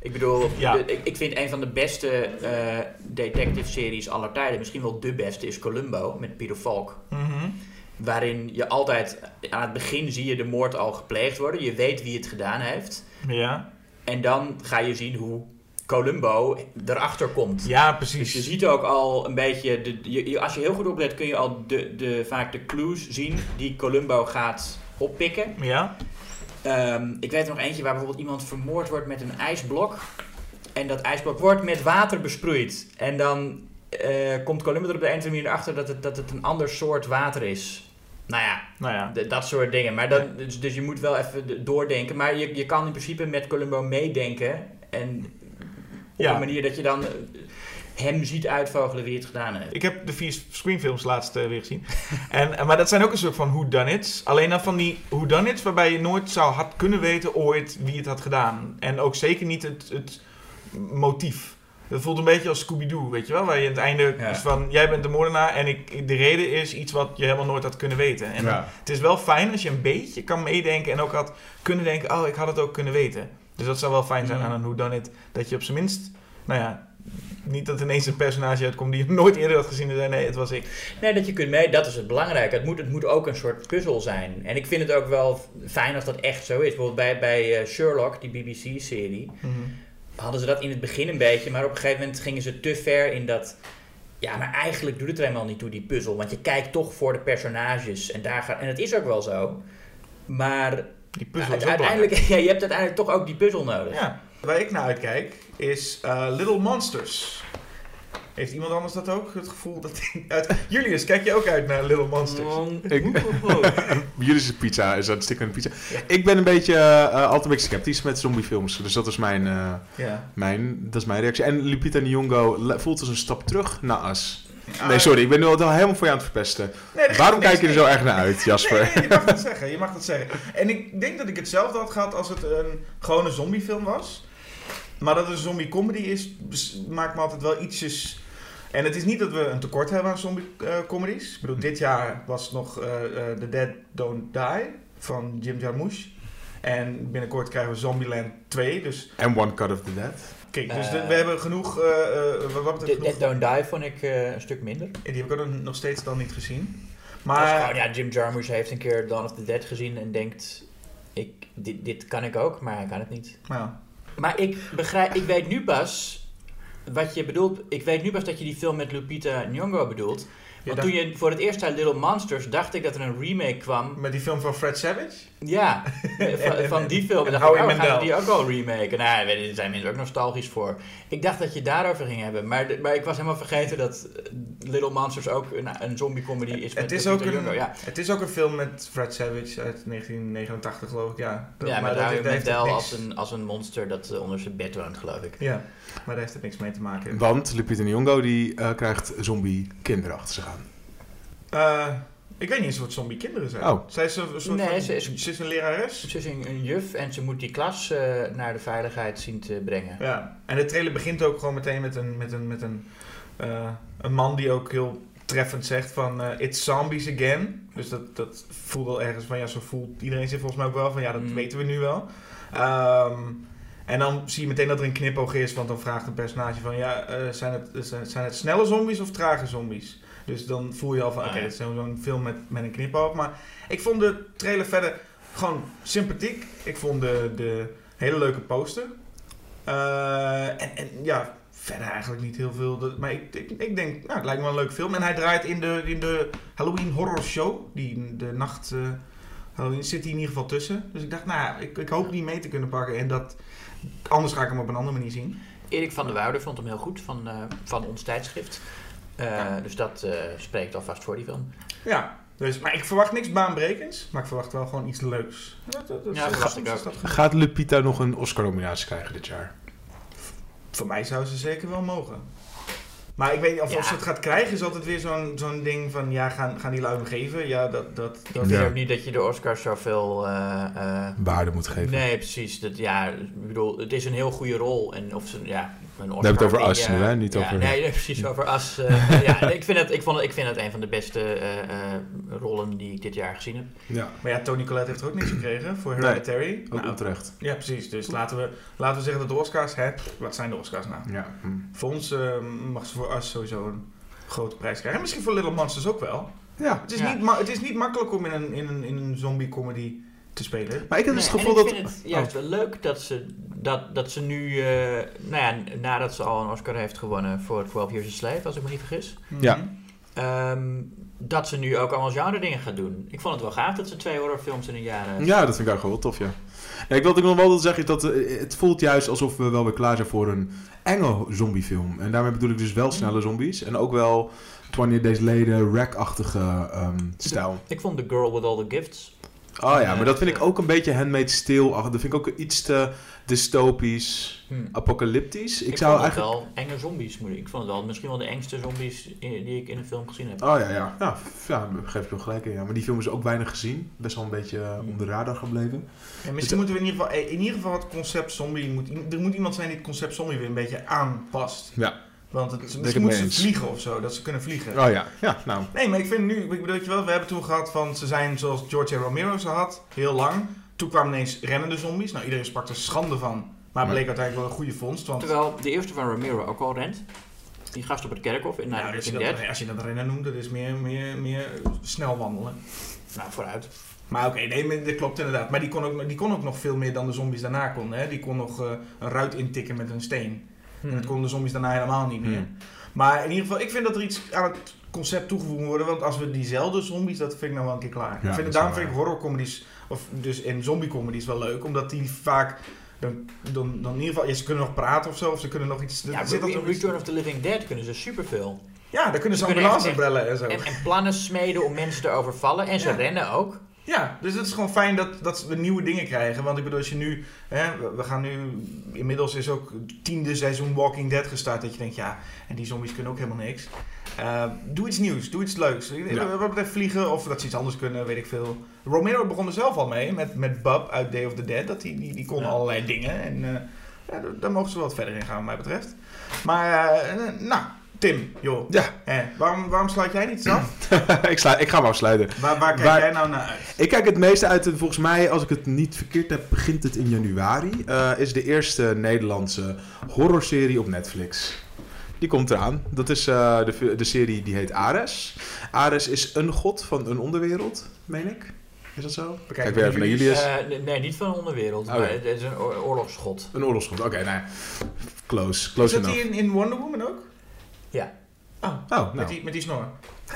Ik bedoel, Ja. de- ik, ik vind een van de beste eh, detective-series aller tijden, misschien wel de beste, is Columbo met Peter Falk. Mhm. Waarin je altijd, aan het begin zie je de moord al gepleegd worden, je weet wie het gedaan heeft. Ja. En dan ga je zien hoe Columbo erachter komt. ja, Dus je precies. ziet ook al een beetje, de, je, als je heel goed oplet kun je al de, de, vaak de clues zien die Columbo gaat oppikken. Ja. Ehm, ik weet er nog eentje waar bijvoorbeeld iemand vermoord wordt met een ijsblok. En dat ijsblok wordt met water besproeid. En dan eh, komt Columbo er op de een of andere manier achter dat het, dat het een ander soort water is. Nou ja, Nou ja. dat soort dingen. Maar dat, dus, dus je moet wel even de- doordenken. Maar je, je kan in principe met Columbo meedenken. En op Ja. een manier dat je dan eh, hem ziet uitvogelen wie het gedaan heeft. Ik heb de vier screenfilms laatst eh, weer gezien. <laughs> en, eh, maar dat zijn ook een soort van whodunits. Alleen dan van die whodunits waarbij je nooit zou had kunnen weten ooit wie het had gedaan. En ook zeker niet het, het motief. Dat voelt een beetje als Scooby-Doo, weet je wel? Waar je aan het einde Ja. is van, jij bent de moordenaar en ik, de reden is iets wat je helemaal nooit had kunnen weten. En Ja. het is wel fijn als je een beetje kan meedenken en ook had kunnen denken, oh, ik had het ook kunnen weten. Dus dat zou wel fijn zijn Mhm. aan een whodunit. Dat je op zijn minst, nou ja, niet dat ineens een personage uitkomt die je <laughs> nooit eerder had gezien en zei, nee, het was ik. Nee, dat je kunt mee, dat is het belangrijke. Het moet, het moet ook een soort puzzel zijn. En ik vind het ook wel fijn als dat echt zo is. Bijvoorbeeld bij, bij eh, Sherlock, die BBC-serie, hadden ze dat in het begin een beetje, maar op een gegeven moment gingen ze te ver in dat. Ja, maar eigenlijk doet het er helemaal niet toe, die puzzel. Want je kijkt toch voor de personages. En, daar gaat, en het is ook wel zo. Maar Die puzzel is ook uiteindelijk, <laughs> ja, je hebt uiteindelijk toch ook die puzzel nodig. Ja. Waar ik naar uitkijk is eh, Little Monsters. Heeft iemand anders dat ook? Het gevoel dat <laughs> uit... Julius, kijk je ook uit naar Little Monsters? Ik, <laughs> jullie is pizza, is dat stikken pizza. Ik ben een beetje, eh, altijd een beetje sceptisch met zombiefilms. Dus dat is mijn, eh, Ja. mijn, dat is mijn reactie. En Lupita Nyong'o voelt als een stap terug naar As. Ah, Nee, sorry, ik ben nu al helemaal voor je aan het verpesten. nee, Waarom kijk je er zo erg naar uit, Jasper? Nee, je mag dat zeggen. Je mag dat zeggen. En ik denk dat ik hetzelfde had gehad als het een gewone zombiefilm was. Maar dat het een zombie comedy is, maakt me altijd wel ietsjes... En het is niet dat we een tekort hebben aan zombie eh, comedies. Ik bedoel, dit jaar was nog eh, eh, The Dead Don't Die van Jim Jarmusch. En binnenkort krijgen we Zombieland 2. Dus En One Cut of the Dead. Kijk, dus Eh. de- we hebben genoeg... eh, eh, wat genoeg Dead Don't Die vond ik een stuk minder. die heb ik ook nog steeds dan niet gezien. Maar gewoon, ja, Jim Jarmusch heeft een keer Dawn of the Dead gezien en denkt, ik, dit, dit kan ik ook, maar hij kan het niet. nou, Maar ik begrijp, ik weet nu pas wat je bedoelt. Ik weet nu pas dat je die film met Lupita Nyong'o bedoelt. Want toen je voor het eerst zei Little Monsters, dacht ik dat er een remake kwam. met die film van Fred Savage? Ja, van, die film. dacht ik, oh, gaan Mandel. we die ook al remaken? Nou, daar zijn mensen ook nostalgisch voor. Ik dacht dat je het daarover ging hebben. Maar, maar ik was helemaal vergeten dat eh, Little Monsters ook een, een zombie-comedy is met Het is, ook een. Ja, het is ook een film met Fred Savage uit 1989, geloof ik. Ja, heeft- daar heeft niks- als een, als een monster dat eh, onder zijn bed woont, geloof ik. Ja, maar daar heeft het niks mee te maken. Want Lupita Nyong'o die eh, krijgt zombie kinderen achter zich aan. Eh, ik weet niet eens wat zombie kinderen zijn. Oh. Zij is een een soort Nee, van, ze is- ze is een lerares. Ze is een, een juf en ze moet die klas eh, naar de veiligheid zien te brengen. Ja, en de trailer begint ook gewoon meteen met een, met een, met een, eh, een man die ook heel treffend zegt van eh, it's zombies again. Dus dat, dat voelt wel ergens van ja, zo voelt iedereen zich volgens mij ook wel van ja, dat Mm. weten we nu wel. Ehm, en dan zie je meteen dat er een knipoog is, want dan vraagt een personage van ja, eh, zijn, het, zijn, zijn het snelle zombies of trage zombies? Dus dan voel je al van Ah, oké, ja. dit is zo'n film met, met een knipoog. Maar ik vond de trailer verder gewoon sympathiek. Ik vond de, de hele leuke poster. Eh, en, en ja, verder eigenlijk niet heel veel. Dat- Maar ik, ik, ik denk, nou, het lijkt me wel een leuke film. En hij draait in de, in de Halloween Horror Show. Die de nacht eh, Halloween zit hij in ieder geval tussen. Dus ik dacht, nou ik, ik hoop die mee te kunnen pakken. En dat, anders ga ik hem op een andere manier zien. Erik van der Woude vond hem heel goed van, eh, van ons tijdschrift. Eh, Ja. Dus dat eh, spreekt alvast voor die film. Ja, dus, maar ik verwacht niks baanbrekends. Maar ik verwacht wel gewoon iets leuks. Dat, dat, dat- Ja, dat- ik ook. dat- Gaat Lupita nog een Oscar-nominatie krijgen dit jaar? Voor mij zou ze zeker wel mogen. Maar ik weet niet of, Ja. of ze het gaat krijgen. Is altijd weer zo'n zo'n ding van, ja, gaan, gaan die lui hem geven? Ja, dat... dat, Ik dat vind Ja. ook niet dat je de Oscars zoveel... eh, eh, Waarde moet geven. Nee, precies. Dat, ja, ik bedoel, het is een heel goede rol. En of ze, ja, een Oscar, hebben het over eh, nu, hè? Niet ja, over- Nee, nee, <laughs> precies over As. eh, ja, nee, <laughs> ik, vind het, ik, vond het, ik vind het een van de beste eh, eh, rollen die ik dit jaar gezien heb. Ja, Maar ja, Tony Collette heeft er ook niks gekregen voor Nee, Hereditary. ook Nou, onterecht. ja, precies. Dus laten we, laten we zeggen dat de Oscars, hè, wat zijn de Oscars nou? Ja. hm. Voor ons eh, mag ze voor Us sowieso een grote prijs krijgen. En misschien voor Little Monsters ook wel. ja. Het is, Ja. niet, het is niet makkelijk om in een, in een, in een zombie-comedy te spelen. Maar ik heb dus Nee, het gevoel ik dat... vind het juist wel leuk dat ze, dat, dat ze nu, eh, nou ja, nadat ze al een Oscar heeft gewonnen voor 12 Years a Slave, als ik me niet vergis, Ja. Mhm. ehm, dat ze nu ook allemaal genre dingen gaat doen. Ik vond het wel gaaf dat ze twee horrorfilms in een jaar... eh, Ja, dat vind ik eigenlijk wel tof, ja. ja ik wilde nog wel zeggen is dat eh, het voelt juist alsof we wel weer klaar zijn voor een enge zombiefilm. En daarmee bedoel ik dus wel snelle zombies. En ook wel 20 Days Later, rack-achtige ehm, stijl. Ik vond The Girl with All the Gifts. Oh ja, maar dat vind ik ook een beetje handmade stil. Dat vind ik ook iets te dystopisch, Hm. apocalyptisch. Ik, Ik, zou vond het eigenlijk... wel enge zombies. moet ik- vond het wel misschien wel de engste zombies die ik in een film gezien heb. Oh ja, ja. Ja, ja geef ik wel gelijk in. Ja. Maar die film is ook weinig gezien. Best wel een beetje eh, Hmm. onder de radar gebleven. Ja, misschien moeten we in ieder geval, eh, in ieder geval het concept zombie. Moet, er moet iemand zijn die het concept zombie weer een beetje aanpast. Ja. Want het, ik misschien het moeten ze vliegen of zo, dat ze kunnen vliegen. Oh ja, ja, nou. Nee, maar ik vind nu, ik bedoel, je wel, we hebben toen gehad van ze zijn zoals George A. Romero ze had, heel lang. Toen kwamen ineens rennende zombies. Nou, iedereen sprak er schande van. Maar bleek uiteindelijk wel een goede vondst. Want Terwijl de eerste van Romero ook al rent. Die gast op het kerkhof in nou, je Living dat, als je dat rennen noemt, dat is meer, meer, meer snel wandelen. Nou, vooruit. Maar oké, nee, maar dat klopt inderdaad. Maar die kon, ook, die kon ook nog veel meer dan de zombies daarna konden. Hè? Die kon nog eh, een ruit intikken met een steen. En dat konden de zombies daarna helemaal niet meer. Hmm. Maar in ieder geval, ik vind dat er iets aan het concept toegevoegd moet worden. Want als we diezelfde zombies, dat vind ik nou wel een keer klaar. Ja, ik vind, daarom vind ik horrorcomedies, of dus en zombiecomedies wel leuk. Omdat die vaak, dan, dan, dan in ieder geval, ja, ze kunnen nog praten of zo. Of ze kunnen nog iets... Ja, zit in iets- Return of the Living Dead kunnen ze superveel. ja, daar kunnen ze Ze kunnen ambulance echt- bellen en zo. En, en plannen smeden om mensen te overvallen. En ze Ja. rennen ook. Ja, dus het is gewoon fijn dat, dat we nieuwe dingen krijgen. Want ik bedoel, als je nu... Hè, we- gaan nu... Inmiddels is ook het tiende seizoen Walking Dead gestart. Dat je denkt, ja, en die zombies kunnen ook helemaal niks. Eh, doe iets nieuws, doe iets leuks. Ja. Wat betreft vliegen of dat ze iets anders kunnen, weet ik veel. Romero begon er zelf al mee, met, met Bub uit Day of the Dead. Dat die, die, die kon Ja. allerlei dingen. En eh, ja, daar- daar mogen ze wel wat verder in gaan, wat mij betreft. Maar, eh, nou, Tim, joh. Ja, Eh, waarom, waarom sluit jij niet af? <laughs> ik, sla, ik ga hem afsluiten. Waar, waar kijk Waar- jij nou naar uit? Ik kijk het meeste uit, en volgens mij, als ik het niet verkeerd heb, begint het in januari. Eh, is de eerste Nederlandse horrorserie op Netflix. Die komt eraan. Dat is eh, de, de serie die heet Ares. Ares is een god van een onderwereld, meen ik. Is dat zo? Bekijk Kijk weer even naar jullie Julius. Eh, nee, niet van de onderwereld. Oké. Maar het is een oor- oorlogsschot. Een oorlogsgod. Oké, nou ja. Close. Is Close dat enough. die in, in Wonder Woman ook? Ja. Oh, Oh, met, nou. die, met die snor.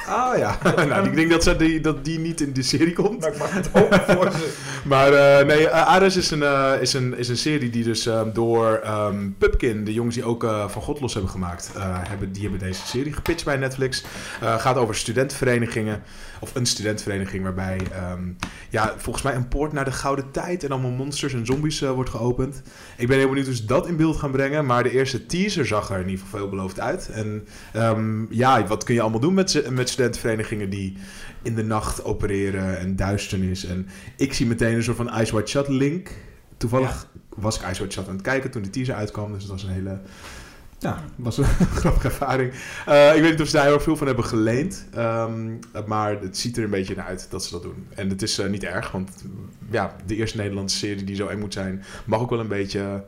Ah ja. <laughs> nou, ik denk dat, ze die, dat die niet in de serie komt. Nou, ik mag het hopen <laughs> voor ze. Maar eh, nee, eh, Ares is een, eh, is, een, is een serie die dus ehm, door ehm Pupkin, de jongens die ook van God los hebben gemaakt, hebben, die hebben deze serie gepitcht bij Netflix. Gaat over studentenverenigingen, of een studentenvereniging waarbij ehm, ja, volgens mij een poort naar de gouden tijd en allemaal monsters en zombies eh, wordt geopend. Ik ben heel benieuwd hoe ze dat in beeld gaan brengen, maar de eerste teaser zag er in ieder geval veelbelovend uit. En ehm, ja, wat kun je allemaal doen met, met studentenverenigingen die in de nacht opereren en duisternis en ik zie meteen een soort van Ice White Shut link. Toevallig was ik Ice White Shut aan het kijken toen de teaser uitkwam. Dus dat was een hele Ja, was een <laughs> grappige ervaring. Eh, ik weet niet of ze daar heel veel van hebben geleend. ehm, maar het ziet er een beetje naar uit dat ze dat doen. En het is eh, niet erg, want ja, de eerste Nederlandse serie die zo eng moet zijn, mag ook wel een beetje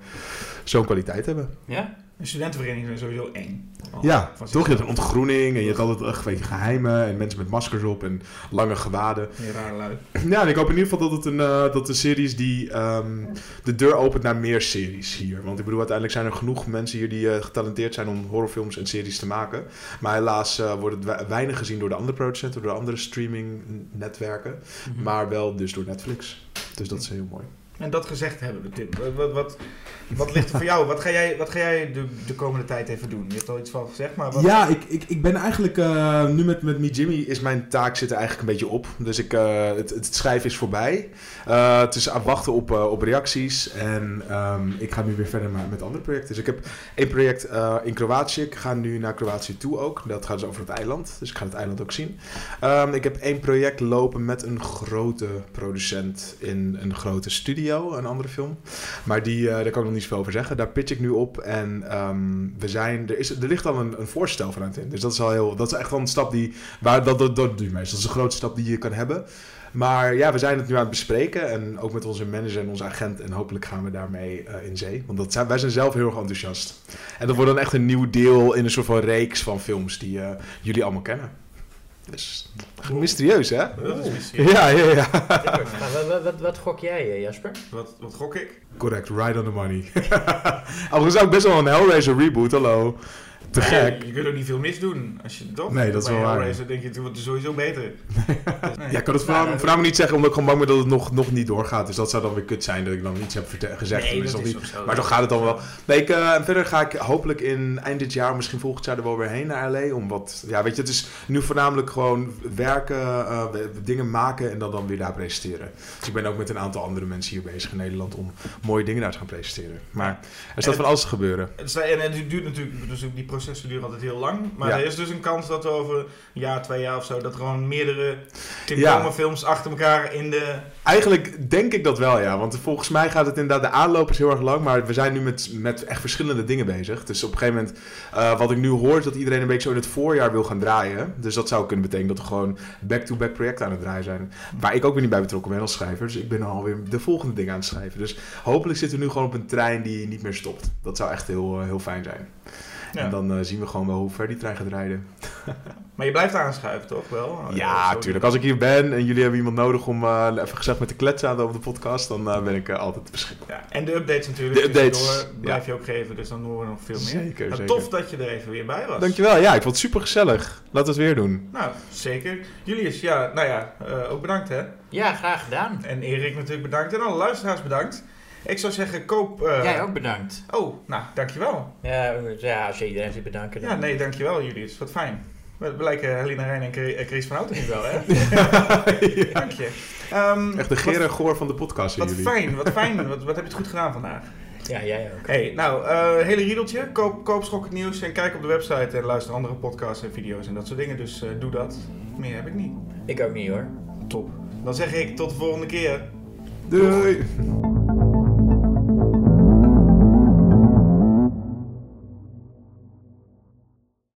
zo'n kwaliteit hebben. Ja? Een studentenvereniging is sowieso eng. Ja, toch? Je hebt een ontgroening en je hebt altijd echt een beetje geheimen en mensen met maskers op en lange gewaden. Rare lui. <clears throat> Ja, en ik hoop in ieder geval dat het een, eh, dat een serie is die ehm, de deur opent naar meer series hier. Want ik bedoel, uiteindelijk zijn er genoeg mensen hier die eh, getalenteerd zijn om horrorfilms en series te maken. Maar helaas eh, wordt het we- weinig gezien door de andere producenten, door de andere streamingnetwerken. Mhm. Maar wel dus door Netflix. Dus dat is heel mooi. En dat gezegd hebben we, Tim. Wat, wat, wat, ligt er voor jou? Wat ga jij, wat ga jij de, de komende tijd even doen? Je hebt al iets van gezegd, maar wat... Ja, ik, ik, ik ben eigenlijk eh, nu met, met Me Jimmy is mijn taak zit eigenlijk een beetje op. Dus ik, eh, het, het schrijven is voorbij. Eh, het is aan wachten op, op reacties. En ehm, ik ga nu weer verder met, andere projecten. Dus ik heb één project in Kroatië. Ik ga nu naar Kroatië toe ook. Dat gaat dus over het eiland. Dus ik ga het eiland ook zien. Ehm, ik heb één project lopen met een grote producent in een grote studio. Een andere film. Maar die, eh, daar kan ik nog niet zoveel over zeggen. Daar pitch ik nu op. En ehm, we zijn, er, is, er ligt al een, een voorstel vanuit in. Dus dat is al heel. Dat is echt wel een stap die. Waar, dat, dat, dat meestal. Dat is een grote stap die je kan hebben. Maar ja, we zijn het nu aan het bespreken. En ook met onze manager en onze agent. En hopelijk gaan we daarmee eh, in zee. Want dat zijn, wij zijn zelf heel erg enthousiast. En dat wordt dan echt een nieuw deel in een soort van reeks van films die eh, jullie allemaal kennen. Dus mysterieus, hè? Dat is mysterieus. Ja, ja, ja. Maar wat, wat, wat, wat gok jij, eh, Jasper? Wat, wat gok ik? Correct, right on the money. <laughs> Overigens ook best wel een Hellraiser reboot, hallo. Te Nee, gek. Je kunt ook niet veel misdoen. Als je toch? Nee, dat is wel waar. Denk je, het wordt sowieso beter. <laughs> Nee. Ja, ik kan het vooral, vooral niet zeggen, omdat ik gewoon bang ben dat het nog, nog niet doorgaat. Dus dat zou dan weer kut zijn dat ik dan iets heb gezegd. Nee, en dat is niet. zo. Maar zo gaat het dan wel. Nee, ik, en verder ga ik hopelijk in eind dit jaar, misschien volgend jaar er wel weer heen naar LA. Om wat, ja, weet je, het is nu voornamelijk gewoon werken, eh, dingen maken en dan, dan weer daar presenteren. Dus ik ben ook met een aantal andere mensen hier bezig in Nederland om mooie dingen daar te gaan presenteren. Maar er staat van alles te gebeuren. Is- En het duurt natuurlijk, dus die processen duren altijd heel lang. Maar Ja. er is dus een kans dat we over een jaar, twee jaar of zo, dat er gewoon meerdere Tim Ja. Films achter elkaar in de... Eigenlijk denk ik dat wel, ja. Want volgens mij gaat het inderdaad... De aanloop is heel erg lang, maar we zijn nu met, met echt verschillende dingen bezig. Dus op een gegeven moment... eh, wat ik nu hoor is dat iedereen een beetje zo in het voorjaar wil gaan draaien. Dus dat zou kunnen betekenen dat we gewoon back-to-back projecten aan het draaien zijn. Waar ik ook weer niet bij betrokken ben als schrijver. Dus ik ben alweer de volgende dingen aan het schrijven. Dus hopelijk zitten we nu gewoon op een trein die niet meer stopt. Dat zou echt heel, eh, heel fijn zijn. <laughs> Ja. En dan eh, zien we gewoon wel hoe ver die trein gaat rijden. <laughs> Maar je blijft aanschuiven, toch wel? Ja, Zo- tuurlijk. Als ik hier ben en jullie hebben iemand nodig om eh, even gezegd met te kletsen aan de, op de podcast, dan eh, ben ik eh, altijd beschikbaar. Ja, en de updates natuurlijk. De updates, blijf ja. je ook geven, dus dan horen we nog veel meer. Zeker, Nou, zeker. tof dat je er even weer bij was. Dankjewel. Ja, ik vond het super gezellig. Laten we het weer doen. Nou, zeker. Julius, ja, nou ja, eh, ook bedankt hè. Ja, graag gedaan. En Erik natuurlijk bedankt. En alle luisteraars bedankt. Ik zou zeggen, koop... eh, Jij ook bedankt. Oh, nou, dankjewel. Ja, ja, als je iedereen zit bedanken. dan- Ja, nee, dankjewel Julius. Wat fijn. We, we lijken Helena Rijn en Chri- Chris van Houten nu wel, hè? <laughs> Dank je. Ehm, Echt de wat- Geer en Goor van de podcast Wat jullie. fijn, wat fijn. <laughs> Wat, wat heb je het goed gedaan vandaag. Ja, jij ook. Hey, nou, eh hele riedeltje. Koop, koop Schok het Nieuws en kijk op de website en luister andere podcasts en video's en dat soort dingen. Dus eh, doe dat. Meer heb ik niet. Ik ook niet hoor. Top. Dan zeg ik tot de volgende keer. Doei.